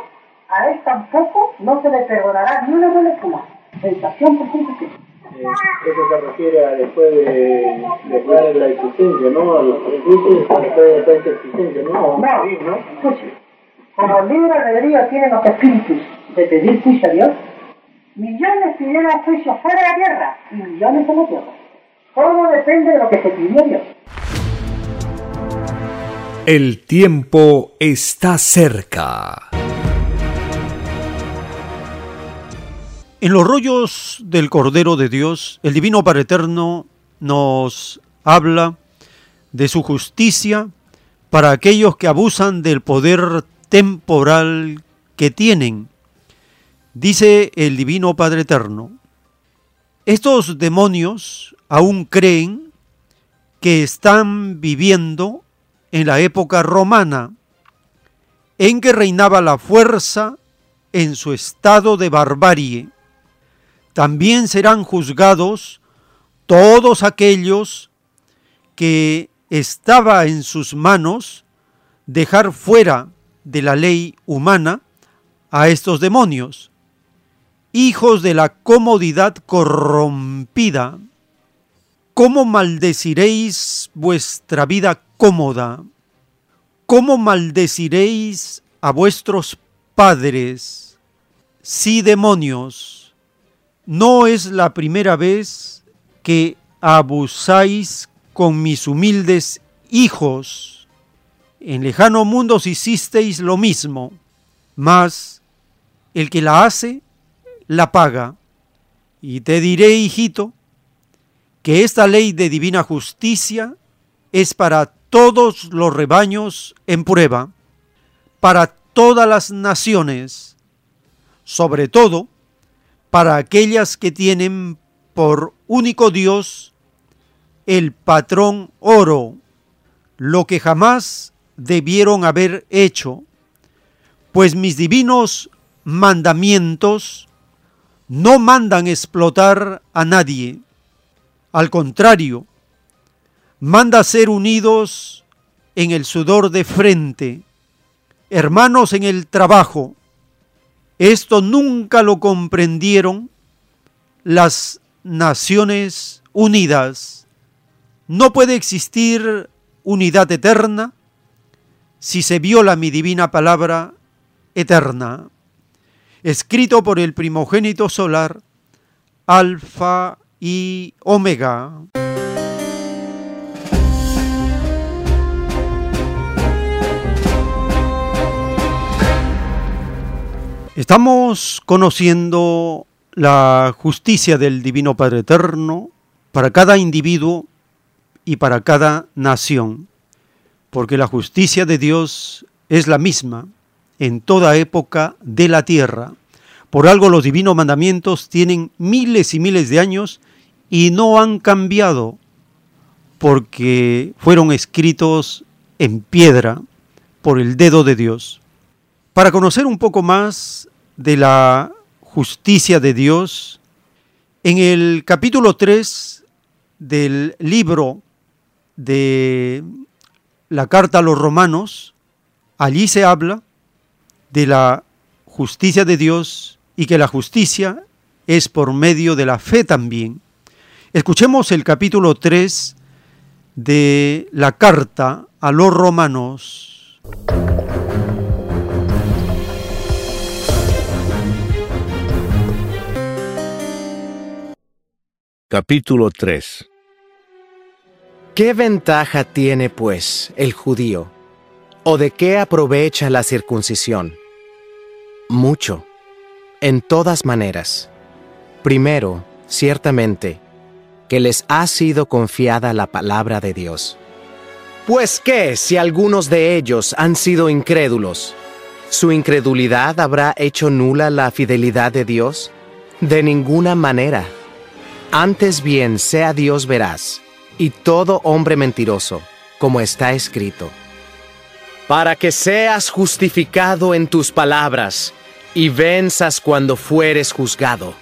a él tampoco no se le perdonará ni una molécula. Sensación por sensación. Eh, eso se refiere a después de declarar la existencia, ¿no? A los después de esta existencia, ¿no? No, ¿no? Escuche. Como el libre albedrío tienen los espíritus de pedir juicio a Dios, millones pidieron juicio fuera de la tierra y millones en la tierra. Todo depende de lo que se pidió a Dios. El tiempo está cerca. En los rollos del Cordero de Dios, el Divino Padre Eterno nos habla de su justicia para aquellos que abusan del poder temporal que tienen. Dice el Divino Padre Eterno, estos demonios aún creen que están viviendo en la época romana, en que reinaba la fuerza en su estado de barbarie. También serán juzgados todos aquellos que estaba en sus manos dejar fuera de la ley humana a estos demonios, hijos de la comodidad corrompida. ¿Cómo maldeciréis vuestra vida cómoda? ¿Cómo maldeciréis a vuestros padres? Sí, demonios, no es la primera vez que abusáis con mis humildes hijos. En lejano mundos hicisteis lo mismo, mas el que la hace, la paga. Y te diré, hijito, que esta ley de divina justicia es para todos los rebaños en prueba, para todas las naciones, sobre todo para aquellas que tienen por único Dios el patrón oro, lo que jamás debieron haber hecho, pues mis divinos mandamientos no mandan explotar a nadie, al contrario, manda ser unidos en el sudor de frente, hermanos en el trabajo. Esto nunca lo comprendieron las Naciones Unidas. No puede existir unidad eterna si se viola mi divina palabra eterna. Escrito por el primogénito solar, Alfa y Omega. Estamos conociendo la justicia del Divino Padre Eterno para cada individuo y para cada nación, porque la justicia de Dios es la misma en toda época de la tierra. Por algo los divinos mandamientos tienen miles y miles de años y no han cambiado, porque fueron escritos en piedra por el dedo de Dios. Para conocer un poco más de la justicia de Dios, en el capítulo 3 del libro de la carta a los romanos, allí se habla de la justicia de Dios y que la justicia es por medio de la fe también. Escuchemos el capítulo 3 de la carta a los romanos. Capítulo 3 ¿Qué ventaja tiene, pues, el judío? ¿O de qué aprovecha la circuncisión? Mucho, en todas maneras. Primero, ciertamente, que les ha sido confiada la palabra de Dios. Pues qué si algunos de ellos han sido incrédulos, ¿su incredulidad habrá hecho nula la fidelidad de Dios? De ninguna manera. Antes bien sea Dios veraz y todo hombre mentiroso, como está escrito. Para que seas justificado en tus palabras y venzas cuando fueres juzgado.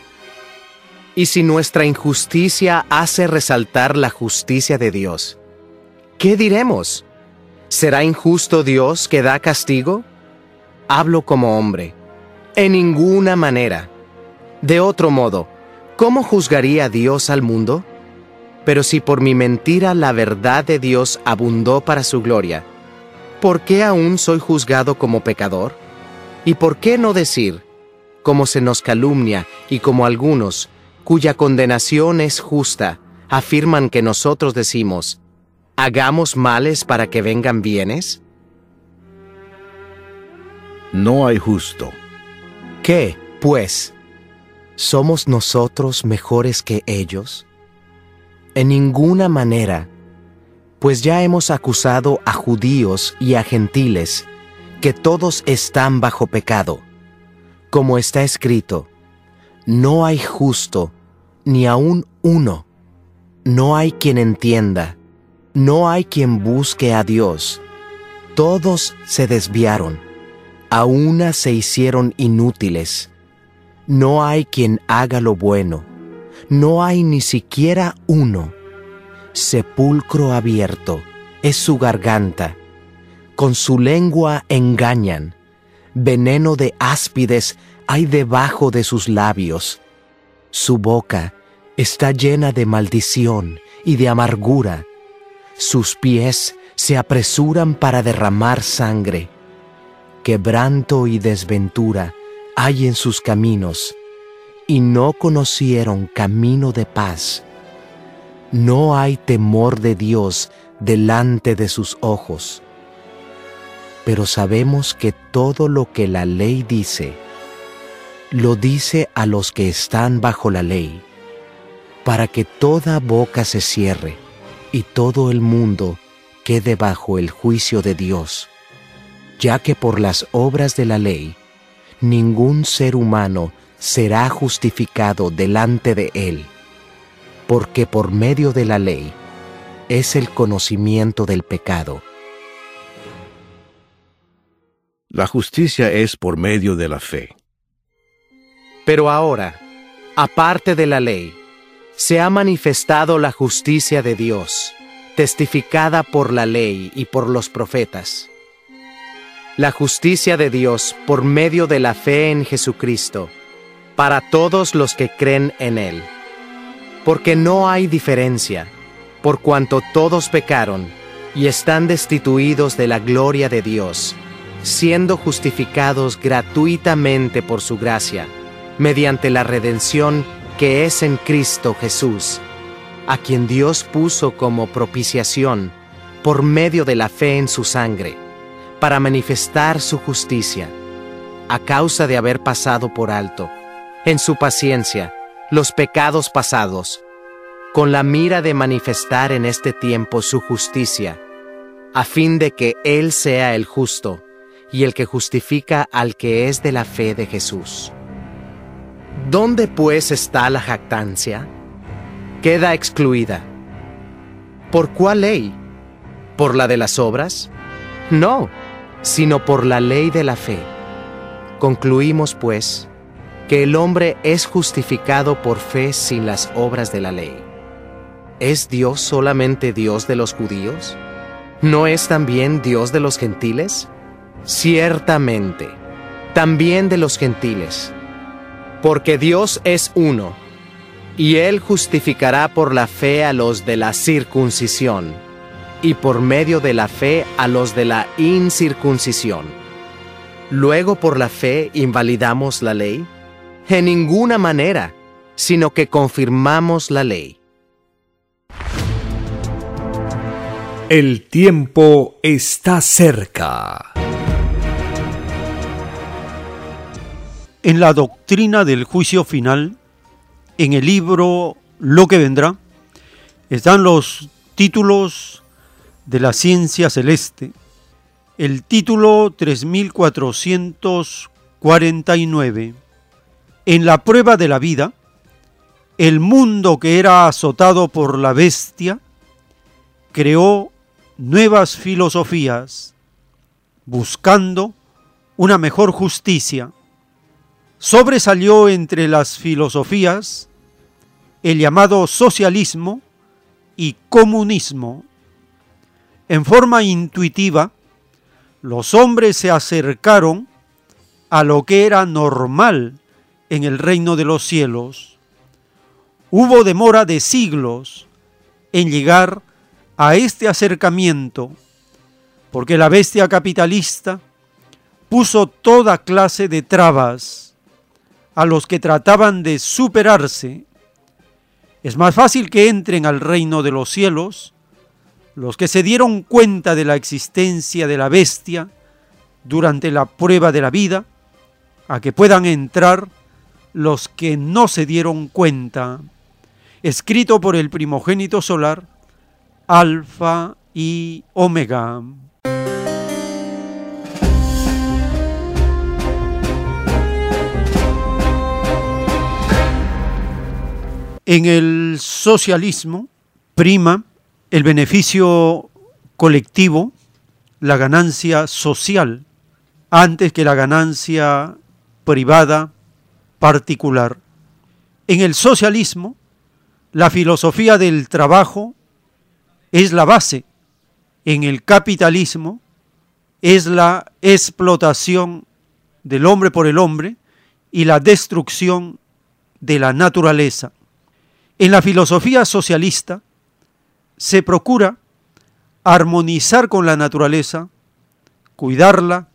Y si nuestra injusticia hace resaltar la justicia de Dios, ¿qué diremos? ¿Será injusto Dios que da castigo? Hablo como hombre. En ninguna manera. De otro modo, ¿cómo juzgaría Dios al mundo? Pero si por mi mentira la verdad de Dios abundó para su gloria, ¿por qué aún soy juzgado como pecador? ¿Y por qué no decir, como se nos calumnia y como algunos, cuya condenación es justa, afirman que nosotros decimos, ¿hagamos males para que vengan bienes? No hay justo. ¿Qué, pues? ¿Somos nosotros mejores que ellos? En ninguna manera, pues ya hemos acusado a judíos y a gentiles, que todos están bajo pecado. Como está escrito, no hay justo, ni aun uno, no hay quien entienda, No hay quien busque a Dios. Todos se desviaron. A una se hicieron inútiles. No hay quien haga lo bueno. No hay ni siquiera uno. Sepulcro abierto es su garganta. Con su lengua engañan. Veneno de áspides hay debajo de sus labios. Su boca está llena de maldición y de amargura. Sus pies se apresuran para derramar sangre. Quebranto y desventura hay en sus caminos, y no conocieron camino de paz. No hay temor de Dios delante de sus ojos. Pero sabemos que todo lo que la ley dice, lo dice a los que están bajo la ley, para que toda boca se cierre y todo el mundo quede bajo el juicio de Dios, ya que por las obras de la ley, ningún ser humano será justificado delante de él, porque por medio de la ley es el conocimiento del pecado. La justicia es por medio de la fe. Pero ahora, aparte de la ley, se ha manifestado la justicia de Dios, testificada por la ley y por los profetas. La justicia de Dios por medio de la fe en Jesucristo, para todos los que creen en Él. Porque no hay diferencia, por cuanto todos pecaron y están destituidos de la gloria de Dios, siendo justificados gratuitamente por su gracia, mediante la redención que es en Cristo Jesús, a quien Dios puso como propiciación por medio de la fe en su sangre, para manifestar su justicia, a causa de haber pasado por alto, en su paciencia, los pecados pasados, con la mira de manifestar en este tiempo su justicia, a fin de que Él sea el justo y el que justifica al que es de la fe de Jesús. ¿Dónde pues está la jactancia? Queda excluida. ¿Por cuál ley? ¿Por la de las obras? No, sino por la ley de la fe. Concluimos, pues, que el hombre es justificado por fe sin las obras de la ley. ¿Es Dios solamente Dios de los judíos? ¿No es también Dios de los gentiles? Ciertamente, también de los gentiles porque Dios es uno, y Él justificará por la fe a los de la circuncisión, y por medio de la fe a los de la incircuncisión. Luego por la fe invalidamos la ley? En ninguna manera, sino que confirmamos la ley. El tiempo está cerca. En la doctrina del juicio final, en el libro Lo que vendrá, están los títulos de la ciencia celeste. El título 3449. En la prueba de la vida, el mundo que era azotado por la bestia creó nuevas filosofías, buscando una mejor justicia sobresalió entre las filosofías el llamado socialismo y comunismo. En forma intuitiva, los hombres se acercaron a lo que era normal en el reino de los cielos. Hubo demora de siglos en llegar a este acercamiento, porque la bestia capitalista puso toda clase de trabas a los que trataban de superarse, es más fácil que entren al reino de los cielos los que se dieron cuenta de la existencia de la bestia durante la prueba de la vida, a que puedan entrar los que no se dieron cuenta. Escrito por el primogénito solar, Alfa y Omega. En el socialismo prima el beneficio colectivo, la ganancia social, antes que la ganancia privada particular. En el socialismo, la filosofía del trabajo es la base. En el capitalismo es la explotación del hombre por el hombre y la destrucción de la naturaleza. En la filosofía socialista se procura armonizar con la naturaleza, cuidarla,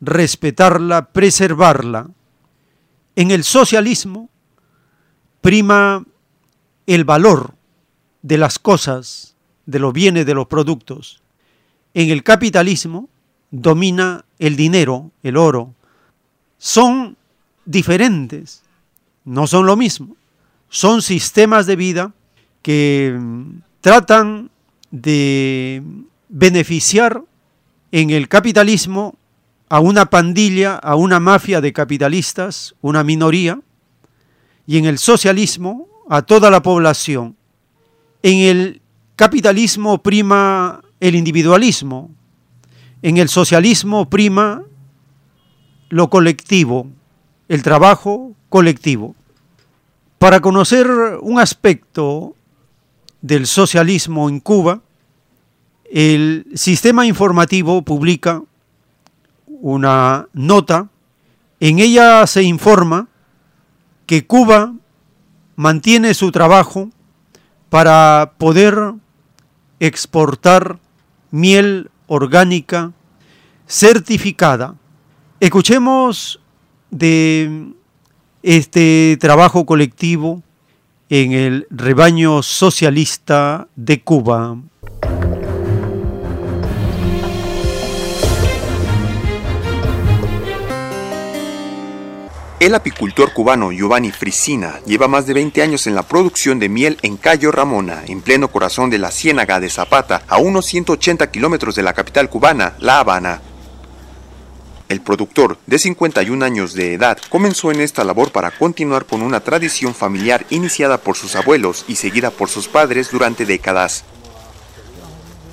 respetarla, preservarla. En el socialismo prima el valor de las cosas, de los bienes, de los productos. En el capitalismo domina el dinero, el oro. Son diferentes, no son lo mismo. Son sistemas de vida que tratan de beneficiar en el capitalismo a una pandilla, a una mafia de capitalistas, una minoría, y en el socialismo a toda la población. En el capitalismo prima el individualismo, en el socialismo prima lo colectivo, el trabajo colectivo. Para conocer un aspecto del socialismo en Cuba, el sistema informativo publica una nota, en ella se informa que Cuba mantiene su trabajo para poder exportar miel orgánica certificada. Escuchemos de este trabajo colectivo en el rebaño socialista de Cuba. El apicultor cubano Giovanni Frisina lleva más de 20 años en la producción de miel en Cayo Ramona, en pleno corazón de la Ciénaga de Zapata, a unos 180 kilómetros de la capital cubana, La Habana. El productor, de 51 años de edad, comenzó en esta labor para continuar con una tradición familiar iniciada por sus abuelos y seguida por sus padres durante décadas.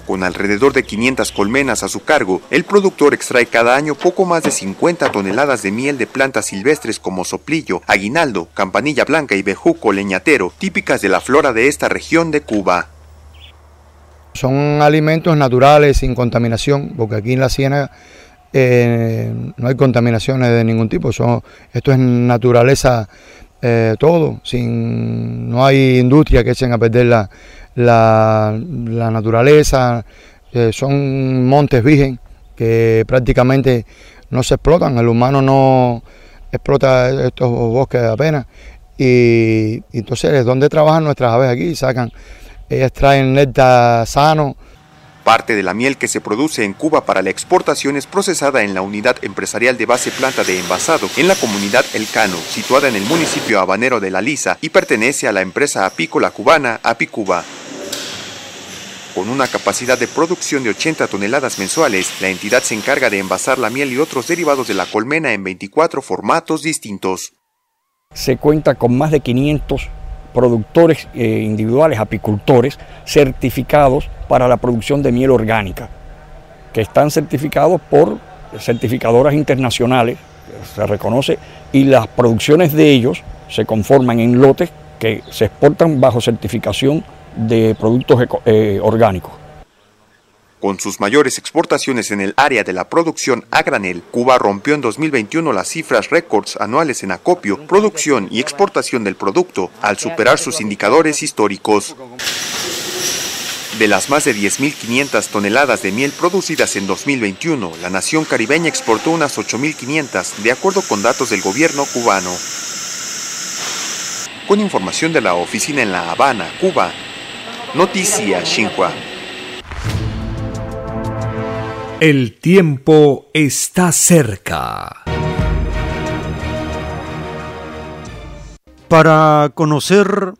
Con alrededor de 500 colmenas a su cargo, el productor extrae cada año poco más de 50 toneladas de miel de plantas silvestres como soplillo, aguinaldo, campanilla blanca y bejuco leñatero, típicas de la flora de esta región de Cuba. Son alimentos naturales, sin contaminación, porque aquí en la Siena eh, no hay contaminaciones de ningún tipo. Son, esto es naturaleza eh, todo, sin, no hay industria que echen a perder la, la, naturaleza, eh, son montes virgen que prácticamente no se explotan, el humano no explota estos bosques apenas. Y, entonces, ¿dónde trabajan nuestras aves aquí? Sacan, ellas traen néctar sano, Parte de la miel que se produce en Cuba para la exportación es procesada en la unidad empresarial de base planta de envasado en la comunidad El Cano, situada en el municipio habanero de La Lisa y pertenece a la empresa apícola cubana Apicuba. Con una capacidad de producción de 80 toneladas mensuales, la entidad se encarga de envasar la miel y otros derivados de la colmena en 24 formatos distintos. Se cuenta con más de 500 productores eh, individuales, apicultores, certificados para la producción de miel orgánica, que están certificados por certificadoras internacionales, se reconoce, y las producciones de ellos se conforman en lotes que se exportan bajo certificación de productos eh, orgánicos. Con sus mayores exportaciones en el área de la producción a granel, Cuba rompió en 2021 las cifras récords anuales en acopio, producción y exportación del producto, al superar sus indicadores históricos. De las más de 10.500 toneladas de miel producidas en 2021, la nación caribeña exportó unas 8.500, de acuerdo con datos del gobierno cubano. Con información de la oficina en La Habana, Cuba, Noticia Xinhua. El tiempo está cerca. Para conocer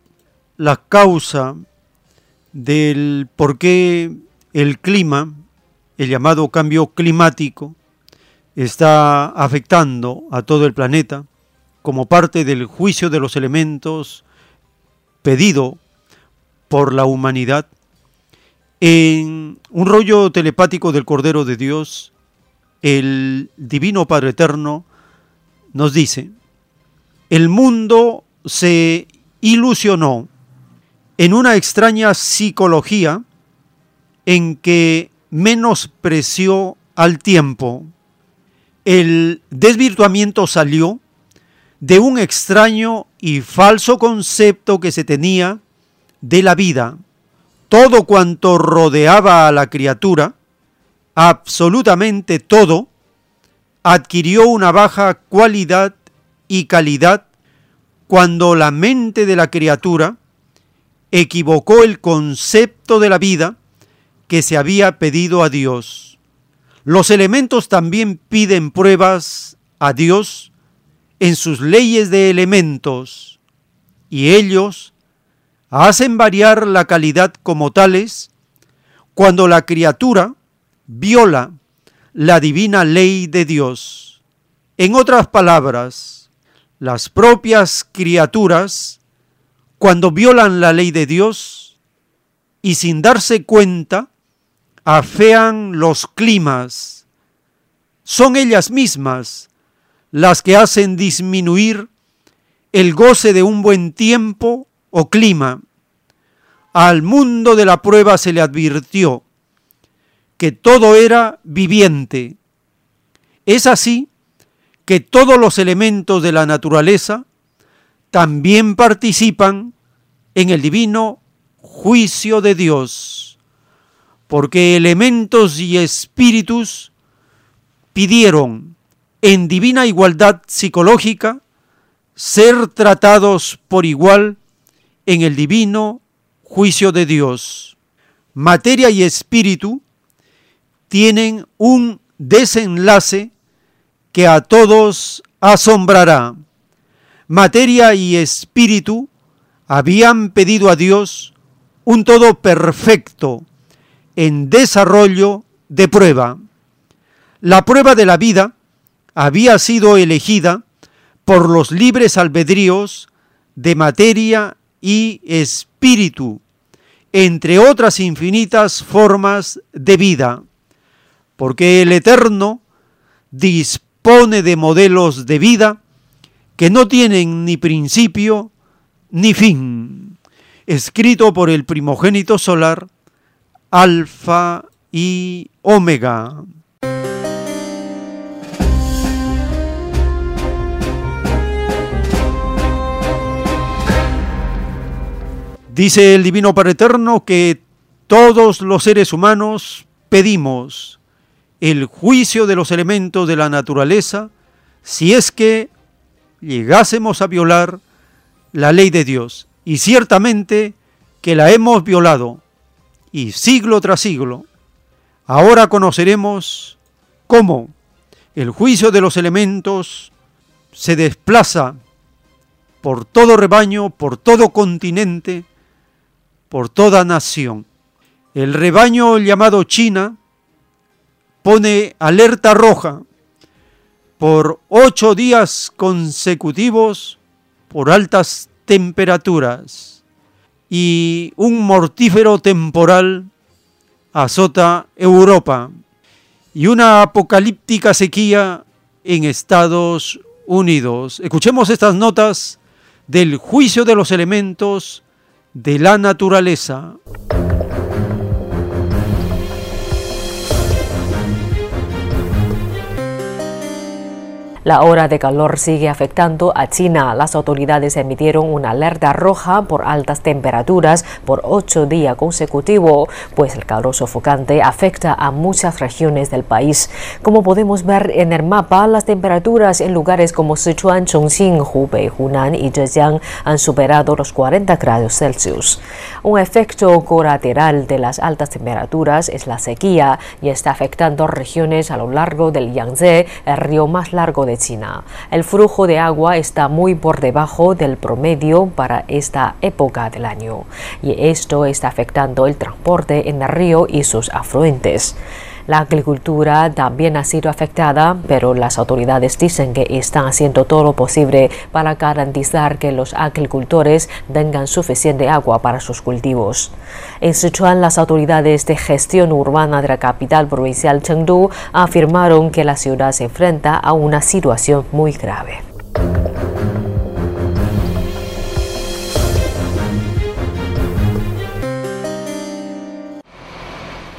la causa del por qué el clima, el llamado cambio climático, está afectando a todo el planeta como parte del juicio de los elementos pedido por la humanidad, En un rollo telepático del Cordero de Dios, el Divino Padre Eterno nos dice, el mundo se ilusionó en una extraña psicología en que menospreció al tiempo. El desvirtuamiento salió de un extraño y falso concepto que se tenía de la vida. Todo cuanto rodeaba a la criatura, absolutamente todo, adquirió una baja cualidad y calidad cuando la mente de la criatura equivocó el concepto de la vida que se había pedido a Dios. Los elementos también piden pruebas a Dios en sus leyes de elementos y ellos hacen variar la calidad como tales cuando la criatura viola la divina ley de Dios. En otras palabras, las propias criaturas, cuando violan la ley de Dios y sin darse cuenta, afean los climas. Son ellas mismas las que hacen disminuir el goce de un buen tiempo o clima. Al mundo de la prueba se le advirtió que todo era viviente. Es así que todos los elementos de la naturaleza también participan en el divino juicio de Dios, porque elementos y espíritus pidieron en divina igualdad psicológica ser tratados por igual en el divino juicio de Dios. Materia y espíritu tienen un desenlace que a todos asombrará. Materia y espíritu habían pedido a Dios un todo perfecto en desarrollo de prueba. La prueba de la vida había sido elegida por los libres albedríos de materia y espíritu, entre otras infinitas formas de vida, porque el Eterno dispone de modelos de vida que no tienen ni principio ni fin, escrito por el primogénito solar, Alfa y Omega. Dice el Divino Padre Eterno que todos los seres humanos pedimos el juicio de los elementos de la naturaleza si es que llegásemos a violar la ley de Dios. Y ciertamente que la hemos violado. Y siglo tras siglo, ahora conoceremos cómo el juicio de los elementos se desplaza por todo rebaño, por todo continente, por toda nación. El rebaño llamado China pone alerta roja por ocho días consecutivos por altas temperaturas y un mortífero temporal azota Europa y una apocalíptica sequía en Estados Unidos. Escuchemos estas notas del juicio de los elementos de la naturaleza. La hora de calor sigue afectando a China. Las autoridades emitieron una alerta roja por altas temperaturas por ocho días consecutivos, pues el calor sofocante afecta a muchas regiones del país. Como podemos ver en el mapa, las temperaturas en lugares como Sichuan, Chongqing, Hubei, Hunan y Zhejiang han superado los 40 grados Celsius. Un efecto colateral de las altas temperaturas es la sequía y está afectando regiones a lo largo del Yangtze, el río más largo China. El flujo de agua está muy por debajo del promedio para esta época del año y esto está afectando el transporte en el río y sus afluentes. La agricultura también ha sido afectada, pero las autoridades dicen que están haciendo todo lo posible para garantizar que los agricultores tengan suficiente agua para sus cultivos. En Sichuan, las autoridades de gestión urbana de la capital provincial Chengdu afirmaron que la ciudad se enfrenta a una situación muy grave.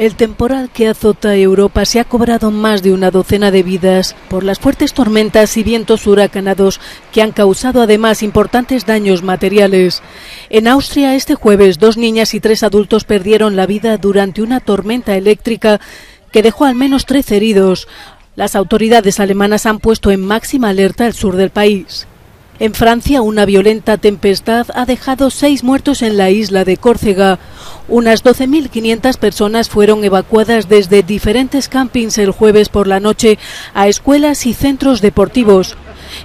El temporal que azota Europa se ha cobrado más de una docena de vidas por las fuertes tormentas y vientos huracanados que han causado además importantes daños materiales. En Austria este jueves dos niñas y tres adultos perdieron la vida durante una tormenta eléctrica que dejó al menos 13 heridos. Las autoridades alemanas han puesto en máxima alerta el sur del país. En Francia, una violenta tempestad ha dejado seis muertos en la isla de Córcega. Unas 12.500 personas fueron evacuadas desde diferentes campings el jueves por la noche a escuelas y centros deportivos.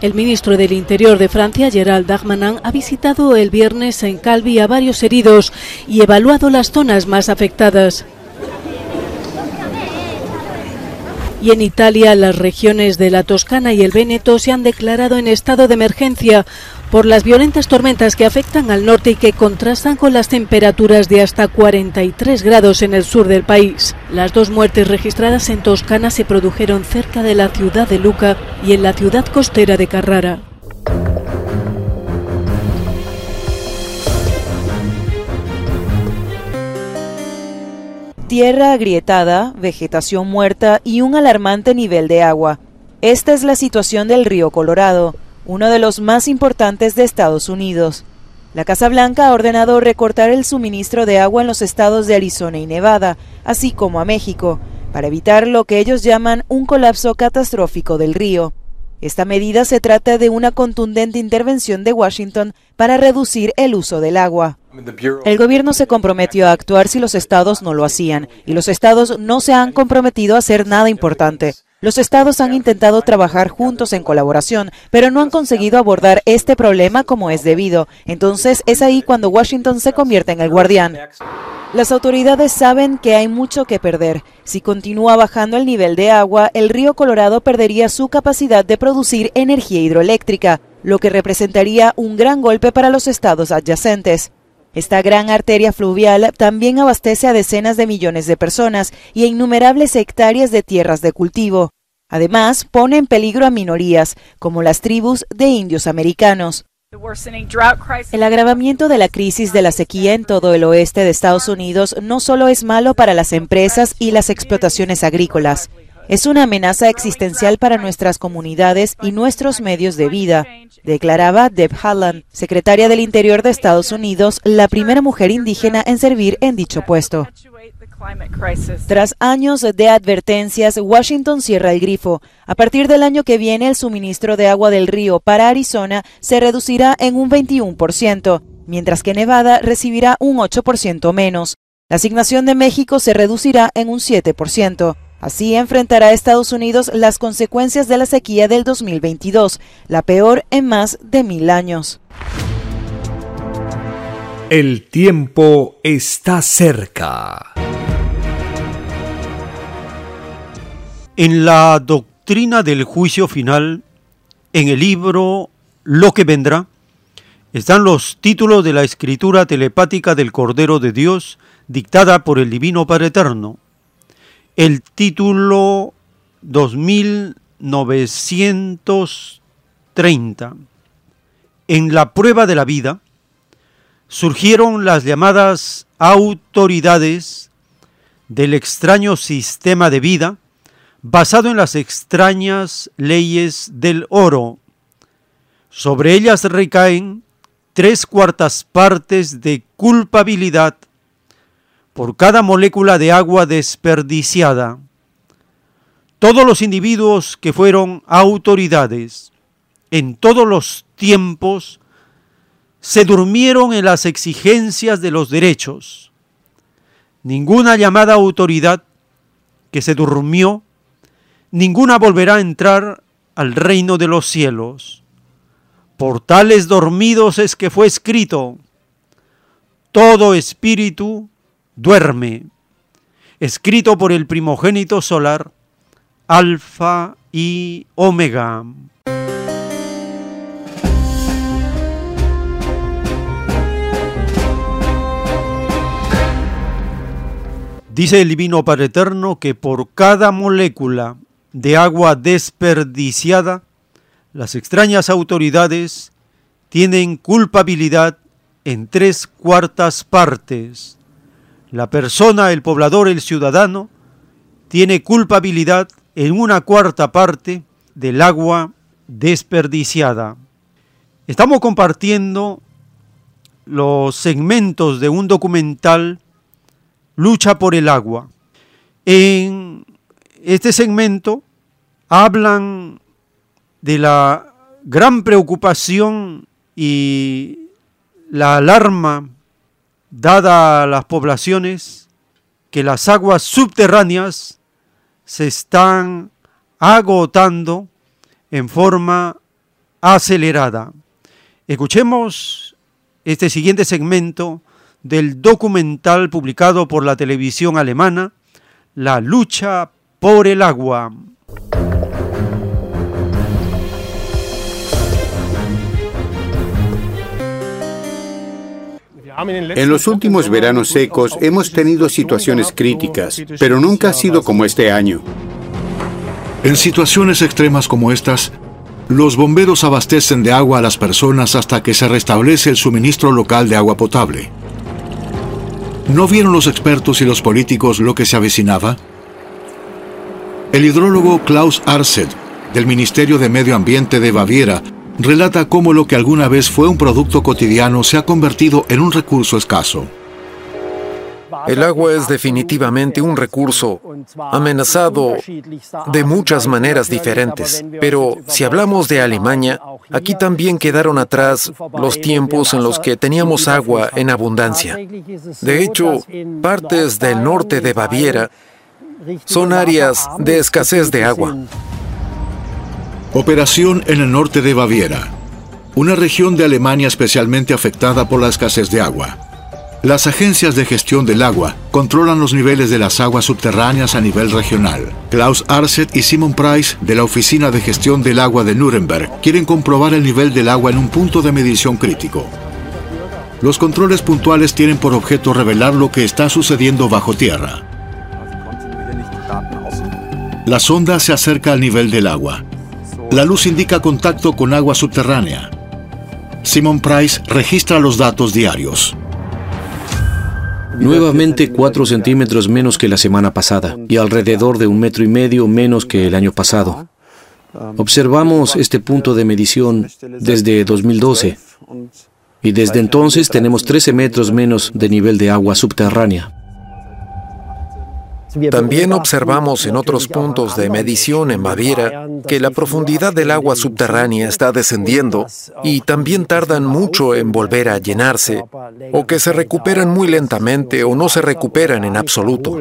El ministro del Interior de Francia, Gerald Darmanin, ha visitado el viernes en Calvi a varios heridos y evaluado las zonas más afectadas. Y en Italia las regiones de la Toscana y el Véneto se han declarado en estado de emergencia por las violentas tormentas que afectan al norte y que contrastan con las temperaturas de hasta 43 grados en el sur del país. Las dos muertes registradas en Toscana se produjeron cerca de la ciudad de Luca y en la ciudad costera de Carrara. Tierra agrietada, vegetación muerta y un alarmante nivel de agua. Esta es la situación del río Colorado, uno de los más importantes de Estados Unidos. La Casa Blanca ha ordenado recortar el suministro de agua en los estados de Arizona y Nevada, así como a México, para evitar lo que ellos llaman un colapso catastrófico del río. Esta medida se trata de una contundente intervención de Washington para reducir el uso del agua. El gobierno se comprometió a actuar si los estados no lo hacían, y los estados no se han comprometido a hacer nada importante. Los estados han intentado trabajar juntos en colaboración, pero no han conseguido abordar este problema como es debido. Entonces es ahí cuando Washington se convierte en el guardián. Las autoridades saben que hay mucho que perder. Si continúa bajando el nivel de agua, el río Colorado perdería su capacidad de producir energía hidroeléctrica, lo que representaría un gran golpe para los estados adyacentes. Esta gran arteria fluvial también abastece a decenas de millones de personas y a innumerables hectáreas de tierras de cultivo. Además, pone en peligro a minorías, como las tribus de indios americanos. El agravamiento de la crisis de la sequía en todo el oeste de Estados Unidos no solo es malo para las empresas y las explotaciones agrícolas, es una amenaza existencial para nuestras comunidades y nuestros medios de vida, declaraba Deb Haaland, secretaria del Interior de Estados Unidos, la primera mujer indígena en servir en dicho puesto. Tras años de advertencias, Washington cierra el grifo. A partir del año que viene, el suministro de agua del río para Arizona se reducirá en un 21%, mientras que Nevada recibirá un 8% menos. La asignación de México se reducirá en un 7%. Así enfrentará Estados Unidos las consecuencias de la sequía del 2022, la peor en más de mil años. El tiempo está cerca. En la doctrina del juicio final, en el libro Lo que vendrá, están los títulos de la escritura telepática del Cordero de Dios dictada por el Divino Padre Eterno el título 2930. En la prueba de la vida surgieron las llamadas autoridades del extraño sistema de vida basado en las extrañas leyes del oro. Sobre ellas recaen tres cuartas partes de culpabilidad por cada molécula de agua desperdiciada. Todos los individuos que fueron autoridades en todos los tiempos se durmieron en las exigencias de los derechos. Ninguna llamada autoridad que se durmió, ninguna volverá a entrar al reino de los cielos. Por tales dormidos es que fue escrito, todo espíritu duerme. escrito por el primogénito solar, Alfa y Omega. Dice el Divino Padre Eterno que por cada molécula de agua desperdiciada, las extrañas autoridades tienen culpabilidad en tres cuartas partes. La persona, el poblador, el ciudadano, tiene culpabilidad en una cuarta parte del agua desperdiciada. Estamos compartiendo los segmentos de un documental Lucha por el agua. En este segmento hablan de la gran preocupación y la alarma dada a las poblaciones que las aguas subterráneas se están agotando en forma acelerada. Escuchemos este siguiente segmento del documental publicado por la televisión alemana, La lucha por el agua. En los últimos veranos secos hemos tenido situaciones críticas, pero nunca ha sido como este año. En situaciones extremas como estas, los bomberos abastecen de agua a las personas hasta que se restablece el suministro local de agua potable. ¿No vieron los expertos y los políticos lo que se avecinaba? El hidrólogo Klaus Arset, del Ministerio de Medio Ambiente de Baviera, relata cómo lo que alguna vez fue un producto cotidiano se ha convertido en un recurso escaso. El agua es definitivamente un recurso amenazado de muchas maneras diferentes, pero si hablamos de Alemania, aquí también quedaron atrás los tiempos en los que teníamos agua en abundancia. De hecho, partes del norte de Baviera son áreas de escasez de agua. Operación en el norte de Baviera, una región de Alemania especialmente afectada por la escasez de agua. Las agencias de gestión del agua controlan los niveles de las aguas subterráneas a nivel regional. Klaus Arset y Simon Price, de la Oficina de Gestión del Agua de Nuremberg, quieren comprobar el nivel del agua en un punto de medición crítico. Los controles puntuales tienen por objeto revelar lo que está sucediendo bajo tierra. La sonda se acerca al nivel del agua. La luz indica contacto con agua subterránea. Simon Price registra los datos diarios. Nuevamente 4 centímetros menos que la semana pasada y alrededor de un metro y medio menos que el año pasado. Observamos este punto de medición desde 2012 y desde entonces tenemos 13 metros menos de nivel de agua subterránea. También observamos en otros puntos de medición en Baviera que la profundidad del agua subterránea está descendiendo y también tardan mucho en volver a llenarse o que se recuperan muy lentamente o no se recuperan en absoluto.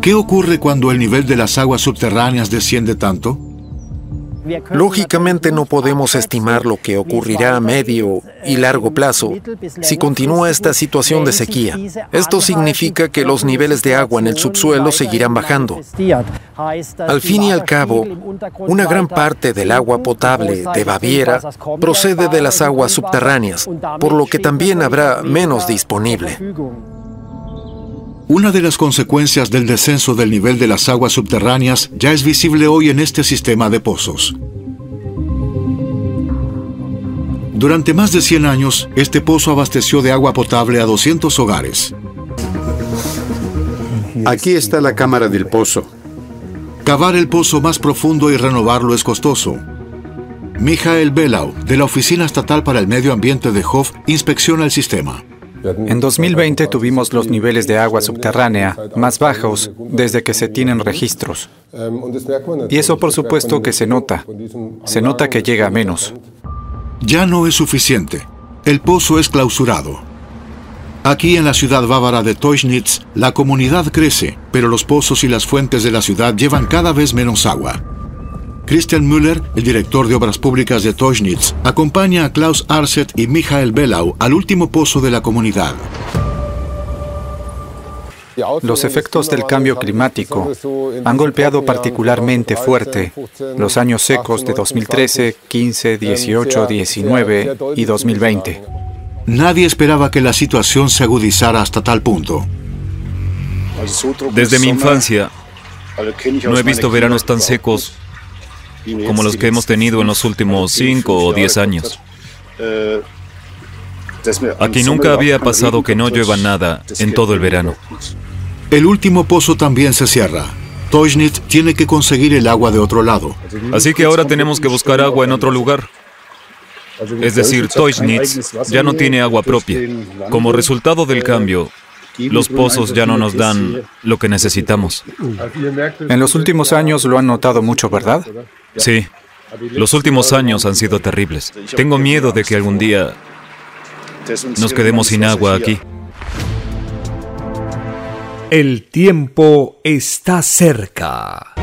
¿Qué ocurre cuando el nivel de las aguas subterráneas desciende tanto? Lógicamente no podemos estimar lo que ocurrirá a medio y largo plazo si continúa esta situación de sequía. Esto significa que los niveles de agua en el subsuelo seguirán bajando. Al fin y al cabo, una gran parte del agua potable de Baviera procede de las aguas subterráneas, por lo que también habrá menos disponible. Una de las consecuencias del descenso del nivel de las aguas subterráneas ya es visible hoy en este sistema de pozos. Durante más de 100 años, este pozo abasteció de agua potable a 200 hogares. Aquí está la cámara del pozo. Cavar el pozo más profundo y renovarlo es costoso. Michael Belau, de la Oficina Estatal para el Medio Ambiente de Hof, inspecciona el sistema. En 2020 tuvimos los niveles de agua subterránea más bajos desde que se tienen registros. Y eso por supuesto que se nota. Se nota que llega a menos. Ya no es suficiente. El pozo es clausurado. Aquí en la ciudad bávara de Teuchnitz, la comunidad crece, pero los pozos y las fuentes de la ciudad llevan cada vez menos agua. Christian Müller, el director de Obras Públicas de Teuchnitz, acompaña a Klaus Arset y Michael Bellau al último pozo de la comunidad. Los efectos del cambio climático han golpeado particularmente fuerte los años secos de 2013, 15, 18, 19 y 2020. Nadie esperaba que la situación se agudizara hasta tal punto. Desde mi infancia, no he visto veranos tan secos como los que hemos tenido en los últimos 5 o 10 años. Aquí nunca había pasado que no llueva nada en todo el verano. El último pozo también se cierra. Toysnitz tiene que conseguir el agua de otro lado. Así que ahora tenemos que buscar agua en otro lugar. Es decir, Toysnitz ya no tiene agua propia. Como resultado del cambio, los pozos ya no nos dan lo que necesitamos. En los últimos años lo han notado mucho, ¿verdad? Sí, los últimos años han sido terribles. Tengo miedo de que algún día nos quedemos sin agua aquí. El tiempo está cerca.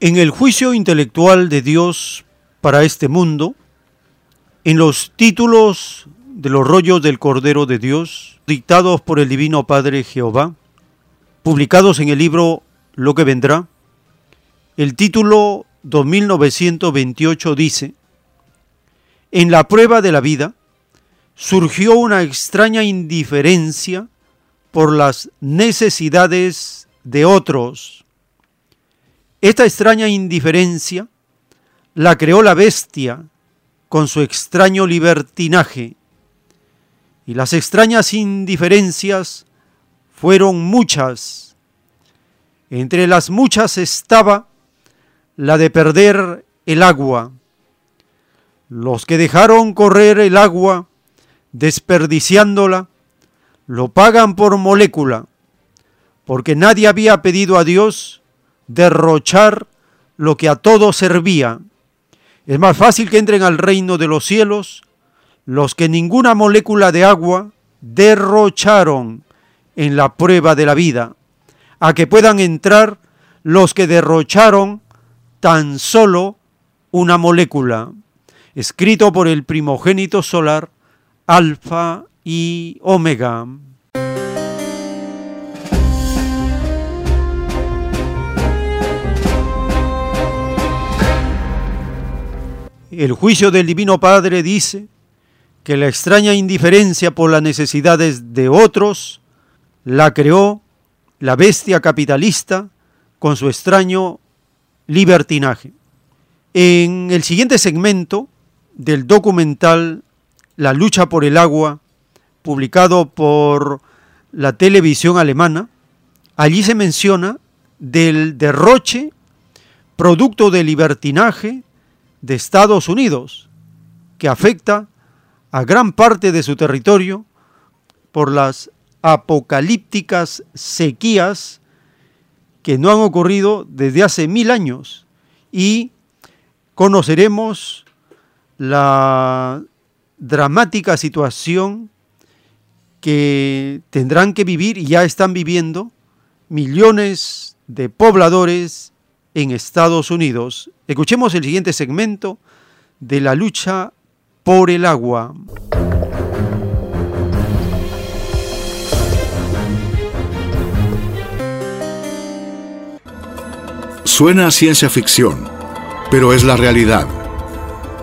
En el juicio intelectual de Dios para este mundo, en los títulos de los rollos del Cordero de Dios, dictados por el Divino Padre Jehová, publicados en el libro Lo que vendrá, el título 2928 dice, En la prueba de la vida surgió una extraña indiferencia por las necesidades de otros. Esta extraña indiferencia la creó la bestia con su extraño libertinaje y las extrañas indiferencias fueron muchas. Entre las muchas estaba la de perder el agua. Los que dejaron correr el agua, desperdiciándola, lo pagan por molécula, porque nadie había pedido a Dios derrochar lo que a todos servía. Es más fácil que entren al reino de los cielos los que ninguna molécula de agua derrocharon en la prueba de la vida, a que puedan entrar los que derrocharon tan solo una molécula, escrito por el primogénito solar, Alfa y Omega. El juicio del Divino Padre dice, que la extraña indiferencia por las necesidades de otros la creó la bestia capitalista con su extraño libertinaje. En el siguiente segmento del documental La lucha por el agua, publicado por la televisión alemana, allí se menciona del derroche producto del libertinaje de Estados Unidos, que afecta a gran parte de su territorio por las apocalípticas sequías que no han ocurrido desde hace mil años y conoceremos la dramática situación que tendrán que vivir y ya están viviendo millones de pobladores en Estados Unidos. Escuchemos el siguiente segmento de la lucha por el agua. Suena a ciencia ficción, pero es la realidad.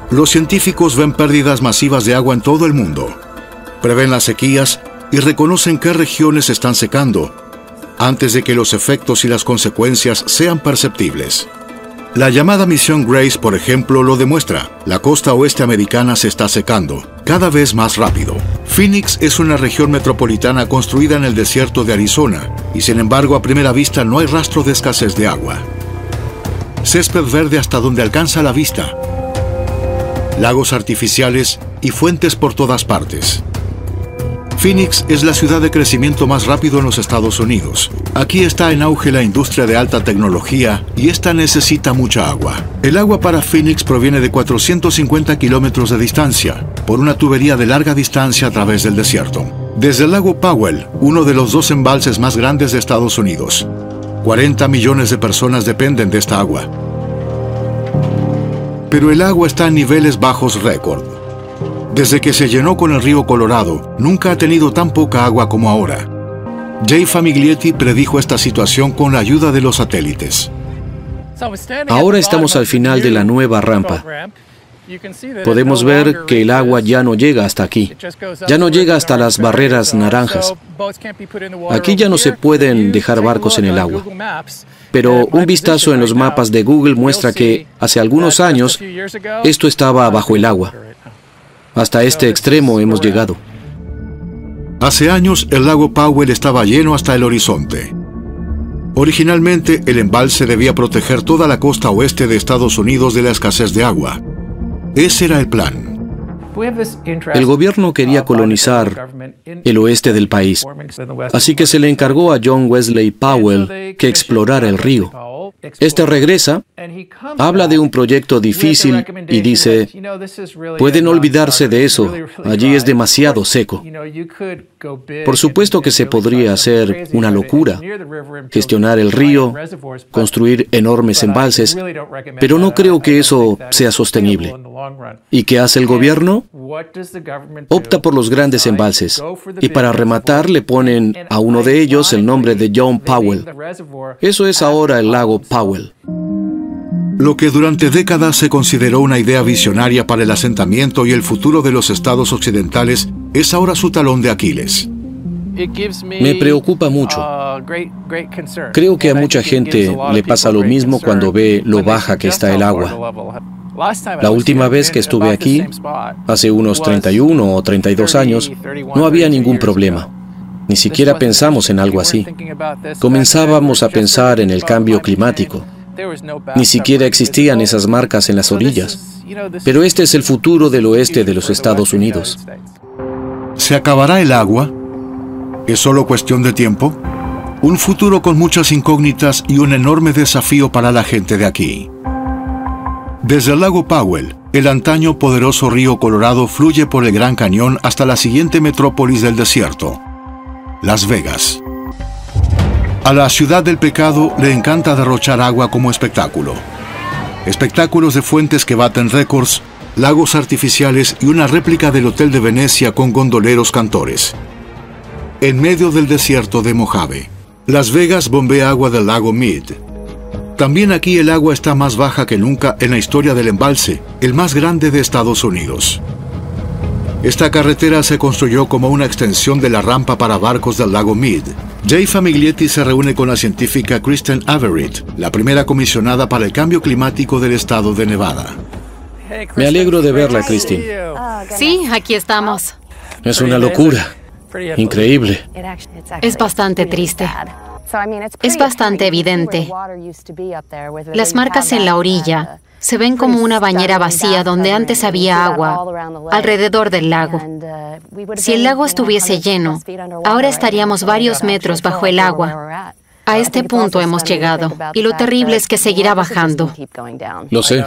Los científicos ven pérdidas masivas de agua en todo el mundo, prevén las sequías y reconocen qué regiones están secando antes de que los efectos y las consecuencias sean perceptibles. La llamada misión Grace, por ejemplo, lo demuestra. La costa oeste americana se está secando, cada vez más rápido. Phoenix es una región metropolitana construida en el desierto de Arizona, y sin embargo a primera vista no hay rastro de escasez de agua. Césped verde hasta donde alcanza la vista. Lagos artificiales y fuentes por todas partes. Phoenix es la ciudad de crecimiento más rápido en los Estados Unidos. Aquí está en auge la industria de alta tecnología y esta necesita mucha agua. El agua para Phoenix proviene de 450 kilómetros de distancia, por una tubería de larga distancia a través del desierto. Desde el lago Powell, uno de los dos embalses más grandes de Estados Unidos. 40 millones de personas dependen de esta agua. Pero el agua está a niveles bajos récord. Desde que se llenó con el río Colorado, nunca ha tenido tan poca agua como ahora. Jay Famiglietti predijo esta situación con la ayuda de los satélites. Ahora estamos al final de la nueva rampa. Podemos ver que el agua ya no llega hasta aquí, ya no llega hasta las barreras naranjas. Aquí ya no se pueden dejar barcos en el agua. Pero un vistazo en los mapas de Google muestra que hace algunos años esto estaba bajo el agua. Hasta este extremo hemos llegado. Hace años el lago Powell estaba lleno hasta el horizonte. Originalmente el embalse debía proteger toda la costa oeste de Estados Unidos de la escasez de agua. Ese era el plan. El gobierno quería colonizar el oeste del país, así que se le encargó a John Wesley Powell que explorara el río. Este regresa, habla de un proyecto difícil y dice, pueden olvidarse de eso, allí es demasiado seco. Por supuesto que se podría hacer una locura, gestionar el río, construir enormes embalses, pero no creo que eso sea sostenible. ¿Y qué hace el gobierno? Opta por los grandes embalses y para rematar le ponen a uno de ellos el nombre de John Powell. Eso es ahora el lago Powell. Lo que durante décadas se consideró una idea visionaria para el asentamiento y el futuro de los estados occidentales es ahora su talón de Aquiles. Me preocupa mucho. Creo que a mucha gente le pasa lo mismo cuando ve lo baja que está el agua. La última vez que estuve aquí, hace unos 31 o 32 años, no había ningún problema. Ni siquiera pensamos en algo así. Comenzábamos a pensar en el cambio climático. Ni siquiera existían esas marcas en las orillas. Pero este es el futuro del oeste de los Estados Unidos. ¿Se acabará el agua? ¿Es solo cuestión de tiempo? Un futuro con muchas incógnitas y un enorme desafío para la gente de aquí. Desde el lago Powell, el antaño poderoso río Colorado fluye por el Gran Cañón hasta la siguiente metrópolis del desierto, Las Vegas. A la ciudad del pecado le encanta derrochar agua como espectáculo. Espectáculos de fuentes que baten récords, lagos artificiales y una réplica del Hotel de Venecia con gondoleros cantores. En medio del desierto de Mojave, Las Vegas bombea agua del lago Mead. También aquí el agua está más baja que nunca en la historia del embalse, el más grande de Estados Unidos. Esta carretera se construyó como una extensión de la rampa para barcos del lago Mead. Jay Famiglietti se reúne con la científica Kristen Averitt, la primera comisionada para el cambio climático del estado de Nevada. Me alegro de verla, Christine. Sí, aquí estamos. Es una locura. Increíble. Es bastante triste. Es bastante evidente. Las marcas en la orilla se ven como una bañera vacía donde antes había agua alrededor del lago. Si el lago estuviese lleno, ahora estaríamos varios metros bajo el agua. A este punto hemos llegado y lo terrible es que seguirá bajando. Lo sé.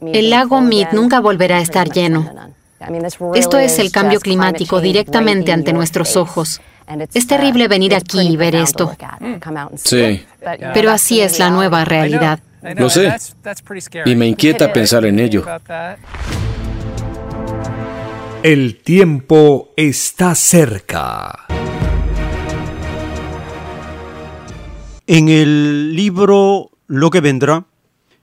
El lago Mead nunca volverá a estar lleno. Esto es el cambio climático directamente ante nuestros ojos. Es terrible venir aquí y ver esto. Sí. Pero así es la nueva realidad. Lo sé. Y me inquieta pensar en ello. El tiempo está cerca. En el libro Lo que vendrá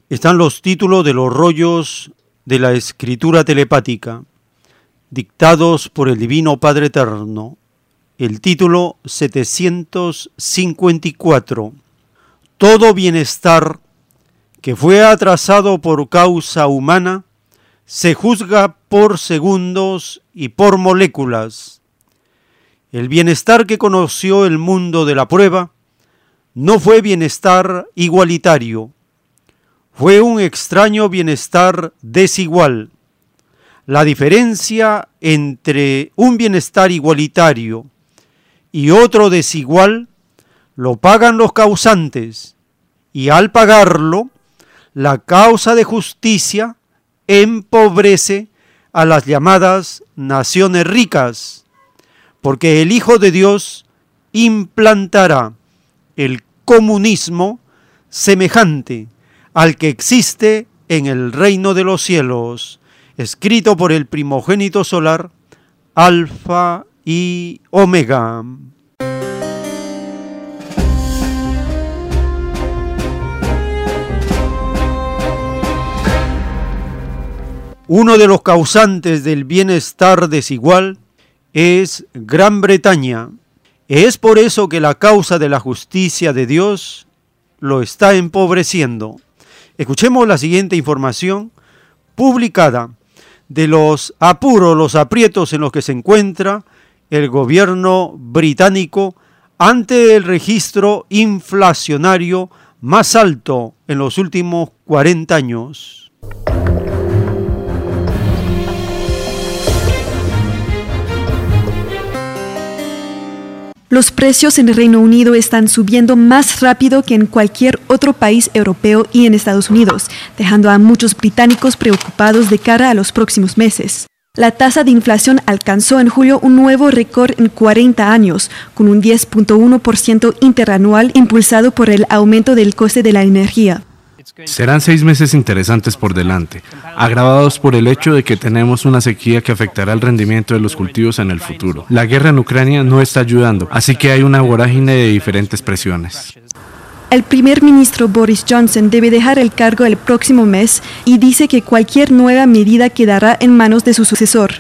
están los títulos de los rollos de la escritura telepática, dictados por el Divino Padre Eterno. El título 754. Todo bienestar que fue atrasado por causa humana se juzga por segundos y por moléculas. El bienestar que conoció el mundo de la prueba no fue bienestar igualitario, fue un extraño bienestar desigual. La diferencia entre un bienestar igualitario y otro desigual lo pagan los causantes y al pagarlo, la causa de justicia empobrece a las llamadas naciones ricas, porque el Hijo de Dios implantará el comunismo semejante al que existe en el reino de los cielos escrito por el primogénito solar, Alfa y Omega. Uno de los causantes del bienestar desigual es Gran Bretaña. Es por eso que la causa de la justicia de Dios lo está empobreciendo. Escuchemos la siguiente información publicada de los apuros, los aprietos en los que se encuentra el gobierno británico ante el registro inflacionario más alto en los últimos 40 años. Los precios en el Reino Unido están subiendo más rápido que en cualquier otro país europeo y en Estados Unidos, dejando a muchos británicos preocupados de cara a los próximos meses. La tasa de inflación alcanzó en julio un nuevo récord en 40 años, con un 10.1% interanual impulsado por el aumento del coste de la energía. Serán seis meses interesantes por delante, agravados por el hecho de que tenemos una sequía que afectará el rendimiento de los cultivos en el futuro. La guerra en Ucrania no está ayudando, así que hay una vorágine de diferentes presiones. El primer ministro Boris Johnson debe dejar el cargo el próximo mes y dice que cualquier nueva medida quedará en manos de su sucesor.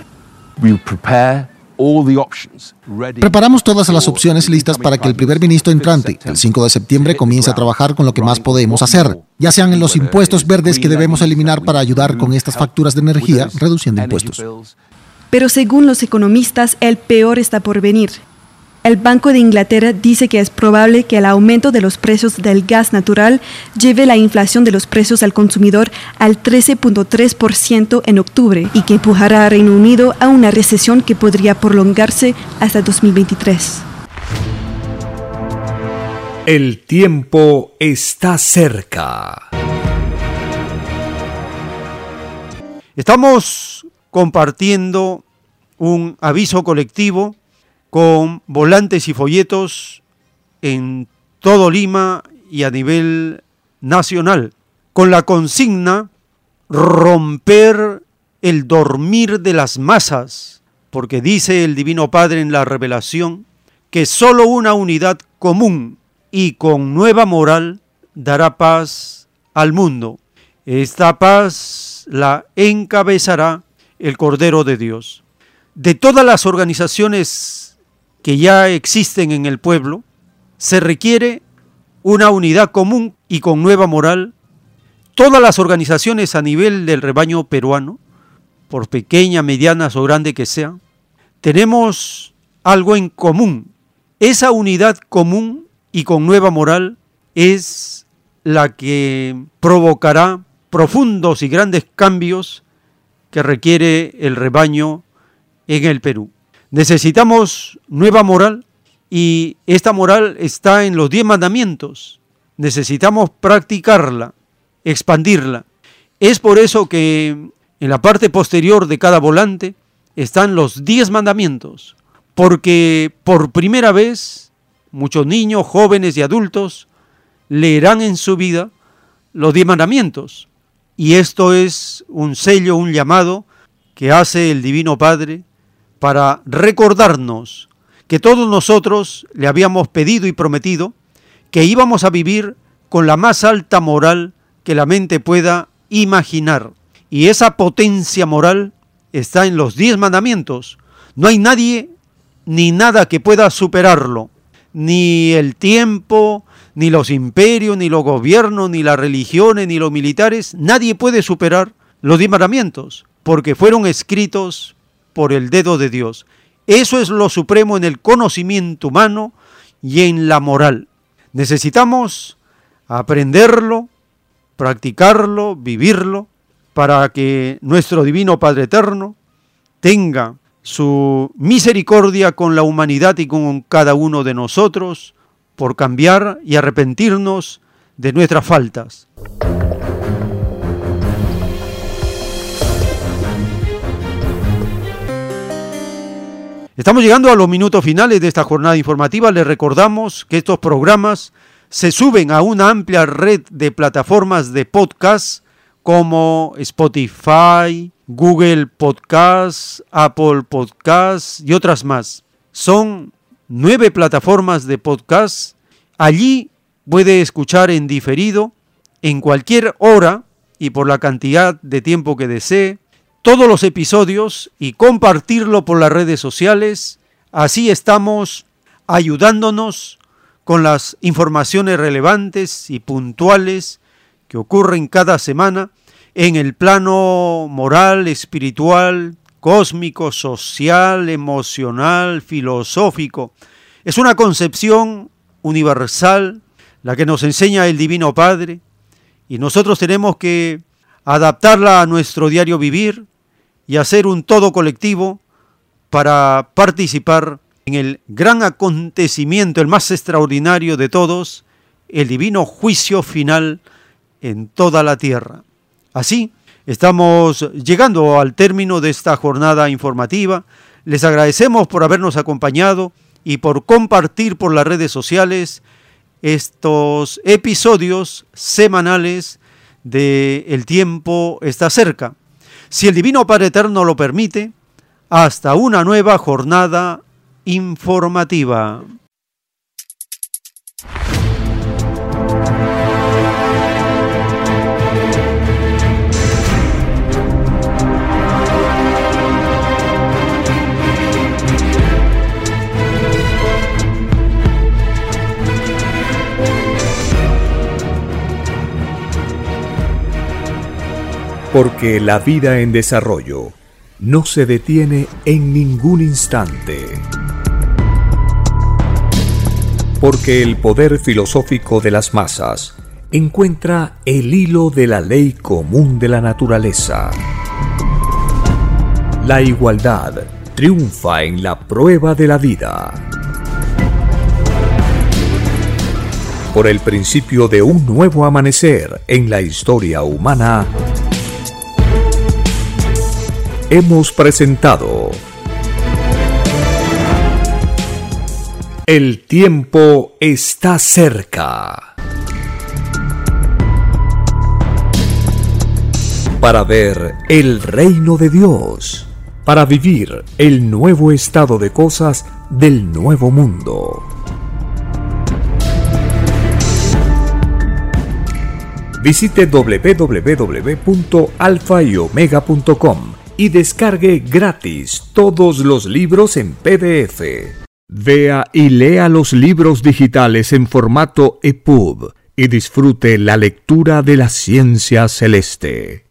Preparamos todas las opciones listas para que el primer ministro entrante, el 5 de septiembre, comience a trabajar con lo que más podemos hacer, ya sean en los impuestos verdes que debemos eliminar para ayudar con estas facturas de energía, reduciendo impuestos. Pero según los economistas, el peor está por venir. El Banco de Inglaterra dice que es probable que el aumento de los precios del gas natural lleve la inflación de los precios al consumidor al 13.3% en octubre y que empujará a Reino Unido a una recesión que podría prolongarse hasta 2023. El tiempo está cerca. Estamos compartiendo un aviso colectivo con volantes y folletos en todo Lima y a nivel nacional, con la consigna romper el dormir de las masas, porque dice el Divino Padre en la revelación que sólo una unidad común y con nueva moral dará paz al mundo. Esta paz la encabezará el Cordero de Dios. De todas las organizaciones que ya existen en el pueblo, se requiere una unidad común y con nueva moral. Todas las organizaciones a nivel del rebaño peruano, por pequeñas, medianas o grandes que sean, tenemos algo en común. Esa unidad común y con nueva moral es la que provocará profundos y grandes cambios que requiere el rebaño en el Perú. Necesitamos nueva moral y esta moral está en los diez mandamientos. Necesitamos practicarla, expandirla. Es por eso que en la parte posterior de cada volante están los diez mandamientos, porque por primera vez muchos niños, jóvenes y adultos leerán en su vida los diez mandamientos. Y esto es un sello, un llamado que hace el Divino Padre para recordarnos que todos nosotros le habíamos pedido y prometido que íbamos a vivir con la más alta moral que la mente pueda imaginar. Y esa potencia moral está en los diez mandamientos. No hay nadie ni nada que pueda superarlo. Ni el tiempo, ni los imperios, ni los gobiernos, ni las religiones, ni los militares. Nadie puede superar los diez mandamientos, porque fueron escritos por el dedo de Dios. Eso es lo supremo en el conocimiento humano y en la moral. Necesitamos aprenderlo, practicarlo, vivirlo, para que nuestro Divino Padre Eterno tenga su misericordia con la humanidad y con cada uno de nosotros por cambiar y arrepentirnos de nuestras faltas. Estamos llegando a los minutos finales de esta jornada informativa. Les recordamos que estos programas se suben a una amplia red de plataformas de podcast como Spotify, Google Podcast, Apple Podcast y otras más. Son nueve plataformas de podcast. Allí puede escuchar en diferido, en cualquier hora y por la cantidad de tiempo que desee, todos los episodios y compartirlo por las redes sociales. Así estamos ayudándonos con las informaciones relevantes y puntuales que ocurren cada semana en el plano moral, espiritual, cósmico, social, emocional, filosófico. Es una concepción universal la que nos enseña el Divino Padre y nosotros tenemos que adaptarla a nuestro diario vivir y hacer un todo colectivo para participar en el gran acontecimiento, el más extraordinario de todos, el divino juicio final en toda la tierra. Así, estamos llegando al término de esta jornada informativa. Les agradecemos por habernos acompañado y por compartir por las redes sociales estos episodios semanales de El tiempo está cerca. Si el Divino Padre Eterno lo permite, hasta una nueva jornada informativa. Porque la vida en desarrollo no se detiene en ningún instante porque el poder filosófico de las masas encuentra el hilo de la ley común de la naturaleza. La igualdad triunfa en la prueba de la vida. Por el principio de un nuevo amanecer en la historia humana, hemos presentado El tiempo está cerca. Para ver el reino de Dios, para vivir el nuevo estado de cosas del nuevo mundo. Visite www.alfayomega.com y descargue gratis todos los libros en PDF. Vea y lea los libros digitales en formato EPUB y disfrute la lectura de la ciencia celeste.